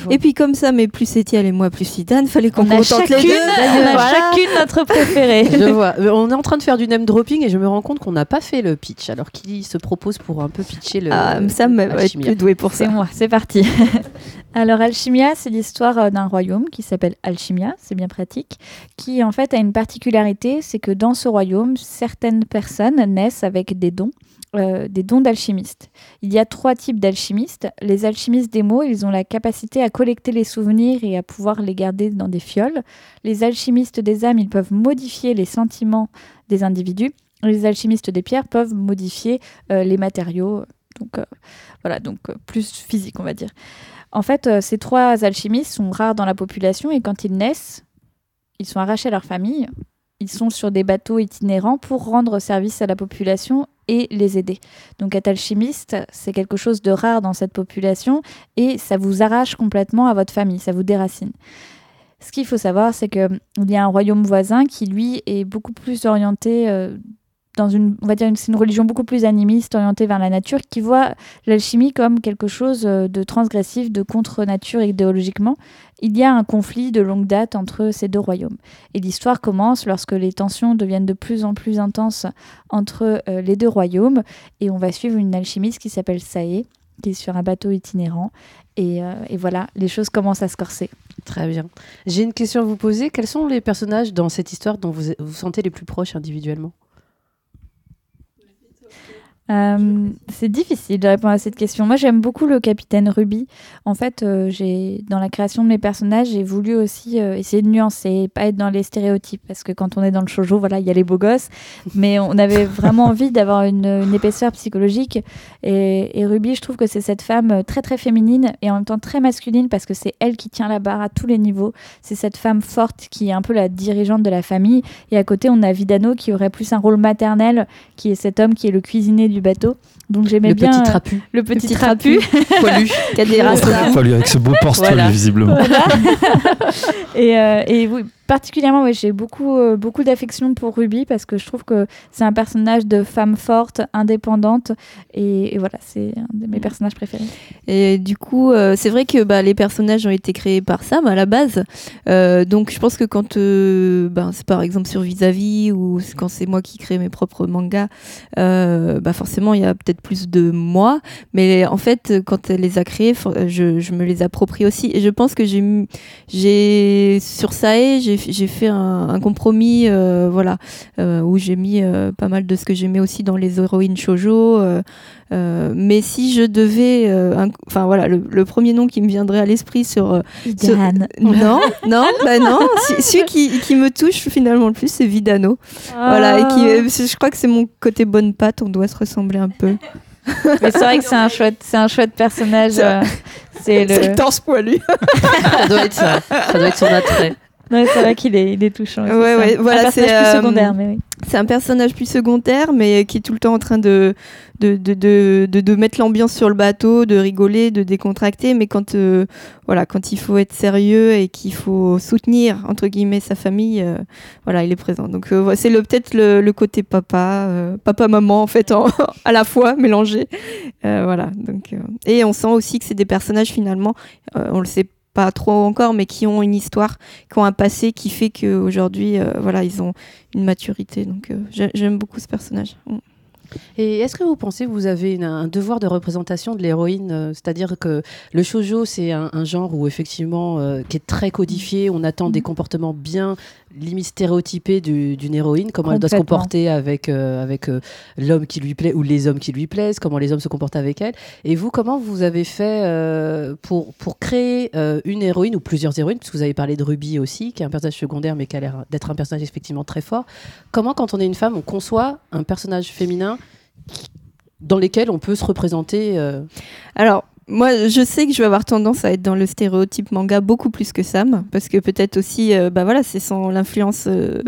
[SPEAKER 5] Et puis comme ça, mais plus Etiel et moi, plus Idan, fallait qu'on contente
[SPEAKER 6] chacune,
[SPEAKER 5] les deux.
[SPEAKER 6] on a
[SPEAKER 5] Voilà.
[SPEAKER 6] chacune notre préféré.
[SPEAKER 2] Je vois. Euh, On est en train de faire du name dropping et je me rends compte qu'on n'a pas fait le pitch. Alors qui se propose pour un peu pitcher le.
[SPEAKER 5] Ah, Sam va être
[SPEAKER 2] Alchimia
[SPEAKER 5] plus doué pour
[SPEAKER 6] C'est
[SPEAKER 5] ça.
[SPEAKER 6] moi, c'est parti. Alors, Alchimia, c'est l'histoire euh, d'un royaume qui s'appelle Alchimia, c'est bien pratique, qui en fait a une particularité, c'est que dans ce royaume, certaines personnes naissent avec des dons, euh, des dons d'alchimistes. Il y a trois types d'alchimistes. Les alchimistes des mots, ils ont la capacité à collecter les souvenirs et à pouvoir les garder dans des fioles. Les alchimistes des âmes, ils peuvent modifier les sentiments des individus. Les alchimistes des pierres peuvent modifier euh, les matériaux. Donc, euh, voilà, donc plus physique, on va dire. En fait, ces trois alchimistes sont rares dans la population et quand ils naissent, ils sont arrachés à leur famille. Ils sont sur des bateaux itinérants pour rendre service à la population et les aider. Donc être alchimiste, c'est quelque chose de rare dans cette population et ça vous arrache complètement à votre famille, ça vous déracine. Ce qu'il faut savoir, c'est qu'il y a un royaume voisin qui, lui, est beaucoup plus orienté euh, dans une, on va dire, c'est une religion beaucoup plus animiste, orientée vers la nature, qui voit l'alchimie comme quelque chose euh, de transgressif, de contre-nature idéologiquement. Il y a un conflit de longue date entre ces deux royaumes. Et l'histoire commence lorsque les tensions deviennent de plus en plus intenses entre euh, les deux royaumes. Et on va suivre une alchimiste qui s'appelle Sae, qui est sur un bateau itinérant. Et, euh, et voilà, les choses commencent à se corser.
[SPEAKER 2] Très bien. J'ai une question à vous poser. Quels sont les personnages dans cette histoire dont vous vous sentez les plus proches individuellement?
[SPEAKER 6] Euh, c'est difficile de répondre à cette question. Moi, j'aime beaucoup le capitaine Ruby. En fait, euh, dans la création de mes personnages, j'ai voulu aussi euh, essayer de nuancer, pas être dans les stéréotypes, parce que quand on est dans le shoujo, voilà, il y a les beaux gosses, mais on avait vraiment envie d'avoir une, épaisseur psychologique. Et, et Ruby, je trouve que c'est cette femme très très féminine et en même temps très masculine, parce que c'est elle qui tient la barre à tous les niveaux. C'est cette femme forte qui est un peu la dirigeante de la famille. Et à côté, on a Vidano qui aurait plus un rôle maternel, qui est cet homme qui est le cuisinier du bateau. Donc j'aimais
[SPEAKER 2] Le
[SPEAKER 6] bien
[SPEAKER 2] petit
[SPEAKER 6] euh,
[SPEAKER 2] trapu.
[SPEAKER 6] le petit,
[SPEAKER 5] petit
[SPEAKER 6] trapu,
[SPEAKER 2] Poilu.
[SPEAKER 5] Qui a des
[SPEAKER 3] lui avec ce beau porte
[SPEAKER 2] Voilà.
[SPEAKER 3] visiblement.
[SPEAKER 6] Voilà. et, euh, et oui, particulièrement, ouais, j'ai beaucoup, euh, beaucoup d'affection pour Ruby parce que je trouve que c'est un personnage de femme forte, indépendante. Et, et voilà, c'est un de mes personnages préférés.
[SPEAKER 5] Et du coup, euh, c'est vrai que bah, les personnages ont été créés par Sam à la base. Euh, donc je pense que quand ben, c'est par exemple sur Vis-à-vis ou quand c'est moi qui crée mes propres mangas, bah, forcément il y a peut-être plus de moi. Mais en fait, quand elle les a créés, je, je me les approprie aussi. Et je pense que j'ai sur Sae, j'ai j'ai fait un, un compromis, euh, voilà, euh, où j'ai mis euh, pas mal de ce que j'aimais aussi dans les héroïnes shoujo. euh, euh, mais si je devais, euh, enfin voilà, le, le premier nom qui me viendrait à l'esprit sur, sur- non, non, bah non, Celui- qui, qui me touche finalement le plus, c'est Vidano. Voilà, et qui, euh, je crois que c'est mon côté bonne patte, on doit se ressembler un peu.
[SPEAKER 6] Mais c'est vrai que c'est un chouette, c'est un chouette personnage. Euh, C'est le.
[SPEAKER 5] le torse poilu.
[SPEAKER 2] Ça doit être ça. Ça doit être son attrait.
[SPEAKER 6] C'est vrai qu'il est, il est touchant. c'est
[SPEAKER 5] Ouais, ouais, voilà,
[SPEAKER 6] un personnage
[SPEAKER 5] c'est,
[SPEAKER 6] plus
[SPEAKER 5] euh,
[SPEAKER 6] secondaire, mais oui.
[SPEAKER 5] C'est un personnage plus secondaire, mais qui est tout le temps en train de, de, de, de, de- mettre l'ambiance sur le bateau, de rigoler, de décontracter. Mais quand, euh, voilà, quand il faut être sérieux et qu'il faut soutenir, entre guillemets, sa famille, euh, voilà, il est présent. Donc euh, c'est le, peut-être le, le côté papa, papa-maman, en fait, en- à la fois, mélangé. Voilà. Donc, et on sent aussi que c'est des personnages, finalement, on le sait pas trop encore, mais qui ont une histoire, qui ont un passé qui fait qu'aujourd'hui, euh, voilà, ils ont une maturité. Donc euh, j'ai- j'aime beaucoup ce personnage. Mm.
[SPEAKER 2] Et est-ce que vous pensez que vous avez une- un devoir de représentation de l'héroïne euh, C'est-à-dire que le shoujo, c'est un, un genre où effectivement, euh, qui est très codifié, on attend des comportements bien limite stéréotypés du- d'une héroïne, comment elle doit se comporter avec, euh, avec euh, l'homme qui lui plaît ou les hommes qui lui plaisent, comment les hommes se comportent avec elle. Et vous, comment vous avez fait euh, pour, pour créer une héroïne ou plusieurs héroïnes, parce que vous avez parlé de Ruby aussi, qui est un personnage secondaire mais qui a l'air d'être un personnage effectivement très fort. Comment, quand on est une femme, on conçoit un personnage féminin dans lesquels on peut se représenter
[SPEAKER 5] Alors, moi, je sais que je vais avoir tendance à être dans le stéréotype manga beaucoup plus que Sam, parce que peut-être aussi, euh, bah voilà, c'est sans l'influence. euh,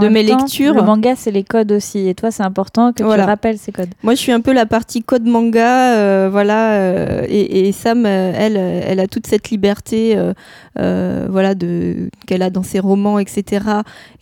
[SPEAKER 5] de mes
[SPEAKER 6] temps,
[SPEAKER 5] lectures.
[SPEAKER 6] Le manga, c'est les codes aussi. Et toi, c'est important que
[SPEAKER 5] Voilà.
[SPEAKER 6] tu rappelles ces codes.
[SPEAKER 5] Moi, je suis un peu la partie code manga, euh, voilà, euh, et, et Sam, elle, elle a toute cette liberté, voilà, de qu'elle a dans ses romans, etc.,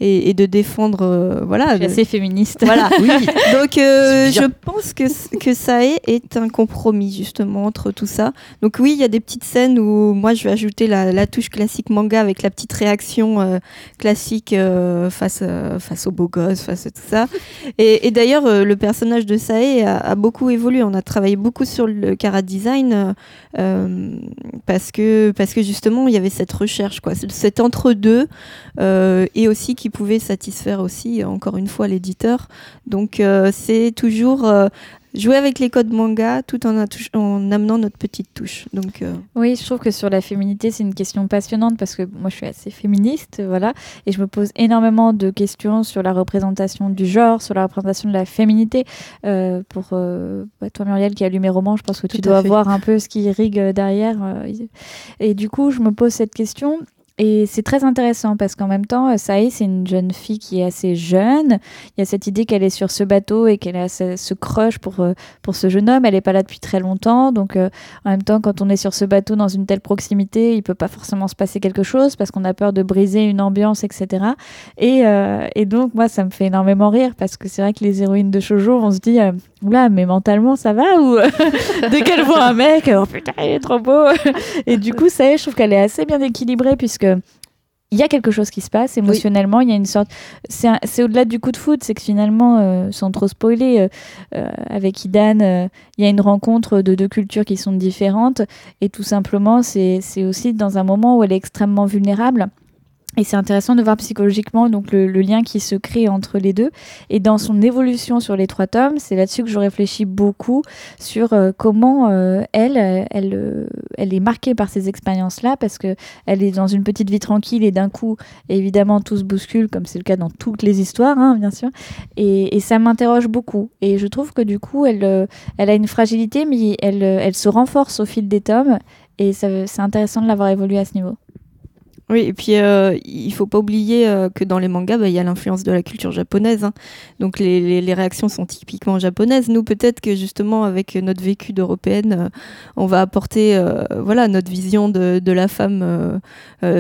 [SPEAKER 5] et, et de défendre, voilà.
[SPEAKER 6] Je suis assez féministe.
[SPEAKER 5] Voilà.
[SPEAKER 2] Oui,
[SPEAKER 5] Donc, je pense que, que ça est, est un compromis, justement, entre tout ça. Donc, oui, il y a des petites scènes où moi, je vais ajouter la, la touche classique manga avec la petite réaction euh, classique euh, face, euh, face aux beaux gosses, face à tout ça. Et, et d'ailleurs, le personnage de Sae a, a beaucoup évolué. On a travaillé beaucoup sur le cara design parce, que, parce que, justement, il y avait cette recherche, quoi, cet entre-deux et aussi qui pouvait satisfaire aussi, encore une fois, l'éditeur. Donc c'est toujours jouer avec les codes manga tout en, amenant notre petite touche. Donc euh,
[SPEAKER 6] Oui, je trouve que sur la féminité, c'est une question passionnante parce que moi, je suis assez féministe, voilà, et je me pose énormément de questions sur la représentation du genre, sur la représentation de la féminité. Euh, pour euh, bah, toi, Muriel, qui a lu mes romans, je pense que tu
[SPEAKER 5] Tout
[SPEAKER 6] dois
[SPEAKER 5] fait.
[SPEAKER 6] voir un peu ce qui rigue euh, derrière. euh, et du coup, je me pose cette question. Et c'est très intéressant parce qu'en même temps, euh, Sae, c'est une jeune fille qui est assez jeune. Il y a cette idée qu'elle est sur ce bateau et qu'elle a ce, crush pour, euh, pour ce jeune homme. Elle n'est pas là depuis très longtemps. Donc, euh, en même temps, quand on est sur ce bateau dans une telle proximité, il peut pas forcément se passer quelque chose parce qu'on a peur de briser une ambiance, etc. Et, et donc, moi, ça me fait énormément rire parce que c'est vrai que les héroïnes de shoujo, on se dit, euh, oula, mais mentalement, ça va Ou dès qu'elle voit un mec, oh putain, il est trop beau Et du coup, est, je trouve qu'elle est assez bien équilibrée puisque il y a quelque chose qui se passe émotionnellement. Il y a une sorte. C'est au-delà du coup de foot, c'est que finalement, euh, sans trop spoiler, euh, euh, avec Idan, euh, il y a une rencontre de deux cultures qui sont différentes. Et tout simplement, c'est aussi dans un moment où elle est extrêmement vulnérable. Et c'est intéressant de voir psychologiquement donc le, lien qui se crée entre les deux. Et dans son évolution sur les trois tomes, c'est là-dessus que je réfléchis beaucoup sur euh, comment euh, elle, euh, elle, elle est marquée par ces expériences-là parce que elle est dans une petite vie tranquille et d'un coup, évidemment, tout se bouscule comme c'est le cas dans toutes les histoires, hein, bien sûr. Et, et ça m'interroge beaucoup. Et je trouve que du coup, elle, elle a une fragilité, mais elle, elle se renforce au fil des tomes. Et c'est intéressant de l'avoir évolué à ce niveau.
[SPEAKER 5] Oui, et puis euh, il faut pas oublier euh, que dans les mangas, bah, il y a l'influence de la culture japonaise. hein. Donc les, les- les réactions sont typiquement japonaises. Nous, peut-être que justement, avec notre vécu d'européenne, euh, on va apporter euh, voilà, notre vision de, de la femme,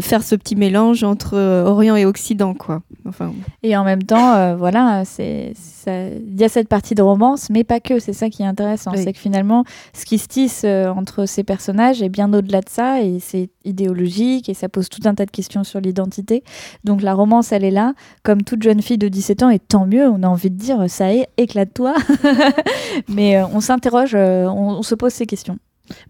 [SPEAKER 5] faire ce petit mélange entre Orient et Occident. Quoi. Enfin,
[SPEAKER 6] Et en même temps, voilà, il y a cette partie de romance, mais pas que. C'est ça qui est intéressant.
[SPEAKER 5] Oui.
[SPEAKER 6] C'est que finalement, ce qui se tisse entre ces personnages est bien au-delà de ça, et c'est idéologique, et ça pose tout un tas de questions sur l'identité. Donc la romance, elle est là, comme toute jeune fille de 17 ans, et tant mieux. On a envie de dire, ça éclate-toi. mais euh, on s'interroge, euh, on se pose ces questions.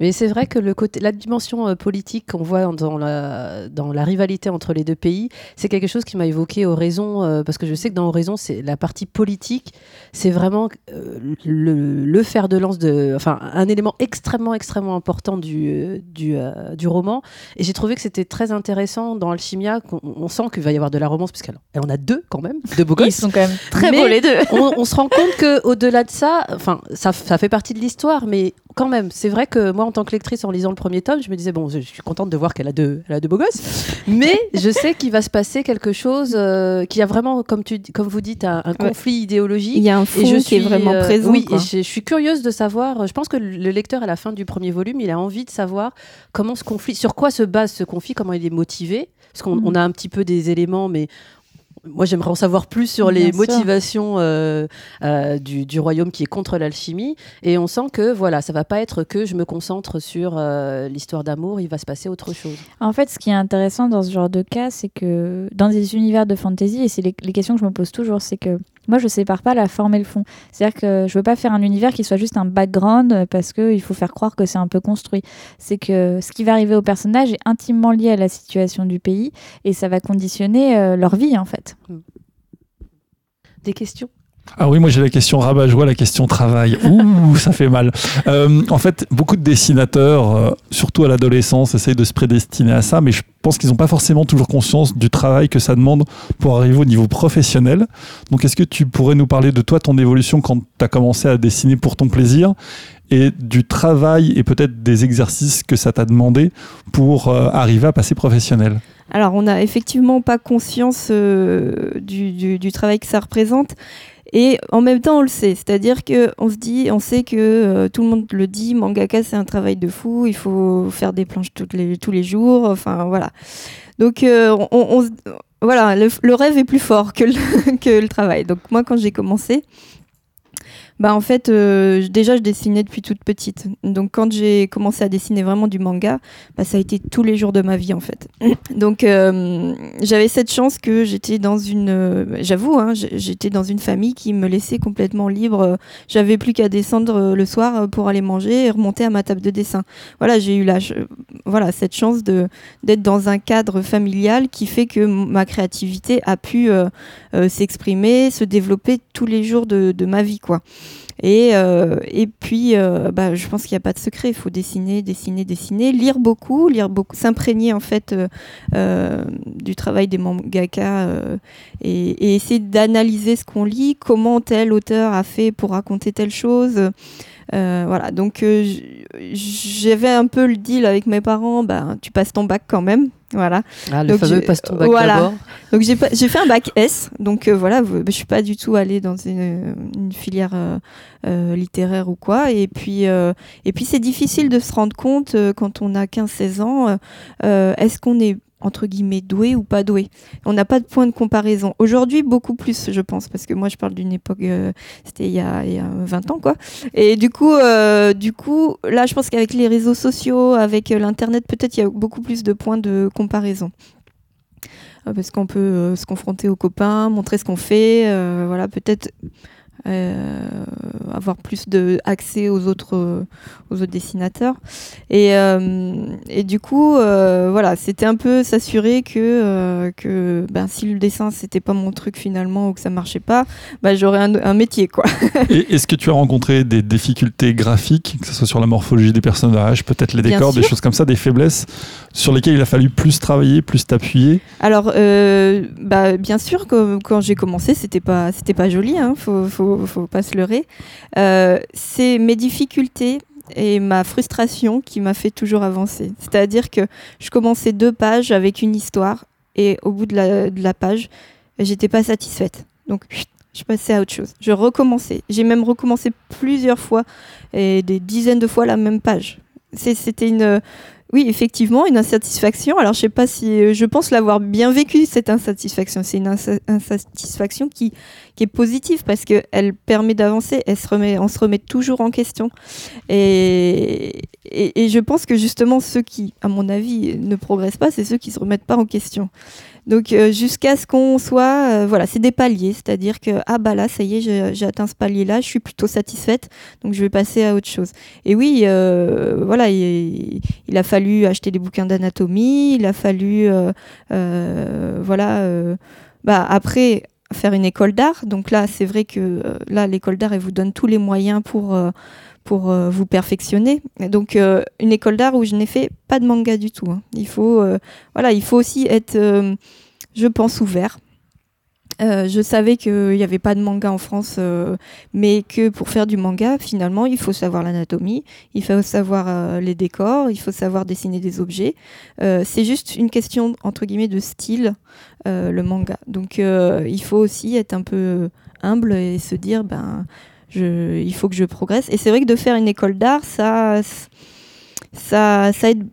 [SPEAKER 2] Mais c'est vrai que le côté, la dimension euh, politique qu'on voit dans la, dans la rivalité entre les deux pays, c'est quelque chose qui m'a évoqué Horizon, euh, parce que je sais que dans Horizon, c'est la partie politique, c'est vraiment euh, le, le fer de lance de, enfin, un élément extrêmement, extrêmement important du, euh, du, euh, du roman. Et j'ai trouvé que c'était très intéressant dans Alchimia, qu'on on sent qu'il va y avoir de la romance, puisqu'elle elle en a deux quand même, deux beaux
[SPEAKER 6] Ils
[SPEAKER 2] gosses.
[SPEAKER 6] sont quand même très
[SPEAKER 2] Mais
[SPEAKER 6] beaux les deux.
[SPEAKER 2] on, on se rend compte que au-delà de ça, enfin, ça, ça fait partie de l'histoire, mais quand même, c'est vrai que moi, en tant que lectrice, en lisant le premier tome, je me disais bon, je, je suis contente de voir qu'elle a deux, elle a deux beaux gosses, mais je sais qu'il va se passer quelque chose, euh, qu'il y a vraiment, comme tu, comme vous dites, un, un conflit idéologique.
[SPEAKER 5] il y a un
[SPEAKER 2] Et
[SPEAKER 5] fond
[SPEAKER 2] je
[SPEAKER 5] qui est
[SPEAKER 2] suis,
[SPEAKER 5] vraiment
[SPEAKER 2] euh,
[SPEAKER 5] présent.
[SPEAKER 2] Oui,
[SPEAKER 5] quoi.
[SPEAKER 2] et je, je suis curieuse de savoir. Je pense que le lecteur, à la fin du premier volume, il a envie de savoir comment ce conflit, sur quoi se base ce conflit, comment il est motivé. Parce qu'on on a un petit peu des éléments, mais moi, j'aimerais en savoir plus sur
[SPEAKER 6] Bien
[SPEAKER 2] les
[SPEAKER 6] sûr.
[SPEAKER 2] motivations euh, euh, du, du royaume qui est contre l'alchimie. Et on sent que voilà, ça va pas être que je me concentre sur euh, l'histoire d'amour, il va se passer autre chose.
[SPEAKER 6] En fait, ce qui est intéressant dans ce genre de cas, c'est que dans des univers de fantasy, et c'est les, les questions que je me pose toujours, c'est que moi, je sépare pas la forme et le fond. C'est-à-dire que je veux pas faire un univers qui soit juste un background euh, parce qu'il faut faire croire que c'est un peu construit. C'est que ce qui va arriver au personnage est intimement lié à la situation du pays et ça va conditionner euh, leur vie, en fait.
[SPEAKER 2] Des questions?
[SPEAKER 3] Ah oui, moi j'ai la question rabat-joie, la question travail. Ouh, ça fait mal. Euh, en fait, beaucoup de dessinateurs, euh, surtout à l'adolescence, essayent de se prédestiner à ça, mais je pense qu'ils n'ont pas forcément toujours conscience du travail que ça demande pour arriver au niveau professionnel. Donc, est-ce que tu pourrais nous parler de toi, ton évolution quand tu as commencé à dessiner pour ton plaisir et du travail et peut-être des exercices que ça t'a demandé pour euh, arriver à passer professionnel?
[SPEAKER 5] Alors, on n'a effectivement pas conscience du travail que ça représente. Et en même temps, on le sait. C'est-à-dire qu'on se dit, on sait que euh, tout le monde le dit, mangaka, c'est un travail de fou. Il faut faire des planches les, tous les jours. Enfin, voilà. Donc, euh, on, voilà, le, rêve est plus fort que que le travail. Donc, moi, quand j'ai commencé, bah en fait, euh, déjà je dessinais depuis toute petite. Donc quand j'ai commencé à dessiner vraiment du manga, bah, ça a été tous les jours de ma vie en fait. Donc euh, j'avais cette chance que j'étais dans une, euh, j'avoue, hein, j'étais dans une famille qui me laissait complètement libre. J'avais plus qu'à descendre euh, le soir euh, pour aller manger et remonter à ma table de dessin. Voilà, j'ai eu la, voilà cette chance de d'être dans un cadre familial qui fait que ma créativité a pu s'exprimer, se développer tous les jours de, de ma vie quoi. Et, euh, et puis, euh, bah, je pense qu'il n'y a pas de secret. Il faut dessiner, dessiner, dessiner, lire beaucoup, lire beaucoup, s'imprégner en fait euh, du travail des mangaka et, et essayer d'analyser ce qu'on lit, comment tel auteur a fait pour raconter telle chose. Euh, voilà, donc euh, j'avais un peu le deal avec mes parents, bah, tu passes ton bac quand même. Voilà.
[SPEAKER 2] Ah, le
[SPEAKER 5] Donc,
[SPEAKER 2] fameux passe ton bac
[SPEAKER 5] voilà. Donc j'ai fait un bac S, donc euh, voilà, je suis pas du tout allée dans une, une filière euh, littéraire ou quoi. Et puis, et puis c'est difficile de se rendre compte quand on a 15-16 ans, est-ce qu'on est entre guillemets doué ou pas doué. On n'a pas de point de comparaison. Aujourd'hui, beaucoup plus, je pense, parce que moi, je parle d'une époque, euh, c'était il, y a- il y a 20 ans, quoi. Et du coup, euh, du coup, là, je pense qu'avec les réseaux sociaux, avec euh, l'internet, peut-être il y a beaucoup plus de points de comparaison. Parce qu'on peut se confronter aux copains, montrer ce qu'on fait, voilà, peut-être euh, avoir plus de accès aux autres, euh, aux autres dessinateurs. Et, euh, et du coup, euh, voilà, c'était un peu s'assurer que, que ben, si le dessin c'était pas mon truc finalement ou que ça marchait pas, ben, j'aurais un, un métier quoi.
[SPEAKER 3] Est-ce que tu as rencontré des difficultés graphiques, que ce soit sur la morphologie des personnages, peut-être les
[SPEAKER 5] Bien
[SPEAKER 3] décors, des choses comme ça, des faiblesses sur lesquelles il a fallu plus travailler, plus t'appuyer?
[SPEAKER 5] Alors, bah, bien sûr, que, quand j'ai commencé, c'était pas, c'était pas joli, hein, faut, faut, faut pas se leurrer. Euh, c'est mes difficultés et ma frustration qui m'a fait toujours avancer. C'est-à-dire que je commençais deux pages avec une histoire et au bout de la, page, j'étais pas satisfaite. Donc, je passais à autre chose. Je recommençais. J'ai même recommencé plusieurs fois et des dizaines de fois la même page. C'était une, oui, effectivement, une insatisfaction. Alors, je sais pas si euh, je pense l'avoir bien vécu cette insatisfaction. C'est une insa- insatisfaction qui, est positive parce que elle permet d'avancer. On se remet toujours en question. Et, et, et je pense que justement ceux qui, à mon avis, ne progressent pas, c'est ceux qui se remettent pas en question. Donc euh, jusqu'à ce qu'on soit, euh, voilà, c'est des paliers, c'est-à-dire que ah bah là, ça y est, j'ai atteint ce palier-là, je suis plutôt satisfaite, donc je vais passer à autre chose. Et oui, euh, voilà, il, il a fallu acheter des bouquins d'anatomie, il a fallu, voilà, bah après faire une école d'art. Donc là, c'est vrai que là, l'école d'art, elle vous donne tous les moyens pour pour euh, vous perfectionner. Donc euh, une école d'art où je n'ai fait pas de manga du tout. hein. Il faut euh, voilà, il faut aussi être, je pense, ouvert. Je savais qu'il n'y avait pas de manga en France, mais que pour faire du manga, finalement, il faut savoir l'anatomie, il faut savoir les décors, il faut savoir dessiner des objets. C'est juste une question, entre guillemets, de style, le manga. Donc il faut aussi être un peu humble et se dire, ben, il faut que je progresse. Et c'est vrai que de faire une école d'art, ça, ça, aide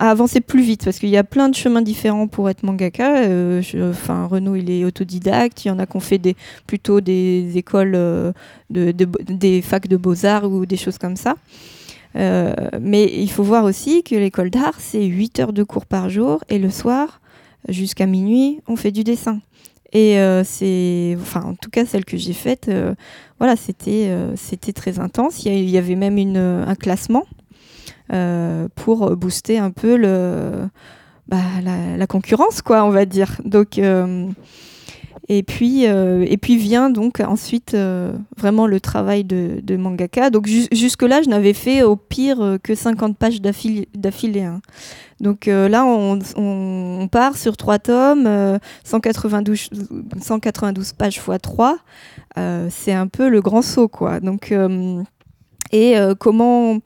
[SPEAKER 5] à avancer plus vite parce qu'il y a plein de chemins différents pour être mangaka. Euh, Renaud, il est autodidacte. Il y en a qui ont fait plutôt des écoles, euh, de, de- des facs de beaux-arts ou des choses comme ça. Euh, mais il faut voir aussi que l'école d'art, c'est 8 heures de cours par jour et le soir, jusqu'à minuit, on fait du dessin. Et euh, c'est, enfin, en tout cas, celle que j'ai faite, euh, voilà, c'était, euh, c'était très intense. Il y, avait même une, un classement pour booster un peu le, bah, la, la concurrence, quoi, on va dire. Donc, et puis, euh, et puis vient donc ensuite euh, vraiment le travail de, mangaka. Donc jus- jusque-là, je n'avais fait au pire euh, que 50 pages d'affilée. hein. Donc là, on, part sur trois tomes, euh, 192, 192 pages x 3. c'est un peu le grand saut, quoi. Donc, et comment,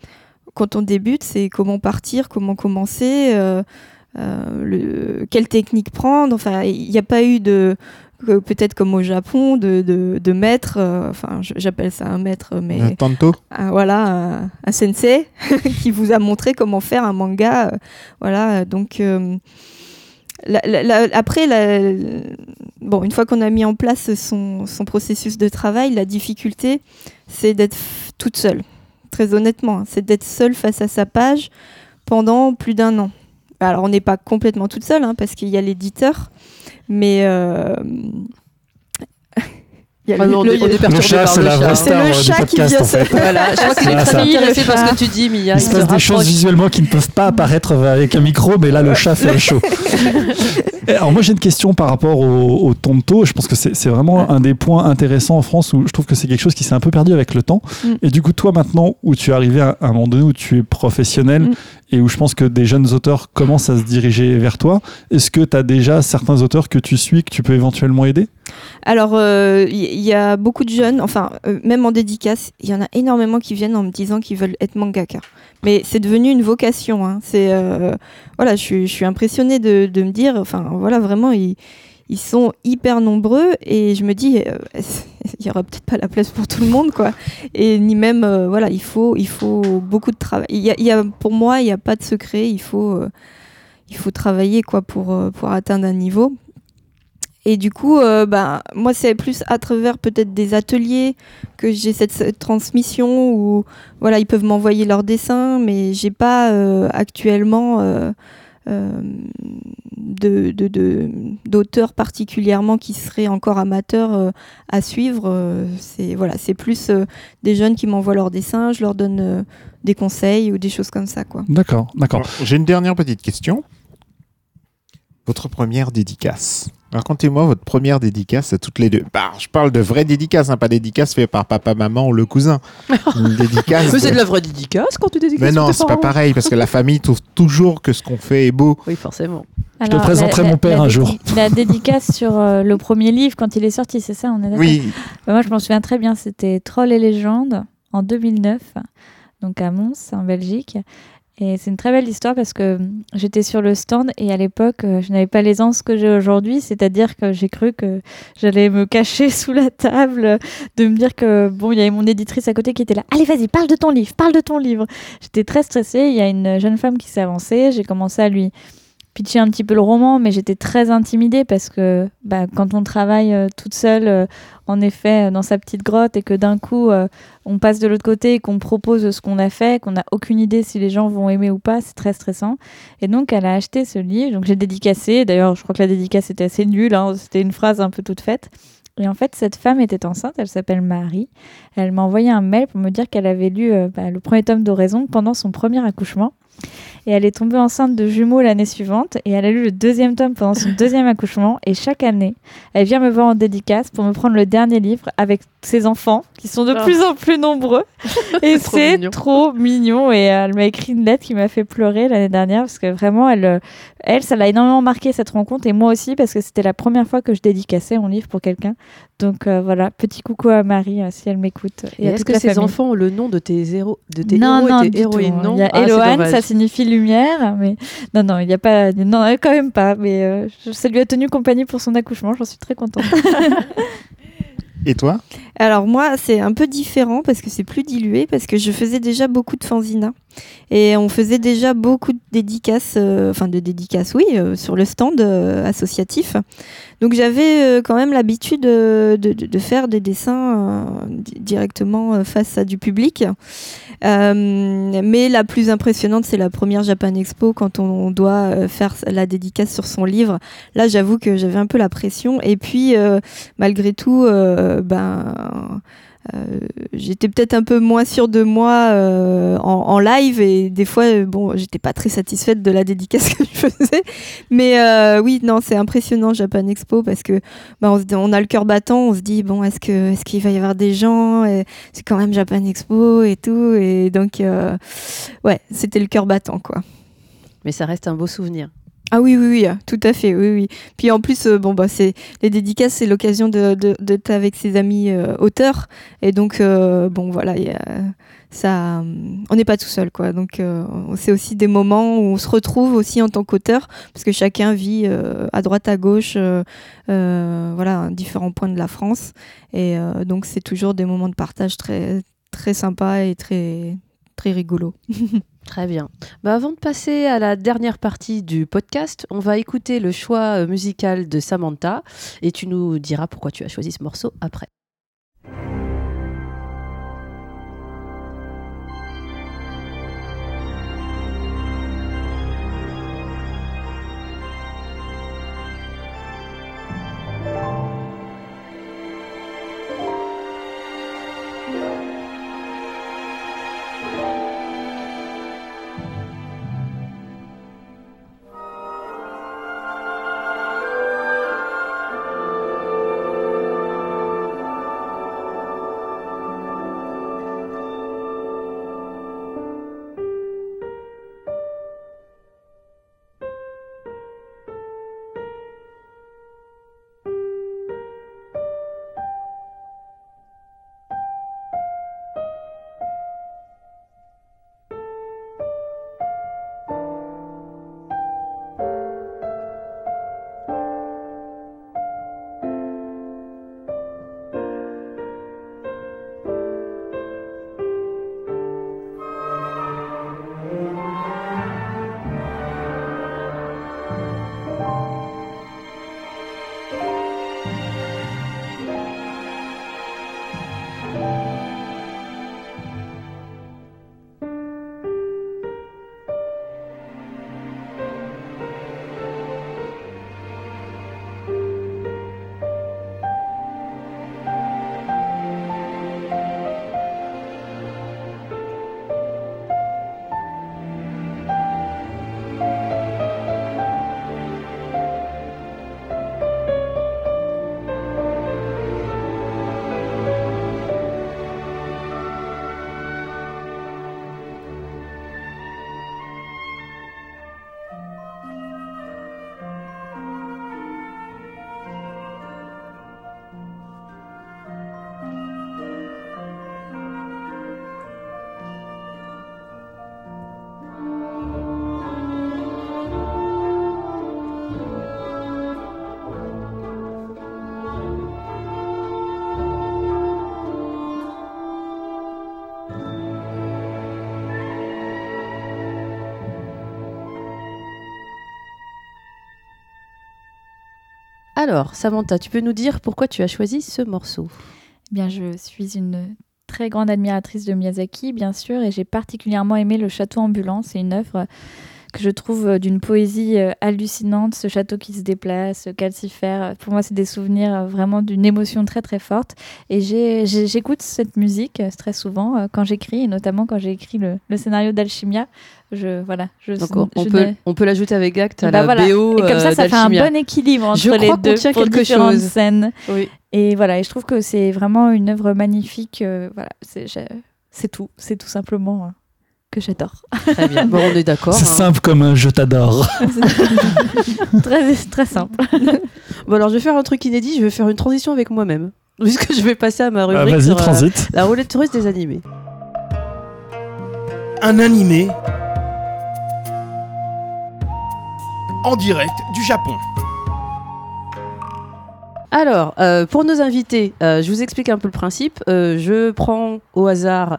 [SPEAKER 5] quand on débute, c'est comment partir, comment commencer, le, quelle technique prendre. Enfin, il n'y a pas eu de peut-être comme au Japon de, de, de maître, euh, enfin j'appelle ça un maître, mais
[SPEAKER 4] Un tanto
[SPEAKER 5] un- voilà, un, un sensei qui vous a montré comment faire un manga. euh, voilà, donc euh, la- la- la- après, la- bon, une fois qu'on a mis en place son, son processus de travail, la difficulté, c'est d'être toute seule. Très honnêtement, hein, c'est d'être seule face à sa page pendant plus d'un an. Alors, on n'est pas complètement toute seule, hein, parce qu'il y a l'éditeur, mais euh, il y a
[SPEAKER 2] Ah
[SPEAKER 5] le-
[SPEAKER 2] non, on
[SPEAKER 5] le-
[SPEAKER 2] est- on est perturbé
[SPEAKER 3] Le chat,
[SPEAKER 2] par le
[SPEAKER 3] la
[SPEAKER 2] chat.
[SPEAKER 3] vraie
[SPEAKER 5] C'est
[SPEAKER 3] star
[SPEAKER 5] le
[SPEAKER 3] du
[SPEAKER 5] chat qui vient
[SPEAKER 3] en
[SPEAKER 5] se-
[SPEAKER 3] fait.
[SPEAKER 2] Voilà, je crois qu'il est très intéressé par ce que tu dis, Mia.
[SPEAKER 3] Il se passe des choses visuellement qui ne peuvent pas apparaître avec un micro, mais là, le chat fait le show. Alors moi j'ai une question par rapport au, au tonto. Je pense que c'est c'est vraiment un des points intéressants en France où je trouve que c'est quelque chose qui s'est un peu perdu avec le temps.
[SPEAKER 5] Mm.
[SPEAKER 3] Et du coup toi maintenant où tu es arrivé à un moment donné où tu es professionnel
[SPEAKER 5] Mm.
[SPEAKER 3] Et où je pense que des jeunes auteurs commencent à se diriger vers toi. Est-ce que tu as déjà certains auteurs que tu suis que tu peux éventuellement aider?
[SPEAKER 5] Alors, euh, il y, y a beaucoup de jeunes, enfin, euh, même en dédicace, il y en a énormément qui viennent en me disant qu'ils veulent être mangaka. Mais c'est devenu une vocation. hein. C'est euh, voilà, je suis, impressionnée de, me dire, enfin, voilà, vraiment, ils, sont hyper nombreux et je me dis, euh, il y aura peut-être pas la place pour tout le monde, quoi. Et ni même, euh, voilà, il faut, il faut beaucoup de travail. Il y a, pour moi, il n'y a pas de secret. Il faut, euh, il faut travailler, quoi, pour, euh, pour atteindre un niveau. Et du coup, euh, bah, moi, c'est plus à travers peut-être des ateliers que j'ai cette, transmission où voilà, ils peuvent m'envoyer leurs dessins, mais j'ai pas actuellement euh, euh, de, de, de- d'auteurs particulièrement qui seraient encore amateurs euh, à suivre. Euh, c'est voilà, c'est plus euh, des jeunes qui m'envoient leurs dessins, je leur donne euh, des conseils ou des choses comme ça, quoi.
[SPEAKER 3] D'accord, d'accord.
[SPEAKER 4] J'ai une dernière petite question. Votre première dédicace. Racontez-moi votre première dédicace à toutes les deux. Bah, je parle de vraie dédicace, hein, pas dédicace faite par papa, maman ou le cousin. Une dédicace.
[SPEAKER 2] Mais c'est de la vraie dédicace quand tu dédicaces
[SPEAKER 4] Mais non, c'est pas pareil parce que la famille trouve toujours que ce qu'on fait est beau.
[SPEAKER 2] Oui, forcément.
[SPEAKER 3] Je te présenterai mon père un jour.
[SPEAKER 6] La dédicace sur euh, le premier livre quand il est sorti, c'est ça, on est d'accord?
[SPEAKER 4] Oui.
[SPEAKER 6] Bah, Moi, je m'en souviens très bien. C'était Troll et légendes en 2009, donc à Mons, en Belgique. Et c'est une très belle histoire parce que hum, j'étais sur le stand et à l'époque, euh, je n'avais pas l'aisance que j'ai aujourd'hui. C'est-à-dire que j'ai cru que j'allais me cacher sous la table, de me dire que, bon, il y avait mon éditrice à côté qui était là. Allez, vas-y, parle de ton livre, parle de ton livre. J'étais très stressée. Il y a une jeune femme qui s'est avancée. J'ai commencé à lui pitcher un petit peu le roman, mais j'étais très intimidée parce que bah, quand on travaille euh, toute seule, euh, en effet, euh, dans sa petite grotte, et que d'un coup, on passe de l'autre côté et qu'on propose ce qu'on a fait, qu'on n'a aucune idée si les gens vont aimer ou pas, c'est très stressant. Et donc, elle a acheté ce livre, donc j'ai dédicacé. D'ailleurs, je crois que la dédicace était assez nulle, hein, c'était une phrase un peu toute faite. Et en fait, cette femme était enceinte, elle s'appelle Marie. Elle m'a envoyé un mail pour me dire qu'elle avait lu bah, le premier tome d'Oraison pendant son premier accouchement. Et elle est tombée enceinte de jumeaux l'année suivante et elle a lu le deuxième tome pendant son deuxième accouchement. Et chaque année, elle vient me voir en dédicace pour me prendre le dernier livre avec ses enfants qui sont de
[SPEAKER 2] Oh.
[SPEAKER 6] plus en plus nombreux. et
[SPEAKER 2] C'est trop mignon.
[SPEAKER 6] trop mignon. Et elle m'a écrit une lettre qui m'a fait pleurer l'année dernière parce que vraiment, elle, euh, elle ça l'a énormément marqué cette rencontre et moi aussi parce que c'était la première fois que je dédicaçais mon livre pour quelqu'un. Donc euh, voilà, petit coucou à Marie euh, si elle m'écoute.
[SPEAKER 2] Et est-ce que
[SPEAKER 6] famille.
[SPEAKER 2] enfants ont le nom de tes héros, de tes
[SPEAKER 6] non,
[SPEAKER 2] héros
[SPEAKER 6] non,
[SPEAKER 2] et
[SPEAKER 6] du
[SPEAKER 2] tes héroïnes
[SPEAKER 6] tout.
[SPEAKER 2] Non?
[SPEAKER 6] Il y a
[SPEAKER 2] Ah,
[SPEAKER 6] Eloane,
[SPEAKER 2] dommage.
[SPEAKER 6] Signifie lumière, mais non, non, il n'y a pas, non, quand même pas. Mais euh, ça lui a tenu compagnie pour son accouchement. J'en suis très contente.
[SPEAKER 4] Et toi?
[SPEAKER 5] Alors moi, c'est un peu différent parce que c'est plus dilué, parce que je faisais déjà beaucoup de fanzina. Et on faisait déjà beaucoup de dédicaces, euh, enfin de dédicaces, oui, euh, sur le stand euh, associatif. Donc j'avais quand même l'habitude de, de- faire des dessins di- directement face à du public. Mais la plus impressionnante, c'est la première Japan Expo quand on doit faire la dédicace sur son livre. Là, j'avoue que j'avais un peu la pression. Et puis, malgré tout, ben, j'étais peut-être un peu moins sûre de moi euh, en, live et des fois, euh, bon, j'étais pas très satisfaite de la dédicace que je faisais. Mais euh, oui, non, c'est impressionnant Japan Expo parce que ben, on, on a le cœur battant, on se dit bon, est-ce que est-ce qu'il va y avoir des gens? C'est quand même Japan Expo et tout, et donc euh, ouais, c'était le cœur battant quoi.
[SPEAKER 2] Mais ça reste un beau souvenir.
[SPEAKER 5] Ah oui, oui, oui, tout à fait, oui, oui. Puis en plus, euh, bon, bah, c'est les dédicaces, c'est l'occasion de, de, d'être avec ses amis euh, auteurs. Et donc, euh, bon, voilà, ça, on n'est pas tout seul, quoi. Donc, c'est aussi des moments où on se retrouve aussi en tant qu'auteur, parce que chacun vit à droite, à gauche, voilà, à différents points de la France. Et donc, c'est toujours des moments de partage très, très sympas et très, très rigolos.
[SPEAKER 2] Très bien. Bah, avant de passer à la dernière partie du podcast, on va écouter le choix euh, musical de Samantha et tu nous diras pourquoi tu as choisi ce morceau après.「Alors, Samantha, tu peux nous dire pourquoi tu as choisi ce morceau
[SPEAKER 6] Eh Bien, je suis une très grande admiratrice de Miyazaki, bien sûr, et j'ai particulièrement aimé Le Château ambulant. C'est une œuvre que je trouve euh, d'une poésie euh, hallucinante, ce château qui se déplace, calcifère. Pour moi, c'est des souvenirs euh, vraiment d'une émotion très très forte. Et j'écoute cette musique euh, très souvent euh, quand j'écris, et notamment quand j'ai écrit le, le scénario d'Alchimia. Je, voilà, je,
[SPEAKER 2] Donc, on,
[SPEAKER 6] je
[SPEAKER 2] peut, on peut l'ajouter avec Act à
[SPEAKER 6] Bah
[SPEAKER 2] la
[SPEAKER 6] voilà.
[SPEAKER 2] BO
[SPEAKER 6] Et comme ça,
[SPEAKER 2] euh,
[SPEAKER 6] ça fait un bon équilibre entre
[SPEAKER 2] Je
[SPEAKER 6] les deux
[SPEAKER 2] tient
[SPEAKER 6] pour
[SPEAKER 2] quelque
[SPEAKER 6] différentes
[SPEAKER 2] chose.
[SPEAKER 6] scènes.
[SPEAKER 2] Oui.
[SPEAKER 6] Et voilà, et je trouve que c'est vraiment une œuvre magnifique. euh, voilà, c'est tout, c'est tout simplement euh, que j'adore.
[SPEAKER 2] Très bien. Bon, on est d'accord.
[SPEAKER 3] C'est
[SPEAKER 2] hein.
[SPEAKER 3] simple comme un je t'adore.
[SPEAKER 6] très, très simple.
[SPEAKER 2] Bon, alors je vais faire un truc inédit, je vais faire une transition avec moi-même. Puisque je vais passer à ma rubrique
[SPEAKER 3] Ah, vas-y,
[SPEAKER 2] sur, euh,
[SPEAKER 3] transite.
[SPEAKER 2] la roulette russe des animés.
[SPEAKER 8] Un animé en direct du Japon.
[SPEAKER 2] Alors, euh, pour nos invités, euh, je vous explique un peu le principe. Euh, je prends au hasard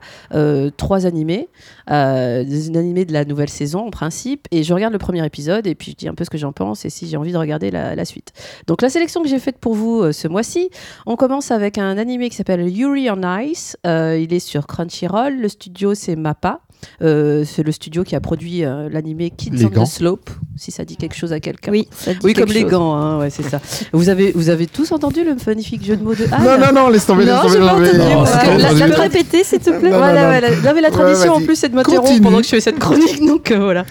[SPEAKER 2] trois animés, des animés de la nouvelle saison en principe, et je regarde le premier épisode et puis je dis un peu ce que j'en pense et si j'ai envie de regarder la, la suite. Donc la sélection que j'ai faite pour vous ce mois-ci, on commence avec un animé qui s'appelle Yuri on Ice. Il est sur Crunchyroll. Le studio c'est Mappa. Euh, c'est le studio qui a produit euh, l'animé Kids
[SPEAKER 4] Les
[SPEAKER 2] on
[SPEAKER 4] gants.
[SPEAKER 2] the Slope, si ça dit quelque chose à quelqu'un.
[SPEAKER 10] Oui, ça dit
[SPEAKER 2] Oui,
[SPEAKER 10] quelque
[SPEAKER 2] comme les gants, hein, ouais, c'est ça. Vous avez, vous avez tous entendu le magnifique jeu de mots de Anne
[SPEAKER 4] Non, non, non, laisse tomber, laisse
[SPEAKER 2] Non,
[SPEAKER 4] tomber,
[SPEAKER 2] j'ai pas entendu.
[SPEAKER 3] Non,
[SPEAKER 2] que
[SPEAKER 3] pas
[SPEAKER 2] la-
[SPEAKER 3] entendu.
[SPEAKER 2] la-
[SPEAKER 10] répéter, s'il te plaît
[SPEAKER 4] Non,
[SPEAKER 2] voilà,
[SPEAKER 4] non,
[SPEAKER 2] voilà. Non, mais la
[SPEAKER 4] Ouais,
[SPEAKER 2] tradition en
[SPEAKER 4] vas-y.
[SPEAKER 2] plus, c'est de m'interrompre pendant que je fais cette chronique. Donc euh, voilà.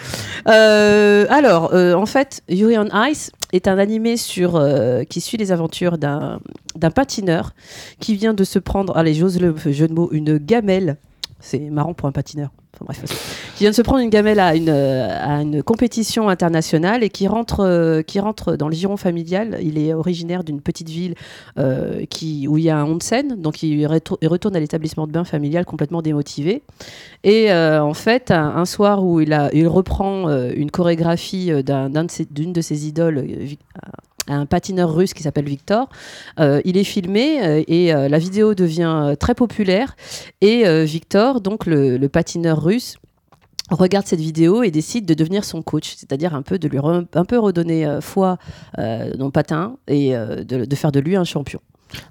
[SPEAKER 2] Euh, alors, euh, en fait, Yuri on Ice est un animé sur, euh, qui suit les aventures d'un d'un patineur qui vient de se prendre, allez, j'ose le jeu de mots, une gamelle. C'est marrant pour un patineur. Enfin, bref, qui vient de se prendre une gamelle à une, euh, à une compétition internationale et qui rentre, euh, qui rentre dans le giron familial. Il est originaire d'une petite ville euh, qui, où il y a un onsen, donc il, retour- il retourne à l'établissement de bain familial complètement démotivé. Et en fait, un, soir où il, reprend une chorégraphie d'une de, ses idoles, un patineur russe qui s'appelle Victor. Euh, il est filmé euh, et euh, la vidéo devient très populaire. Et Victor, donc le, patineur russe, regarde cette vidéo et décide de devenir son coach, c'est-à-dire un peu de lui un peu redonner foi dans le patin et de faire de lui un champion.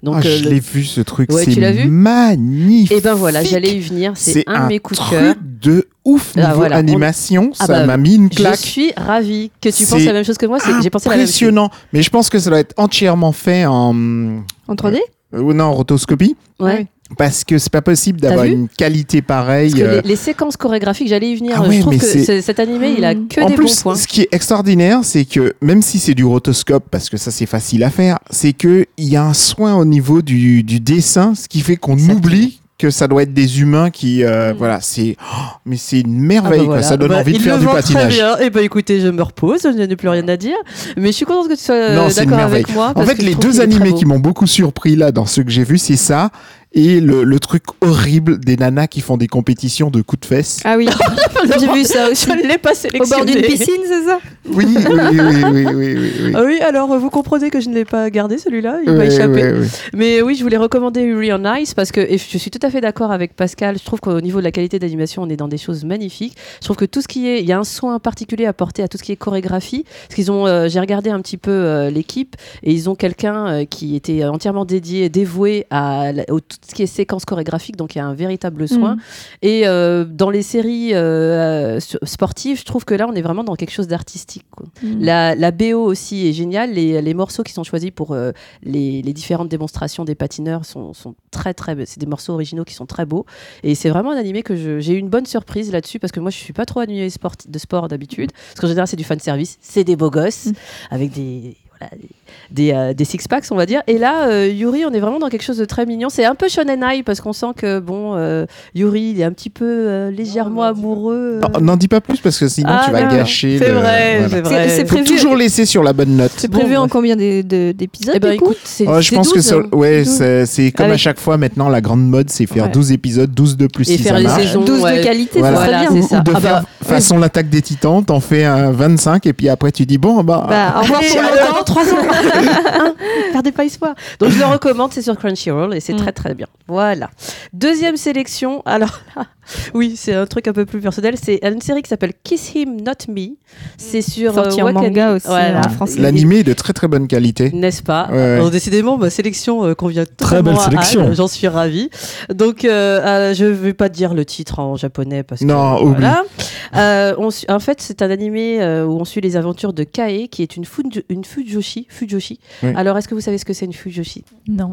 [SPEAKER 2] Donc,
[SPEAKER 4] Ah,
[SPEAKER 2] euh,
[SPEAKER 4] je
[SPEAKER 2] le-
[SPEAKER 4] l'ai vu ce truc,
[SPEAKER 2] Ouais,
[SPEAKER 4] c'est
[SPEAKER 2] tu l'as vu?
[SPEAKER 4] magnifique.
[SPEAKER 2] Et ben voilà, j'allais y venir, c'est un, de mes coups de cœur.
[SPEAKER 4] truc de ouf
[SPEAKER 2] Ah,
[SPEAKER 4] niveau
[SPEAKER 2] voilà,
[SPEAKER 4] animation,
[SPEAKER 2] Ah
[SPEAKER 4] ça
[SPEAKER 2] bah,
[SPEAKER 4] m'a mis une
[SPEAKER 2] Je
[SPEAKER 4] claque.
[SPEAKER 2] suis ravie que tu
[SPEAKER 4] C'est
[SPEAKER 2] penses la même chose que moi. c'est que J'ai pensé la même chose.
[SPEAKER 4] Impressionnant, mais je pense que ça doit être entièrement fait en
[SPEAKER 10] En 3D
[SPEAKER 4] euh, non, en rotoscopie
[SPEAKER 2] Ouais.
[SPEAKER 4] Parce que c'est pas possible d'avoir une qualité pareille.
[SPEAKER 2] Parce que
[SPEAKER 4] euh,
[SPEAKER 2] les, les séquences chorégraphiques, j'allais y venir.
[SPEAKER 4] Ah
[SPEAKER 2] je trouve que cet animé, il a que
[SPEAKER 4] en
[SPEAKER 2] des
[SPEAKER 4] plus,
[SPEAKER 2] bons points.
[SPEAKER 4] ce qui est extraordinaire, c'est que même si c'est du rotoscope, parce que ça c'est facile à faire, c'est que il y a un soin au niveau du, du dessin, ce qui fait qu'on oublie que ça doit être des humains qui, euh, voilà, c'est, oh, mais c'est une
[SPEAKER 2] Ah
[SPEAKER 4] merveille,
[SPEAKER 2] bah
[SPEAKER 4] quoi.
[SPEAKER 2] voilà.
[SPEAKER 4] ça donne
[SPEAKER 2] Bah,
[SPEAKER 4] envie de faire du patinage.
[SPEAKER 2] Très bien. Et bah écoutez, je me repose, je n'ai plus rien à dire. Mais je suis contente que tu sois
[SPEAKER 4] Non,
[SPEAKER 2] euh,
[SPEAKER 4] c'est une
[SPEAKER 2] d'accord
[SPEAKER 4] merveille.
[SPEAKER 2] avec moi.
[SPEAKER 4] En
[SPEAKER 2] parce
[SPEAKER 4] fait, les deux animés qui m'ont beaucoup surpris là dans ceux que j'ai vus, c'est ça et le, le truc horrible des nanas qui font des compétitions de coups de fesses.
[SPEAKER 10] Ah oui, j'ai vu ça aussi.
[SPEAKER 2] Je ne l'ai pas
[SPEAKER 10] Au
[SPEAKER 2] sélectionné.
[SPEAKER 10] bord d'une piscine, c'est ça?
[SPEAKER 4] Oui, oui, oui, oui, oui, oui, oui, oui.
[SPEAKER 2] Ah oui, alors vous comprenez que je ne l'ai pas gardé celui-là, il m'a échappé. Mais oui, je voulais recommander Yuri on Ice parce que et je suis tout à fait d'accord avec Pascal. Je trouve qu'au niveau de la qualité d'animation, on est dans des choses magnifiques. Je trouve que tout ce qui est, il y a un soin particulier apporté à tout ce qui est chorégraphie. Parce qu'ils ont, euh, j'ai regardé un petit peu euh, l'équipe et ils ont quelqu'un euh, qui était entièrement dédié, dévoué à la- au- tout ce qui est séquence chorégraphique. Donc il y a un véritable soin.
[SPEAKER 10] Mm.
[SPEAKER 2] Et euh, dans les séries euh, sportives, je trouve que là, on est vraiment dans quelque chose d'artistique.
[SPEAKER 10] Mm.
[SPEAKER 2] La, la BO aussi est géniale. Les, les morceaux qui sont choisis pour euh, les, les différentes démonstrations des patineurs sont, sont très très. C'est des morceaux originaux qui sont très beaux. Et c'est vraiment un animé que j'ai eu une bonne surprise là-dessus parce que moi je suis pas trop animé sport, de sport d'habitude. Parce qu'en général c'est du fan service, c'est des beaux gosses
[SPEAKER 10] Mm.
[SPEAKER 2] avec des voilà, des, des, euh, des six packs on va dire. Et là euh, Yuri on est vraiment dans quelque chose de très mignon. C'est un peu shonen parce qu'on sent que bon euh, Yuri il est un petit peu euh, légèrement amoureux. euh.
[SPEAKER 4] Non, N'en dis pas plus parce que sinon
[SPEAKER 2] Ah,
[SPEAKER 4] tu vas
[SPEAKER 2] non,
[SPEAKER 4] gâcher.
[SPEAKER 2] c'est
[SPEAKER 4] le-
[SPEAKER 2] vrai,
[SPEAKER 4] voilà.
[SPEAKER 2] c'est vrai.
[SPEAKER 10] C'est- c'est
[SPEAKER 4] Faut
[SPEAKER 10] prévu-
[SPEAKER 4] toujours laisser sur la bonne note.
[SPEAKER 10] C'est
[SPEAKER 2] Bon,
[SPEAKER 10] prévu en combien d'é- de- d'épisodes
[SPEAKER 2] Eh ben écoute, c'est
[SPEAKER 4] Oh, je pense que
[SPEAKER 2] 12,
[SPEAKER 4] ça-
[SPEAKER 2] hein.
[SPEAKER 4] ouais,
[SPEAKER 10] 12.
[SPEAKER 4] c'est comme à chaque fois maintenant la grande mode, c'est faire
[SPEAKER 2] Ouais.
[SPEAKER 4] 12 épisodes, 12 de plus
[SPEAKER 2] Et
[SPEAKER 4] si
[SPEAKER 2] faire
[SPEAKER 4] ça
[SPEAKER 2] les
[SPEAKER 4] marche.
[SPEAKER 2] saisons.
[SPEAKER 10] 12
[SPEAKER 2] ouais.
[SPEAKER 10] de qualité,
[SPEAKER 4] Voilà.
[SPEAKER 10] ça serait
[SPEAKER 2] Voilà,
[SPEAKER 10] bien.
[SPEAKER 2] c'est ça.
[SPEAKER 4] Ou de
[SPEAKER 2] Ah bah,
[SPEAKER 4] faire, Façon l'attaque des titans, t'en fais un 25 et puis après tu dis bon bah.
[SPEAKER 10] Bah, au revoir pour
[SPEAKER 2] euh,
[SPEAKER 10] longtemps.
[SPEAKER 2] dans trois ans. Hein, Perdez pas espoir. Donc je le recommande, c'est sur Crunchyroll et c'est
[SPEAKER 10] Mm.
[SPEAKER 2] très très bien. Voilà. Deuxième sélection. Alors là, oui, c'est un truc un peu plus personnel. C'est une série qui s'appelle Kiss Him Not Me. C'est sur
[SPEAKER 10] Sorti en
[SPEAKER 2] Wakanim.
[SPEAKER 10] manga aussi,
[SPEAKER 2] Voilà.
[SPEAKER 10] en français.
[SPEAKER 4] L'animé est de très très bonne qualité.
[SPEAKER 2] N'est-ce pas
[SPEAKER 4] Ouais.
[SPEAKER 2] Alors, Décidément, ma sélection euh, convient
[SPEAKER 3] Très belle sélection.
[SPEAKER 2] J'en suis ravie. Donc, euh, euh, je ne vais pas dire le titre en japonais parce que
[SPEAKER 4] Non, oublie.
[SPEAKER 2] voilà. Euh, on su- en fait, c'est un animé euh, où on suit les aventures de Kae, qui est une, fujo- une fujoshi. fujoshi.
[SPEAKER 4] Oui.
[SPEAKER 2] Alors, est-ce que vous savez ce que c'est une fujoshi?
[SPEAKER 6] Non.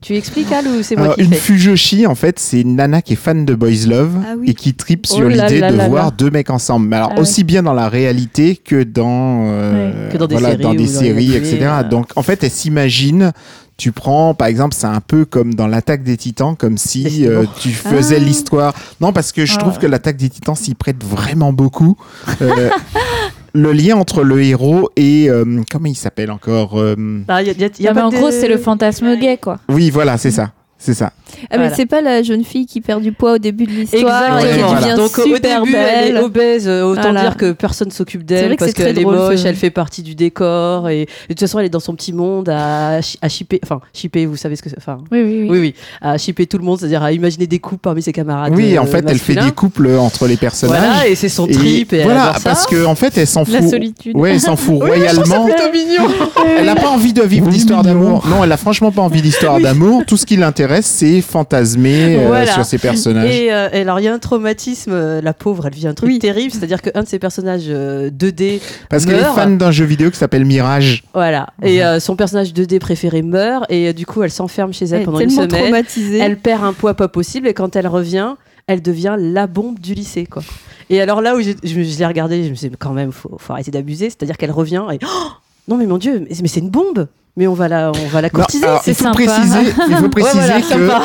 [SPEAKER 2] Tu expliques, Al, ou c'est moi
[SPEAKER 4] Alors,
[SPEAKER 2] qui
[SPEAKER 4] une
[SPEAKER 2] fais?
[SPEAKER 4] Fujoshi, en fait, c'est une nana qui est fan de Boys Love
[SPEAKER 10] Ah oui.
[SPEAKER 4] et qui tripe
[SPEAKER 2] Oh
[SPEAKER 4] sur
[SPEAKER 2] là
[SPEAKER 4] l'idée de
[SPEAKER 2] là
[SPEAKER 4] voir
[SPEAKER 2] là.
[SPEAKER 4] deux mecs ensemble. Mais alors,
[SPEAKER 6] Ah
[SPEAKER 4] aussi bien dans la réalité que dans, euh,
[SPEAKER 2] Que dans des
[SPEAKER 4] voilà,
[SPEAKER 2] séries
[SPEAKER 4] dans des etc.
[SPEAKER 2] euh.
[SPEAKER 4] Donc, en fait, elle s'imagine. Tu prends, par exemple, c'est un peu comme dans l'attaque des titans, comme si euh, tu faisais
[SPEAKER 10] Ah.
[SPEAKER 4] l'histoire. Non, parce que je
[SPEAKER 6] Ah.
[SPEAKER 4] trouve que l'attaque des titans s'y prête vraiment beaucoup. Euh, le lien entre le héros et euh, comment il s'appelle encore euh,
[SPEAKER 2] Ah, y a- y a- y a
[SPEAKER 6] Non, mais
[SPEAKER 2] pas
[SPEAKER 6] en gros, c'est le fantasme gay, quoi.
[SPEAKER 4] Oui, voilà, c'est ça, c'est ça.
[SPEAKER 10] Ah, mais
[SPEAKER 2] Voilà.
[SPEAKER 10] c'est pas la jeune fille qui perd du poids au début de l'histoire et qui devient
[SPEAKER 2] Donc au
[SPEAKER 10] super
[SPEAKER 2] début, elle
[SPEAKER 10] belle.
[SPEAKER 2] est obèse, euh, autant
[SPEAKER 10] Voilà.
[SPEAKER 2] dire que personne s'occupe d'elle parce qu'elle est
[SPEAKER 10] drôle,
[SPEAKER 2] moche, elle fait partie du décor et, et de toute façon elle est dans son petit monde à, à shipper, enfin shipper, vous savez ce que c'est, enfin
[SPEAKER 6] Oui, oui, oui.
[SPEAKER 2] oui oui, à shipper tout le monde, c'est-à-dire à imaginer des couples parmi ses camarades.
[SPEAKER 4] oui,
[SPEAKER 2] euh,
[SPEAKER 4] en fait, elle fait des couples entre les personnages.
[SPEAKER 2] Voilà et c'est son trip et, elle
[SPEAKER 4] voilà, parce que en fait, elle s'en fout.
[SPEAKER 6] La solitude.
[SPEAKER 4] Ouais, elle s'en fout royalement. Elle n'a pas envie de vivre d'histoire d'amour. Non, elle a franchement pas envie d'histoire d'amour. Tout ce qui l'intéresse, c'est fantasmer euh,
[SPEAKER 2] Voilà.
[SPEAKER 4] sur ses personnages.
[SPEAKER 2] Et, euh, et alors il y a un traumatisme, euh, la pauvre, elle vit un truc
[SPEAKER 10] Oui.
[SPEAKER 2] terrible, c'est-à-dire qu'un de ses personnages euh, 2D
[SPEAKER 4] Parce qu'elle est
[SPEAKER 2] meurt.
[SPEAKER 4] fan d'un jeu vidéo qui s'appelle Mirage.
[SPEAKER 2] Voilà. Et euh, son personnage 2D préféré meurt et euh, du coup elle s'enferme chez elle
[SPEAKER 10] Elle
[SPEAKER 2] pendant une semaine.
[SPEAKER 10] traumatisée.
[SPEAKER 2] Elle perd un poids pas possible et quand elle revient, elle devient la bombe du lycée quoi. Et alors là où je, je l'ai regardé, je me suis dit mais quand même faut, faut arrêter d'abuser, c'est-à-dire qu'elle revient et Oh non mais mon dieu, mais, mais c'est une bombe. Mais on va la on va la
[SPEAKER 4] Non,
[SPEAKER 2] courtiser.
[SPEAKER 6] c'est
[SPEAKER 4] il faut préciser, il faut préciser
[SPEAKER 2] voilà,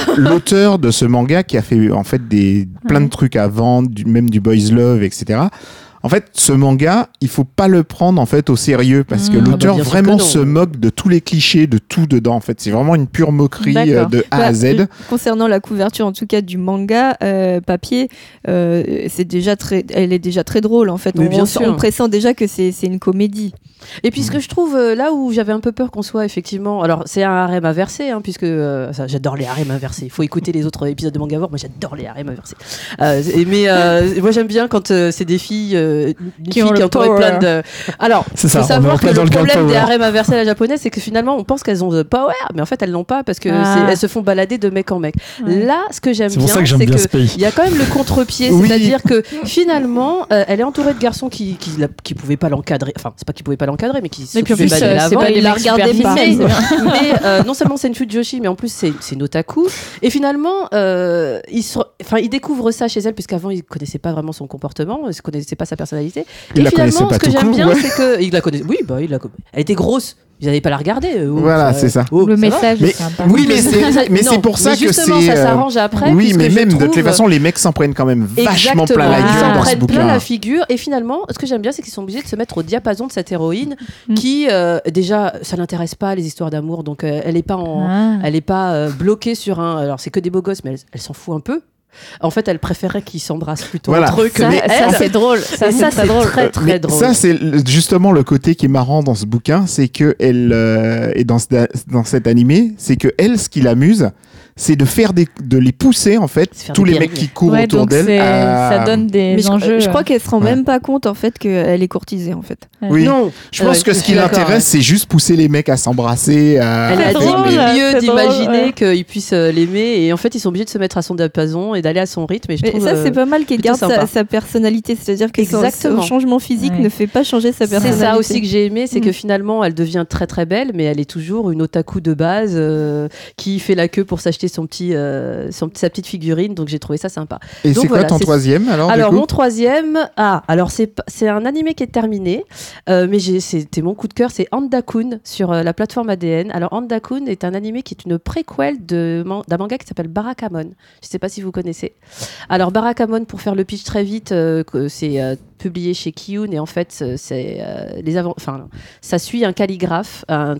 [SPEAKER 4] que l'auteur de ce manga qui a fait en fait des plein de trucs avant, du, même du boys love, etc. En fait, ce manga, il faut pas le prendre en fait au sérieux parce que
[SPEAKER 6] Mmh.
[SPEAKER 2] Ah bah,
[SPEAKER 4] l'auteur vraiment
[SPEAKER 2] que
[SPEAKER 4] se moque de tous les clichés, de tout dedans. En fait, c'est vraiment une pure moquerie euh, de A
[SPEAKER 10] Bah,
[SPEAKER 4] à Z.
[SPEAKER 10] euh, Concernant la couverture, en tout cas du manga euh, papier, euh, c'est déjà très, elle est déjà très drôle en fait.
[SPEAKER 2] Mais
[SPEAKER 10] on,
[SPEAKER 2] bien
[SPEAKER 10] on-
[SPEAKER 2] sûr.
[SPEAKER 10] on pressent déjà que c'est c'est une comédie.
[SPEAKER 2] Et puis ce que je trouve là où j'avais un peu peur qu'on soit effectivement, alors c'est un harem inversé, hein, puisque euh, ça, j'adore les harems inversés. Il faut écouter les autres épisodes de Mangavore, moi j'adore les harems inversés. Euh, mais euh, moi j'aime bien quand euh, c'est des filles, une
[SPEAKER 6] Qui ont
[SPEAKER 2] qui
[SPEAKER 6] le
[SPEAKER 2] est entourée de
[SPEAKER 6] power.
[SPEAKER 2] plein de. Alors,
[SPEAKER 3] C'est
[SPEAKER 2] faut
[SPEAKER 3] ça,
[SPEAKER 2] savoir que le problème des harems inversés à la japonaise, c'est que finalement on pense qu'elles ont the power, mais en fait elles l'ont pas parce que
[SPEAKER 6] Ah.
[SPEAKER 2] elles se font balader de mec en mec.
[SPEAKER 6] Ouais.
[SPEAKER 2] Là, ce que j'aime bien, c'est
[SPEAKER 3] bien
[SPEAKER 2] que
[SPEAKER 3] ce pays.
[SPEAKER 2] il y a quand même le contre-pied,
[SPEAKER 4] Oui.
[SPEAKER 2] c'est-à-dire que finalement, euh, elle est entourée de garçons qui qui, la- qui pouvaient pas l'encadrer. Enfin, c'est pas qu'ils pouvaient pas l'encadrer, mais qui
[SPEAKER 6] Et puis en
[SPEAKER 2] s'occupaient
[SPEAKER 6] plus,
[SPEAKER 2] pas d'elle
[SPEAKER 6] euh, c'est
[SPEAKER 2] avant.
[SPEAKER 6] pas
[SPEAKER 10] la
[SPEAKER 2] mais euh, non seulement c'est une fujoshi, mais en plus c'est c'est une otaku. Et finalement, il, se- enfin, il découvre ça chez elle, puisqu'avant il connaissait pas vraiment son comportement, il connaissait pas sa personnalité.
[SPEAKER 4] Il
[SPEAKER 2] et
[SPEAKER 4] la
[SPEAKER 2] finalement,
[SPEAKER 4] pas
[SPEAKER 2] ce que j'aime bien,
[SPEAKER 4] ouais.
[SPEAKER 2] c'est que il la connaissait. Oui, bah il la. Elle était grosse. Ils n'allaient pas la regarder. euh, oh,
[SPEAKER 4] Voilà, c'est ça.
[SPEAKER 2] oh,
[SPEAKER 6] Le
[SPEAKER 2] ça
[SPEAKER 6] message
[SPEAKER 4] Mais-
[SPEAKER 6] sympa.
[SPEAKER 4] Oui, mais c'est mais
[SPEAKER 2] Non,
[SPEAKER 4] c'est pour ça
[SPEAKER 2] mais
[SPEAKER 4] que
[SPEAKER 2] justement,
[SPEAKER 4] c'est.
[SPEAKER 2] ça
[SPEAKER 4] euh,
[SPEAKER 2] s'arrange après.
[SPEAKER 4] oui, mais même de
[SPEAKER 2] trouve-
[SPEAKER 4] toute façon, les mecs s'en prennent quand même vachement plein la
[SPEAKER 2] Exactement.
[SPEAKER 4] gueule
[SPEAKER 2] Ils s'en prennent plein la figure. Et finalement, ce que j'aime bien, c'est qu'ils sont obligés de se mettre au diapason de cette héroïne
[SPEAKER 6] Mm.
[SPEAKER 2] qui, euh, déjà, ça l'intéresse pas, les histoires d'amour. Donc, euh, elle est pas en.
[SPEAKER 6] Ah.
[SPEAKER 2] Elle est pas euh, bloquée sur un. Alors, c'est que des beaux gosses, mais elle, elle s'en fout un peu. En fait, elle préférait qu'ils s'embrassent plutôt
[SPEAKER 4] Voilà.
[SPEAKER 2] entre eux que
[SPEAKER 6] Ça, ça, c'est drôle. Ça, c'est
[SPEAKER 2] ça,
[SPEAKER 6] très
[SPEAKER 2] c'est
[SPEAKER 6] drôle.
[SPEAKER 2] très, très
[SPEAKER 4] Mais
[SPEAKER 2] drôle.
[SPEAKER 4] Ça, c'est justement le côté qui est marrant dans ce bouquin, c'est que elle euh, et dans, ce, dans cet animé, c'est que elle, ce qui l'amuse, c'est de faire des, de les pousser en fait, tous les mecs qui courent
[SPEAKER 6] Ouais,
[SPEAKER 4] autour
[SPEAKER 6] donc
[SPEAKER 4] d'elle.
[SPEAKER 6] c'est-
[SPEAKER 4] à-
[SPEAKER 6] ça donne des
[SPEAKER 10] Mais
[SPEAKER 6] enjeux.
[SPEAKER 10] je crois qu'elle se rend
[SPEAKER 4] Ouais.
[SPEAKER 10] même pas compte en fait qu'elle est courtisée en fait.
[SPEAKER 4] Oui.
[SPEAKER 2] Non,
[SPEAKER 4] Je pense que
[SPEAKER 2] je
[SPEAKER 4] ce qui l'intéresse,
[SPEAKER 2] ouais.
[SPEAKER 4] c'est juste pousser les mecs à s'embrasser. à-
[SPEAKER 2] Elle a dit
[SPEAKER 6] là.
[SPEAKER 2] mieux
[SPEAKER 6] c'est
[SPEAKER 2] d'imaginer
[SPEAKER 6] ouais.
[SPEAKER 2] qu'ils puissent euh, l'aimer et en fait ils sont obligés de se mettre à son diapason et d'aller à son rythme et je
[SPEAKER 10] Mais
[SPEAKER 2] trouve
[SPEAKER 10] ça,
[SPEAKER 2] euh,
[SPEAKER 10] c'est pas mal qu'elle garde sa, sa personnalité, c'est-à-dire que son, changement physique ne fait pas changer sa
[SPEAKER 2] C'est
[SPEAKER 10] personnalité.
[SPEAKER 2] ça aussi que j'ai aimé, c'est que
[SPEAKER 10] Mm.
[SPEAKER 2] finalement elle devient très très belle, mais elle est toujours une otaku de base euh, qui fait la queue pour s'acheter son petit, euh, son- sa petite figurine. Donc j'ai trouvé ça sympa.
[SPEAKER 4] Et c'est quoi
[SPEAKER 2] voilà,
[SPEAKER 4] ton
[SPEAKER 2] c'est-
[SPEAKER 4] troisième alors,
[SPEAKER 2] Alors
[SPEAKER 4] du coup
[SPEAKER 2] mon troisième, ah alors c'est un animé qui est terminé, euh, mais c'était mon coup de cœur, c'est Andakun sur euh, la plateforme ADN. Alors Andakun est un animé qui est une préquelle man- d'un manga qui s'appelle Barakamon. Je sais pas si vous connaissez. Alors Barakamon, pour faire le pitch très vite, c'est publié chez Kiyun et en fait c'est- c'est euh, les enfin ça suit un calligraphe, un,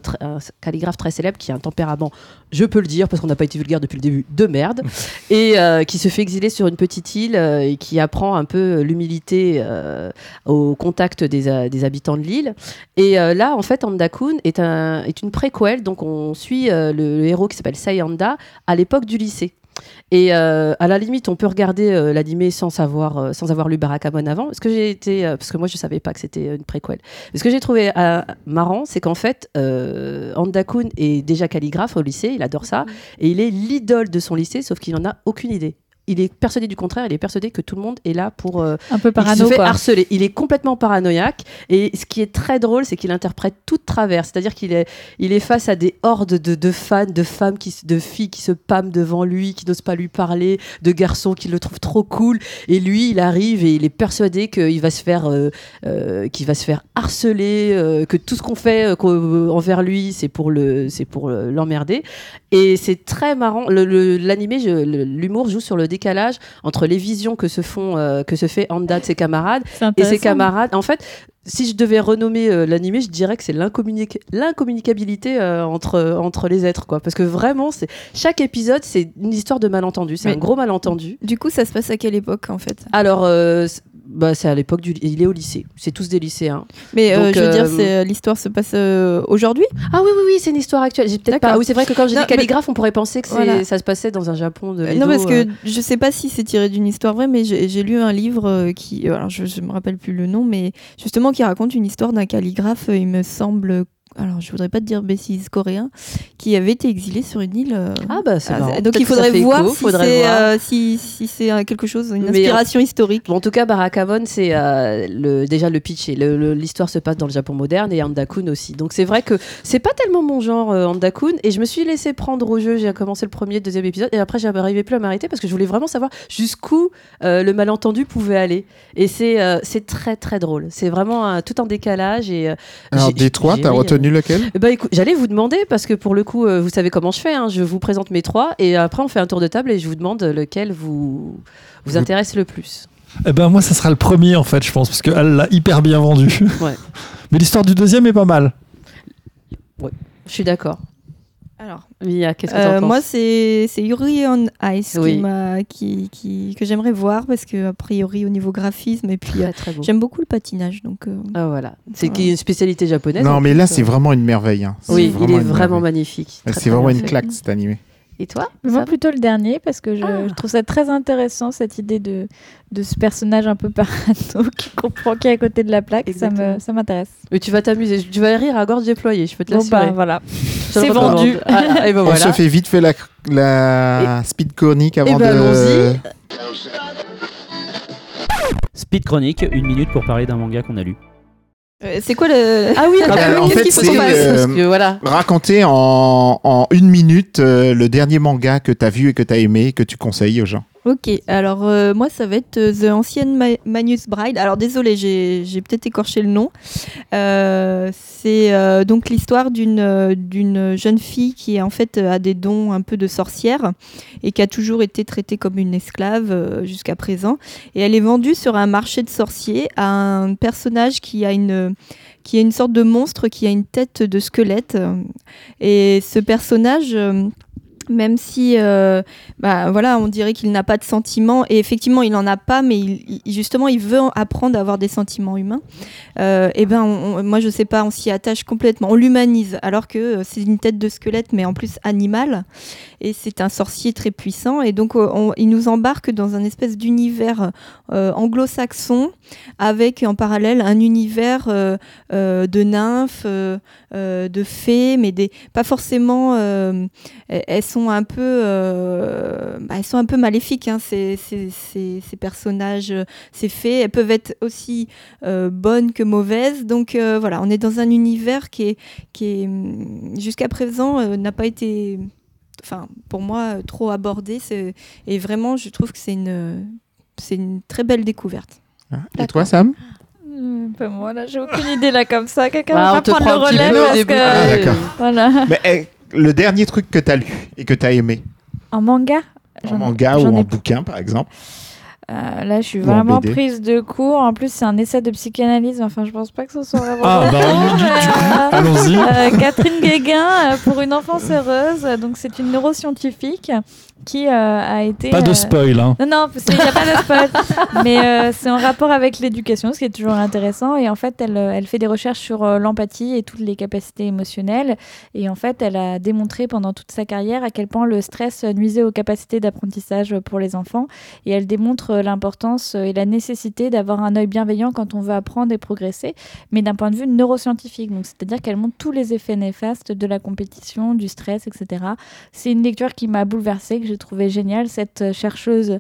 [SPEAKER 2] calligraphe très célèbre qui a un tempérament, je peux le dire parce qu'on n'a pas été vulgaire depuis le début, de merde et euh, qui se fait exiler sur une petite île euh, et qui apprend un peu l'humilité euh, au contact des, euh, des habitants de l'île. Et euh, là, en fait, Andakun est, un, est une préquelle, donc on suit euh, le, le héros qui s'appelle Sayanda à l'époque du lycée. Et euh, à la limite, on peut regarder euh, l'animé sans savoir, euh, sans avoir lu Barakamon avant. Ce que j'ai été, euh, parce que moi je savais pas que c'était une préquelle. Ce que j'ai trouvé marrant, c'est qu'en fait, euh, Andakun est déjà calligraphe au lycée, il adore ça, et il est l'idole de son lycée, sauf qu'il en a aucune idée. Il est persuadé du contraire, il est persuadé que tout le monde est là pour euh,
[SPEAKER 6] Un peu
[SPEAKER 2] il
[SPEAKER 6] parano,
[SPEAKER 2] se fait
[SPEAKER 6] quoi.
[SPEAKER 2] harceler. Il est complètement paranoïaque. Et ce qui est très drôle, c'est qu'il interprète tout de travers. C'est-à-dire qu'il est, il est face à des hordes de, de fans, de femmes, qui, de filles qui se pâment devant lui, qui n'osent pas lui parler, de garçons qui le trouvent trop cool. Et lui, il arrive et il est persuadé qu'il va se faire, euh, euh, qu'il va se faire harceler, euh, que tout ce qu'on fait envers lui, c'est pour le, c'est pour l'emmerder. Et c'est très marrant. L'animé, l'humour joue sur le décalage entre les visions que se font, euh, que se fait Anda de ses camarades et ses camarades. En fait, si je devais renommer euh, l'animé, je dirais que c'est l'incommunica- l'incommunicabilité euh, entre, entre les êtres, quoi. Parce que vraiment, c'est chaque épisode, c'est une histoire de malentendu. C'est un gros malentendu.
[SPEAKER 5] Du coup, ça se passe à quelle époque en fait?
[SPEAKER 2] Alors, euh, bah, c'est à l'époque du. Il est au lycée. C'est tous des lycéens.
[SPEAKER 5] Mais euh,
[SPEAKER 2] Donc,
[SPEAKER 5] je veux dire,
[SPEAKER 2] euh,
[SPEAKER 5] c'est- l'histoire se passe euh, aujourd'hui?
[SPEAKER 2] Ah oui, oui, oui, c'est une histoire actuelle. J'ai peut-être pas. Oui, c'est vrai que quand j'ai dit calligraphe, on pourrait penser que
[SPEAKER 5] Voilà.
[SPEAKER 2] ça se passait dans un Japon de.
[SPEAKER 5] Euh, Non, parce que
[SPEAKER 2] euh.
[SPEAKER 5] je sais pas si c'est tiré d'une histoire vraie, mais j'ai lu un livre euh, qui, euh, alors je, je me rappelle plus le nom, mais justement qui raconte une histoire d'un calligraphe, euh, il me semble, alors je voudrais pas te dire bêtise, coréen, qui avait été exilé sur une île. euh,
[SPEAKER 2] Ah bah c'est
[SPEAKER 5] ah, donc il faudrait voir
[SPEAKER 2] écho,
[SPEAKER 5] si
[SPEAKER 2] faudrait
[SPEAKER 5] c'est
[SPEAKER 2] voir.
[SPEAKER 5] euh, si, si c'est euh, quelque chose, une
[SPEAKER 2] Mais,
[SPEAKER 5] inspiration historique.
[SPEAKER 2] Bon, en tout cas, Barakamon, c'est euh, le, déjà le pitch et le- le- l'histoire se passe dans le Japon moderne et Andakun aussi. Donc c'est vrai que c'est pas tellement mon genre euh, Andakun et je me suis laissé prendre au jeu. J'ai commencé le premier, deuxième épisode et après j'arrivais plus à m'arrêter parce que je voulais vraiment savoir jusqu'où euh, le malentendu pouvait aller. Et c'est euh, c'est très très drôle. C'est vraiment un- tout en décalage et. euh,
[SPEAKER 4] Alors,
[SPEAKER 2] j'ai-
[SPEAKER 4] des trois,
[SPEAKER 2] j'ai
[SPEAKER 4] t'as
[SPEAKER 2] euh,
[SPEAKER 4] retenu lequel?
[SPEAKER 2] Eh ben, j'allais vous demander parce que pour le coup, euh, vous savez comment je fais. hein. je vous présente mes trois et après on fait un tour de table et je vous demande lequel vous vous
[SPEAKER 3] Vous-
[SPEAKER 2] intéresse le plus.
[SPEAKER 3] Eh ben moi, ça sera le premier en fait, je pense, parce qu'elle l'a hyper bien vendu.
[SPEAKER 2] Ouais.
[SPEAKER 3] Mais l'histoire du deuxième est pas mal.
[SPEAKER 2] Ouais, je suis d'accord.
[SPEAKER 5] Alors,
[SPEAKER 2] Mia, qu'est-ce que
[SPEAKER 5] Euh,
[SPEAKER 2] t'en penses
[SPEAKER 5] moi, c'est c'est Yuri on Ice
[SPEAKER 2] Oui.
[SPEAKER 5] qui m'a- qui, qui- que j'aimerais voir parce que a priori au niveau graphisme et puis euh,
[SPEAKER 2] très beau.
[SPEAKER 5] j'aime beaucoup le patinage donc. euh,
[SPEAKER 2] Ah voilà, c'est
[SPEAKER 5] voilà.
[SPEAKER 2] une spécialité japonaise.
[SPEAKER 4] Non, mais là, c'est vraiment une merveille. hein. C'est
[SPEAKER 2] Oui, il est vraiment
[SPEAKER 4] merveille.
[SPEAKER 2] magnifique.
[SPEAKER 4] C'est
[SPEAKER 2] très
[SPEAKER 4] vraiment une claque cet animé.
[SPEAKER 2] Et toi
[SPEAKER 6] Moi plutôt le dernier parce que je, je trouve ça très intéressant cette idée de, de ce personnage un peu parano qui comprend qui est à côté de la plaque. Ça
[SPEAKER 2] Exactement.
[SPEAKER 6] me ça m'intéresse.
[SPEAKER 2] Mais tu vas t'amuser, tu vas rire à gorge déployée, je peux te
[SPEAKER 6] Bon
[SPEAKER 2] l'assurer.
[SPEAKER 6] bah voilà, c'est vendu.
[SPEAKER 2] Ah, et ben
[SPEAKER 4] On se fait vite fait la, la speed chronique avant
[SPEAKER 2] ben,
[SPEAKER 4] de.
[SPEAKER 2] allons-y.
[SPEAKER 12] Speed chronique, une minute pour parler d'un manga qu'on a lu.
[SPEAKER 5] Euh, c'est quoi le
[SPEAKER 2] Ah oui,
[SPEAKER 4] Ah bah, en fait, c'est, euh,
[SPEAKER 2] voilà.
[SPEAKER 4] Raconter en, en une minute euh, le dernier manga que t'as vu et que t'as aimé et que tu conseilles aux gens.
[SPEAKER 5] Ok, alors euh, moi ça va être euh, The Ancienne Ma- Magnus Bride. Alors désolé, j'ai peut-être écorché le nom. Euh, c'est donc l'histoire d'une jeune fille qui en fait a des dons un peu de sorcière et qui a toujours été traitée comme une esclave jusqu'à présent. Et elle est vendue sur un marché de sorciers à un personnage qui a une qui est une sorte de monstre qui a une tête de squelette. Et ce personnage même si euh, bah, voilà, on dirait qu'il n'a pas de sentiments et effectivement il n'en a pas, mais justement il veut apprendre à avoir des sentiments humains. Euh, et ben moi je sais pas, on s'y attache complètement, on l'humanise alors que euh, c'est une tête de squelette mais en plus animale et c'est un sorcier très puissant et donc euh, il nous embarque dans un espèce d'univers anglo-saxon avec en parallèle un univers de nymphes, de fées, mais des pas forcément. elles elles sont un peu, euh, bah, elles sont un peu maléfiques. Hein, ces, ces- ces- ces personnages, euh, ces fées, elles peuvent être aussi euh, bonnes que mauvaises. Donc euh, voilà, on est dans un univers qui est, qui est hum, jusqu'à présent euh, n'a pas été, enfin pour moi trop abordé. Et vraiment, je trouve que c'est une, c'est une très belle découverte.
[SPEAKER 4] Et toi, Sam?
[SPEAKER 6] Pas moi là, j'ai aucune idée là comme ça. Quelqu'un
[SPEAKER 2] Bah,
[SPEAKER 6] va prendre
[SPEAKER 2] prend
[SPEAKER 6] le relais parce que
[SPEAKER 4] Ah, d'accord.
[SPEAKER 6] voilà.
[SPEAKER 4] Mais eh, le dernier truc que t'as lu et que t'as aimé,
[SPEAKER 6] En manga,
[SPEAKER 4] en manga ou en bouquin par exemple.
[SPEAKER 6] Euh, là, je suis vraiment prise de cours. En plus, c'est un essai de psychanalyse. Enfin, je pense pas que ce soit vraiment.
[SPEAKER 3] Ah, bah,
[SPEAKER 6] Euh,
[SPEAKER 3] allons-y.
[SPEAKER 6] euh, Catherine Guéguin, euh, pour une enfance heureuse. Donc, c'est une neuroscientifique qui euh, a été.
[SPEAKER 3] Pas de
[SPEAKER 6] euh,
[SPEAKER 3] spoil, hein.
[SPEAKER 6] Non, non, il n'y a pas de spoil. Mais euh, c'est en rapport avec l'éducation, ce qui est toujours intéressant. Et en fait, elle, elle fait des recherches sur l'empathie et toutes les capacités émotionnelles. Et en fait, elle a démontré pendant toute sa carrière à quel point le stress nuisait aux capacités d'apprentissage pour les enfants. Et elle démontre l'importance et la nécessité d'avoir un œil bienveillant quand on veut apprendre et progresser, mais d'un point de vue neuroscientifique. Donc, c'est-à-dire qu'elle montre tous les effets néfastes de la compétition, du stress, etc. C'est une lecture qui m'a bouleversée, que j'ai trouvé géniale. Cette euh, chercheuse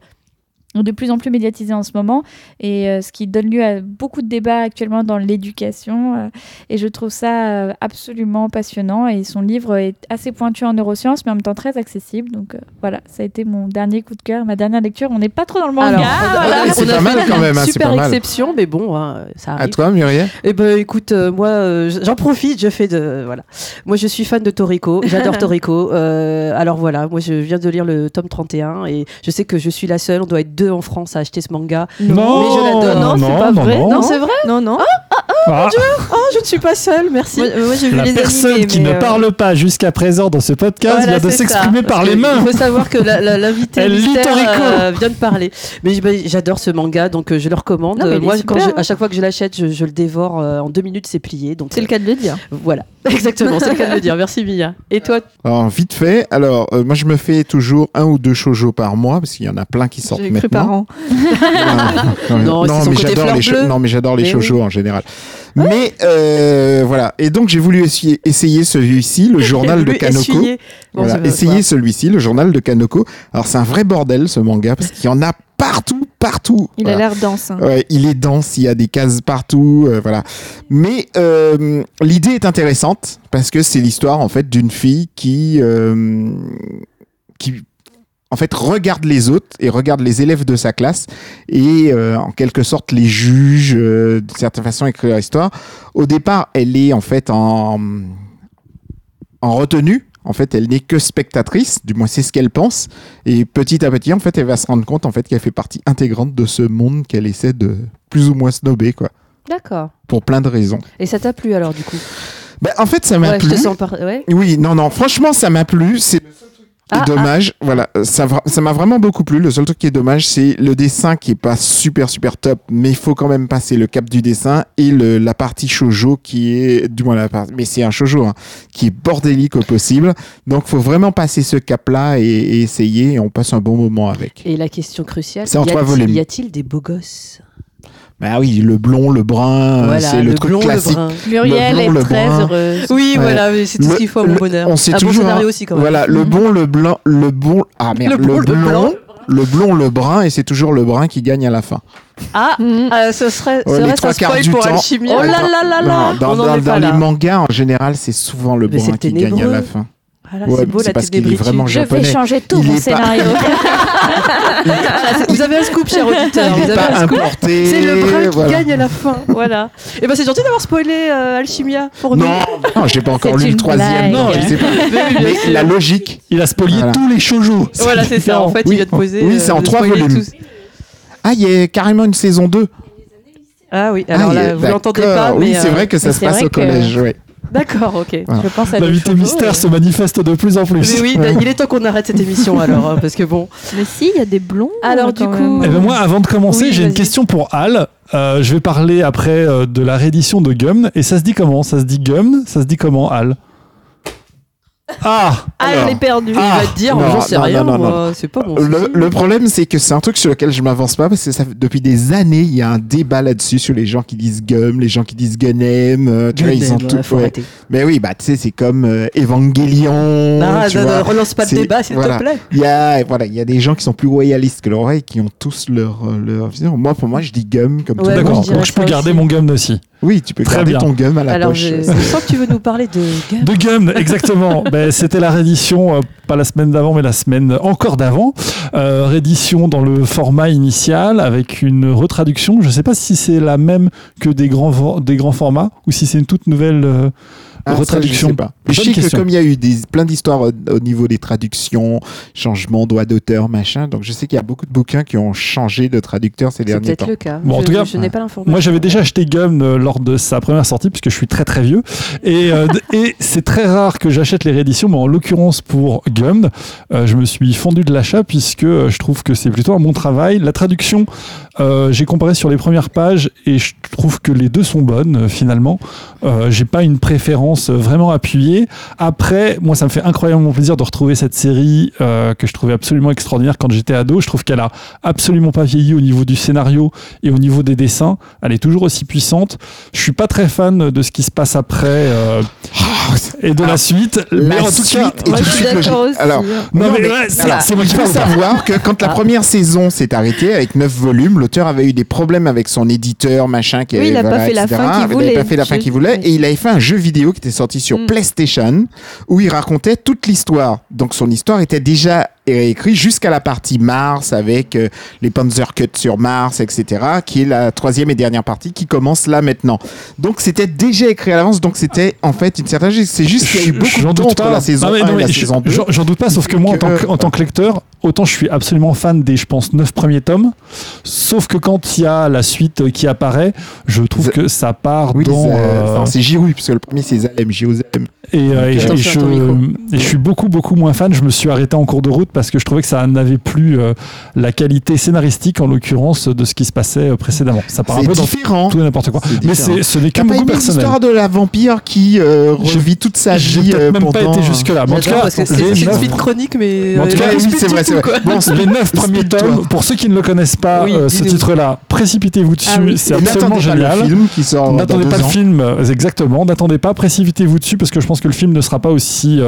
[SPEAKER 6] de plus en plus médiatisée en ce moment et euh, ce qui donne lieu à beaucoup de débats actuellement dans l'éducation euh, et je trouve ça euh, absolument passionnant et son livre est assez pointu en neurosciences mais en même temps très accessible donc euh, voilà ça a été mon dernier coup de cœur ma dernière lecture on n'est pas trop dans le manga
[SPEAKER 2] Alors,
[SPEAKER 6] voilà.
[SPEAKER 4] Ouais, c'est
[SPEAKER 2] on a
[SPEAKER 4] pas mal quand même, hein,
[SPEAKER 2] super
[SPEAKER 4] pas mal.
[SPEAKER 2] exception, mais bon, hein, ça
[SPEAKER 4] À
[SPEAKER 2] arrive.
[SPEAKER 4] toi, Muriel
[SPEAKER 2] Eh ben, écoute, euh, moi, euh, j'en profite, je fais de, voilà. Moi, je suis fan de Toriko, j'adore Toriko. Euh, alors voilà, moi, je viens de lire le tome 31 et je sais que je suis la seule. On doit être deux en France à acheter ce manga.
[SPEAKER 3] Non,
[SPEAKER 2] mais je l'adore.
[SPEAKER 3] non,
[SPEAKER 2] c'est
[SPEAKER 3] non,
[SPEAKER 2] pas
[SPEAKER 3] non,
[SPEAKER 2] vrai.
[SPEAKER 3] non.
[SPEAKER 2] c'est vrai.
[SPEAKER 10] Non, non.
[SPEAKER 3] Ah,
[SPEAKER 2] Oh, je ne suis pas seule. Merci.
[SPEAKER 10] Moi, moi, j'ai vu
[SPEAKER 3] la
[SPEAKER 10] les
[SPEAKER 3] personne
[SPEAKER 10] animés,
[SPEAKER 3] qui ne
[SPEAKER 10] euh,
[SPEAKER 3] parle pas jusqu'à présent dans ce podcast
[SPEAKER 2] Voilà,
[SPEAKER 3] vient de s'exprimer par les mains.
[SPEAKER 2] Il faut savoir que l'invité euh, vient de parler. Mais bah, j'adore ce manga, donc euh, je le recommande.
[SPEAKER 10] Non, est
[SPEAKER 2] moi,
[SPEAKER 10] super,
[SPEAKER 2] quand je- à chaque fois que je l'achète, je, je le dévore euh, en deux minutes, c'est plié. Donc
[SPEAKER 10] C'est le cas de le dire.
[SPEAKER 2] euh, voilà, exactement, c'est le cas de le dire. Merci Mia. Et toi,
[SPEAKER 4] Alors, vite fait. Alors, euh, moi, je me fais toujours un ou deux shoujo par mois parce qu'il y en a plein qui sortent
[SPEAKER 10] J'ai
[SPEAKER 4] maintenant.
[SPEAKER 10] cru par an.
[SPEAKER 4] Non,
[SPEAKER 2] Non,
[SPEAKER 4] mais j'adore les non, mais j'adore les
[SPEAKER 2] Mais
[SPEAKER 4] shoujo en général. Mais euh, voilà. Et donc j'ai voulu essayer, essayer celui-ci, le journal de Kanoko.
[SPEAKER 2] Bon,
[SPEAKER 4] Voilà, essayer celui-ci, le journal de Kanoko. Alors c'est un vrai bordel ce manga parce qu'il y en a partout, partout.
[SPEAKER 10] Il
[SPEAKER 4] Voilà.
[SPEAKER 10] a l'air dense. hein.
[SPEAKER 4] Ouais, il est dense, il y a des cases partout, euh, voilà. Mais euh, l'idée est intéressante parce que c'est l'histoire en fait d'une fille qui euh, qui en fait regarde les autres et regarde les élèves de sa classe et en quelque sorte les juge d'une certaine façon écrire l'histoire. Au départ, elle est en fait en en retenue. En fait, elle n'est que spectatrice, du moins c'est ce qu'elle pense. Et petit à petit, en fait, elle va se rendre compte en fait qu'elle fait partie intégrante de ce monde qu'elle essaie de plus ou moins snober, quoi,
[SPEAKER 2] D'accord.
[SPEAKER 4] pour plein de raisons.
[SPEAKER 2] Et ça t'a plu alors du coup?
[SPEAKER 4] Ben, en fait, ça m'a
[SPEAKER 2] Ouais, je
[SPEAKER 4] plu.
[SPEAKER 2] te sens par... ouais.
[SPEAKER 4] Oui, non, non, franchement, ça m'a plu. C'est le seul est
[SPEAKER 2] Ah,
[SPEAKER 4] dommage. Voilà, ça vra- ça m'a vraiment beaucoup plu. Le seul truc qui est dommage, c'est le dessin qui est pas super, super top, mais il faut quand même passer le cap du dessin et le, la partie shoujo qui est, du moins la partie, mais c'est un shoujo, hein, qui est bordélique au possible. Donc, faut vraiment passer ce cap-là et, et essayer et on passe un bon moment avec.
[SPEAKER 2] Et la question cruciale,
[SPEAKER 4] C'est en
[SPEAKER 2] y
[SPEAKER 4] trois
[SPEAKER 2] a-t-il-
[SPEAKER 4] volumes.
[SPEAKER 2] y a-t-il des beaux gosses?
[SPEAKER 4] Bah oui, le blond, le brun, euh,
[SPEAKER 2] Voilà,
[SPEAKER 4] c'est le, truc
[SPEAKER 2] blond,
[SPEAKER 4] classique.
[SPEAKER 2] le brun.
[SPEAKER 6] Muriel
[SPEAKER 4] Le blond,
[SPEAKER 6] est
[SPEAKER 4] le
[SPEAKER 6] très
[SPEAKER 4] brun.
[SPEAKER 6] heureuse
[SPEAKER 2] Oui,
[SPEAKER 4] Ouais.
[SPEAKER 2] voilà, mais c'est tout
[SPEAKER 4] Le-
[SPEAKER 2] ce qu'il faut à mon
[SPEAKER 4] le-
[SPEAKER 2] bonheur.
[SPEAKER 4] On sait
[SPEAKER 2] Un bon
[SPEAKER 4] toujours.
[SPEAKER 2] scénario
[SPEAKER 4] hein,
[SPEAKER 2] aussi quand même.
[SPEAKER 4] Voilà, le bon, le blanc, le bon. Ah merde,
[SPEAKER 2] Le
[SPEAKER 4] le,
[SPEAKER 2] bon, le
[SPEAKER 4] blond,
[SPEAKER 2] blanc.
[SPEAKER 4] le blond, le brun, et c'est toujours le brun qui gagne à la fin.
[SPEAKER 2] Ah, euh, ce serait,
[SPEAKER 4] Ouais,
[SPEAKER 2] serait
[SPEAKER 4] trois
[SPEAKER 2] ça
[SPEAKER 4] quarts
[SPEAKER 2] spoil
[SPEAKER 4] du
[SPEAKER 2] pour
[SPEAKER 4] temps.
[SPEAKER 2] Alchimia. Oh là
[SPEAKER 4] dans-
[SPEAKER 2] là là là
[SPEAKER 4] Dans,
[SPEAKER 2] On
[SPEAKER 4] dans-
[SPEAKER 2] en est
[SPEAKER 4] dans
[SPEAKER 2] pas
[SPEAKER 4] les mangas, en général, c'est souvent le
[SPEAKER 2] Mais
[SPEAKER 4] brun qui gagne à la fin.
[SPEAKER 2] Là,
[SPEAKER 4] Ouais,
[SPEAKER 2] c'est beau la
[SPEAKER 4] parce qu'il est vraiment
[SPEAKER 6] je vais
[SPEAKER 4] japonais.
[SPEAKER 6] changer tout
[SPEAKER 4] Il
[SPEAKER 6] mon
[SPEAKER 4] est pas-
[SPEAKER 6] scénario
[SPEAKER 2] c'est- Vous avez un scoop, cher auditeur. Vous avez
[SPEAKER 4] pas
[SPEAKER 2] un scoop. C'est le brun qui
[SPEAKER 4] voilà.
[SPEAKER 2] gagne à la fin. Voilà. Et ben c'est gentil d'avoir spoilé euh, Alchimia pour nous.
[SPEAKER 4] Non, non, j'ai pas encore lu le troisième. Non, je sais pas.
[SPEAKER 2] Mais
[SPEAKER 4] la logique.
[SPEAKER 3] Il a spolié
[SPEAKER 4] Voilà.
[SPEAKER 3] tous les shoujo.
[SPEAKER 2] Voilà, c'est ça. En fait,
[SPEAKER 4] Oui.
[SPEAKER 2] il vient de poser.
[SPEAKER 4] Oui,
[SPEAKER 2] euh,
[SPEAKER 4] c'est en trois volumes. Ah, il y a carrément une saison 2.
[SPEAKER 2] Ah oui, alors
[SPEAKER 4] Ah,
[SPEAKER 2] là, vous l'entendez pas, mais.
[SPEAKER 4] Oui, c'est
[SPEAKER 2] euh,
[SPEAKER 4] vrai que ça se passe au collège. ouais.
[SPEAKER 2] D'accord, ok.
[SPEAKER 4] Voilà.
[SPEAKER 6] je pense à
[SPEAKER 3] L'invité
[SPEAKER 6] des
[SPEAKER 3] mystère se manifeste de plus en plus.
[SPEAKER 2] Mais oui, il est temps qu'on arrête cette émission alors, hein, parce que bon.
[SPEAKER 10] Mais si, il y a des blonds.
[SPEAKER 2] Alors,
[SPEAKER 10] euh,
[SPEAKER 2] du coup-.
[SPEAKER 3] Eh ben moi, avant de commencer,
[SPEAKER 2] Oui,
[SPEAKER 3] j'ai une question pour Al. Euh, je vais parler après euh, de la réédition de Gum. Et ça se dit comment? Ça se dit Gum? Ça se dit comment, Al? Ah
[SPEAKER 10] Ah,
[SPEAKER 4] Alors.
[SPEAKER 10] je l'ai perdu.
[SPEAKER 4] Ah,
[SPEAKER 2] il va te dire,
[SPEAKER 4] non,
[SPEAKER 2] j'en sais
[SPEAKER 4] non,
[SPEAKER 2] rien,
[SPEAKER 4] non, non,
[SPEAKER 2] moi, c'est pas bon.
[SPEAKER 4] Le, le problème, c'est que c'est un truc sur lequel je m'avance pas parce que ça, fait- depuis des années, il y a un débat là-dessus sur les gens qui disent gum, les gens qui disent gunem. euh, tu vois, ils ont tout. ouais. Mais oui, bah tu sais, c'est comme euh, Evangelion.
[SPEAKER 2] Ah,
[SPEAKER 4] tu
[SPEAKER 2] non,
[SPEAKER 4] vois.
[SPEAKER 2] non, relance pas le débat, s'il
[SPEAKER 4] voilà.
[SPEAKER 2] te plaît.
[SPEAKER 4] Il y a, voilà, il y a des gens qui sont plus royalistes que l'oreille, qui ont tous leur, euh, leur vision. Moi, pour moi, je dis gum comme tout le monde.
[SPEAKER 3] donc je peux garder
[SPEAKER 2] aussi.
[SPEAKER 3] mon Gum aussi.
[SPEAKER 4] Oui, tu peux
[SPEAKER 3] Très
[SPEAKER 4] garder
[SPEAKER 3] bien.
[SPEAKER 4] ton gum à la
[SPEAKER 2] Alors,
[SPEAKER 4] poche.
[SPEAKER 2] je, je sens que tu veux nous parler de Gum.
[SPEAKER 3] De Gum, exactement. ben, C'était la réédition, euh, pas la semaine d'avant, mais la semaine encore d'avant. Euh, réédition dans le format initial avec une retraduction. Je ne sais pas si c'est la même que des grands, des grands formats ou si c'est une toute nouvelle euh,
[SPEAKER 4] Ah, ça,
[SPEAKER 3] retraduction
[SPEAKER 4] Je sais pas. Je
[SPEAKER 3] Bonne
[SPEAKER 4] sais que comme il y a eu des, plein d'histoires au, au niveau des traductions, changement, droit d'auteur, machin, donc je sais qu'il y a beaucoup de bouquins qui ont changé de traducteur ces
[SPEAKER 2] C'est
[SPEAKER 4] derniers
[SPEAKER 2] peut-être
[SPEAKER 4] temps.
[SPEAKER 2] le cas.
[SPEAKER 3] Bon, en tout cas,
[SPEAKER 2] je n'ai pas l'information.
[SPEAKER 3] Moi, j'avais déjà acheté Gum euh, lors de sa première sortie, puisque je suis très très vieux. Et, euh, et c'est très rare que j'achète les rééditions, mais en l'occurrence pour Gum, euh, je me suis fondu de l'achat, puisque euh, je trouve que c'est plutôt un bon travail. La traduction, euh, j'ai comparé sur les premières pages, et je trouve que les deux sont bonnes, euh, finalement. Euh, j'ai pas une préférence euh, vraiment appuyée. Après, moi, ça me fait incroyablement plaisir de retrouver cette série euh, que je trouvais absolument extraordinaire quand j'étais ado. Je trouve qu'elle a absolument pas vieilli au niveau du scénario et au niveau des dessins. Elle est toujours aussi puissante. Je suis pas très fan de ce qui se passe après euh, et de la suite. mais
[SPEAKER 4] La
[SPEAKER 3] en tout
[SPEAKER 4] suite
[SPEAKER 3] cas,
[SPEAKER 4] suite
[SPEAKER 10] aussi.
[SPEAKER 4] Alors,
[SPEAKER 3] Non,
[SPEAKER 4] non,
[SPEAKER 3] mais
[SPEAKER 4] mais
[SPEAKER 3] ouais, c'est- moi qui
[SPEAKER 4] il faut savoir que quand la
[SPEAKER 2] Ah.
[SPEAKER 4] première saison s'est arrêtée avec 9 volumes, l'auteur avait eu des problèmes avec son éditeur, machin, qui
[SPEAKER 10] Oui,
[SPEAKER 4] avait,
[SPEAKER 10] il a pas
[SPEAKER 4] voilà,
[SPEAKER 10] fait la
[SPEAKER 4] etc.
[SPEAKER 10] fin qu'il
[SPEAKER 4] Il avait
[SPEAKER 10] voulait.
[SPEAKER 4] pas fait la fin qu'il voulait, et il avait fait un jeu vidéo qui était sorti sur
[SPEAKER 10] Mm.
[SPEAKER 4] PlayStation, où il racontait toute l'histoire. Donc son histoire était déjà réécrite jusqu'à la partie Mars, avec euh, les Panzercuts sur Mars, etc., qui est la troisième et dernière partie, qui commence là maintenant. Donc c'était déjà écrit à l'avance, donc c'était en fait une certaine... C'est juste qu'il y a eu beaucoup
[SPEAKER 3] J'en
[SPEAKER 4] de temps
[SPEAKER 3] doute
[SPEAKER 4] entre
[SPEAKER 3] pas.
[SPEAKER 4] la saison
[SPEAKER 3] Ah ouais,
[SPEAKER 4] 1
[SPEAKER 3] non,
[SPEAKER 4] et la
[SPEAKER 3] mais je-
[SPEAKER 4] saison 2.
[SPEAKER 3] j'en- J'en doute pas, sauf que moi, en tant que, en tant que lecteur, autant je suis absolument fan des, je pense, neuf premiers tomes. Sauf que quand il y a la suite euh, qui apparaît, je trouve que ça part
[SPEAKER 4] Oui,
[SPEAKER 3] dans.
[SPEAKER 4] c'est-
[SPEAKER 3] euh,
[SPEAKER 4] enfin, c'est Giroud, puisque le premier c'est Zalem, J-O-Z-M.
[SPEAKER 3] et, euh, et je- et
[SPEAKER 2] micro.
[SPEAKER 3] et je suis beaucoup, beaucoup moins fan. Je me suis arrêté en cours de route parce que je trouvais que ça n'avait plus euh, la qualité scénaristique, en l'occurrence, de ce qui se passait euh, précédemment. Ça part un peu dans
[SPEAKER 4] différent.
[SPEAKER 3] tout et n'importe quoi. Mais ce n'est que
[SPEAKER 4] T'as
[SPEAKER 3] mon
[SPEAKER 4] pas
[SPEAKER 3] goût personnel.
[SPEAKER 4] l'histoire de la vampire qui euh,
[SPEAKER 3] J'ai-
[SPEAKER 4] revit toute sa
[SPEAKER 3] J'ai
[SPEAKER 4] vie
[SPEAKER 3] peut-être
[SPEAKER 4] euh,
[SPEAKER 3] même
[SPEAKER 4] pendant...
[SPEAKER 3] pas été jusque-là. Mais en tout cas,
[SPEAKER 2] c'est une suite chronique, mais.
[SPEAKER 3] En tout cas,
[SPEAKER 4] c'est vrai, c'est vrai. Bon,
[SPEAKER 3] les neuf premiers tomes, pour ceux qui ne le connaissent pas, ce titre-là, précipitez-vous dessus,
[SPEAKER 2] Ah
[SPEAKER 3] c'est absolument génial.
[SPEAKER 4] le film qui sort
[SPEAKER 3] N'attendez pas le film, exactement. N'attendez pas, précipitez-vous dessus parce que je pense que le film ne sera pas aussi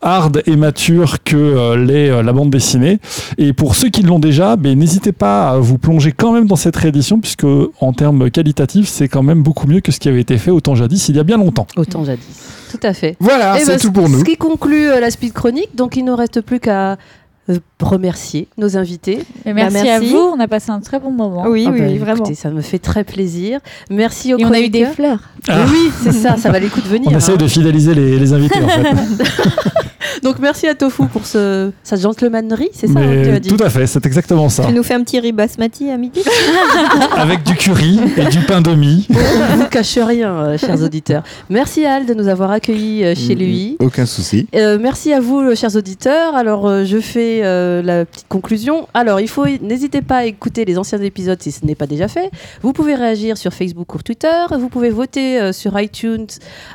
[SPEAKER 3] hard et mature que les, la bande dessinée. Et pour ceux qui l'ont déjà, ben, n'hésitez pas à vous plonger quand même dans cette réédition puisque en termes qualitatifs, c'est quand même beaucoup mieux que ce qui avait été fait autant jadis il y a bien longtemps.
[SPEAKER 2] Autant jadis. Tout à fait.
[SPEAKER 4] Voilà,
[SPEAKER 2] Eh
[SPEAKER 4] c'est
[SPEAKER 2] ben,
[SPEAKER 4] tout pour nous.
[SPEAKER 2] Ce qui conclut euh, la speed chronique. Donc, il ne reste plus qu'à remercier nos invités.
[SPEAKER 6] Merci,
[SPEAKER 10] Bah, merci.
[SPEAKER 6] à vous, on a passé un très bon moment.
[SPEAKER 10] Oui,
[SPEAKER 2] Ah
[SPEAKER 10] oui,
[SPEAKER 2] bah,
[SPEAKER 10] oui, vraiment.
[SPEAKER 2] écoutez, ça me fait très plaisir. Merci aux
[SPEAKER 6] Et on a eu des fleurs.
[SPEAKER 2] Mais
[SPEAKER 3] Ah.
[SPEAKER 2] oui, c'est ça, ça va les coups de venir.
[SPEAKER 3] On essaie
[SPEAKER 2] hein.
[SPEAKER 3] de fidéliser les, les invités en fait.
[SPEAKER 2] Donc merci à Tofu pour ce, sa gentlemannerie, c'est ça hein, que tu
[SPEAKER 3] Mais
[SPEAKER 2] as dit
[SPEAKER 3] tout à fait, c'est exactement ça.
[SPEAKER 10] Tu nous fais un petit riz basmati à midi
[SPEAKER 3] Avec du curry et du pain de mie.
[SPEAKER 2] On ne vous cache rien, euh, chers auditeurs. Merci à Al de nous avoir accueillis euh, chez lui.
[SPEAKER 4] Aucun souci.
[SPEAKER 2] Euh, merci à vous, euh, chers auditeurs. Alors, euh, je fais euh, la petite conclusion. Alors, il faut n'hésitez pas à écouter les anciens épisodes si ce n'est pas déjà fait. Vous pouvez réagir sur Facebook ou Twitter. Vous pouvez voter euh, sur iTunes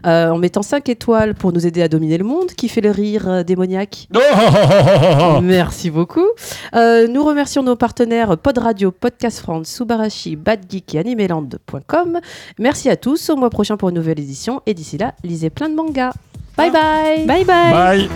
[SPEAKER 2] euh, en mettant 5 étoiles pour nous aider à dominer le monde. Qui fait le rire euh, démoniaque Merci beaucoup. Euh, nous remercions nos partenaires Pod Radio, Podcast France, Subarashi, Bad Geek et Animeland.com. Merci à tous. Au mois prochain pour une nouvelle édition. Et d'ici là, lisez plein de mangas. Bye bye.
[SPEAKER 10] Bye bye
[SPEAKER 3] Bye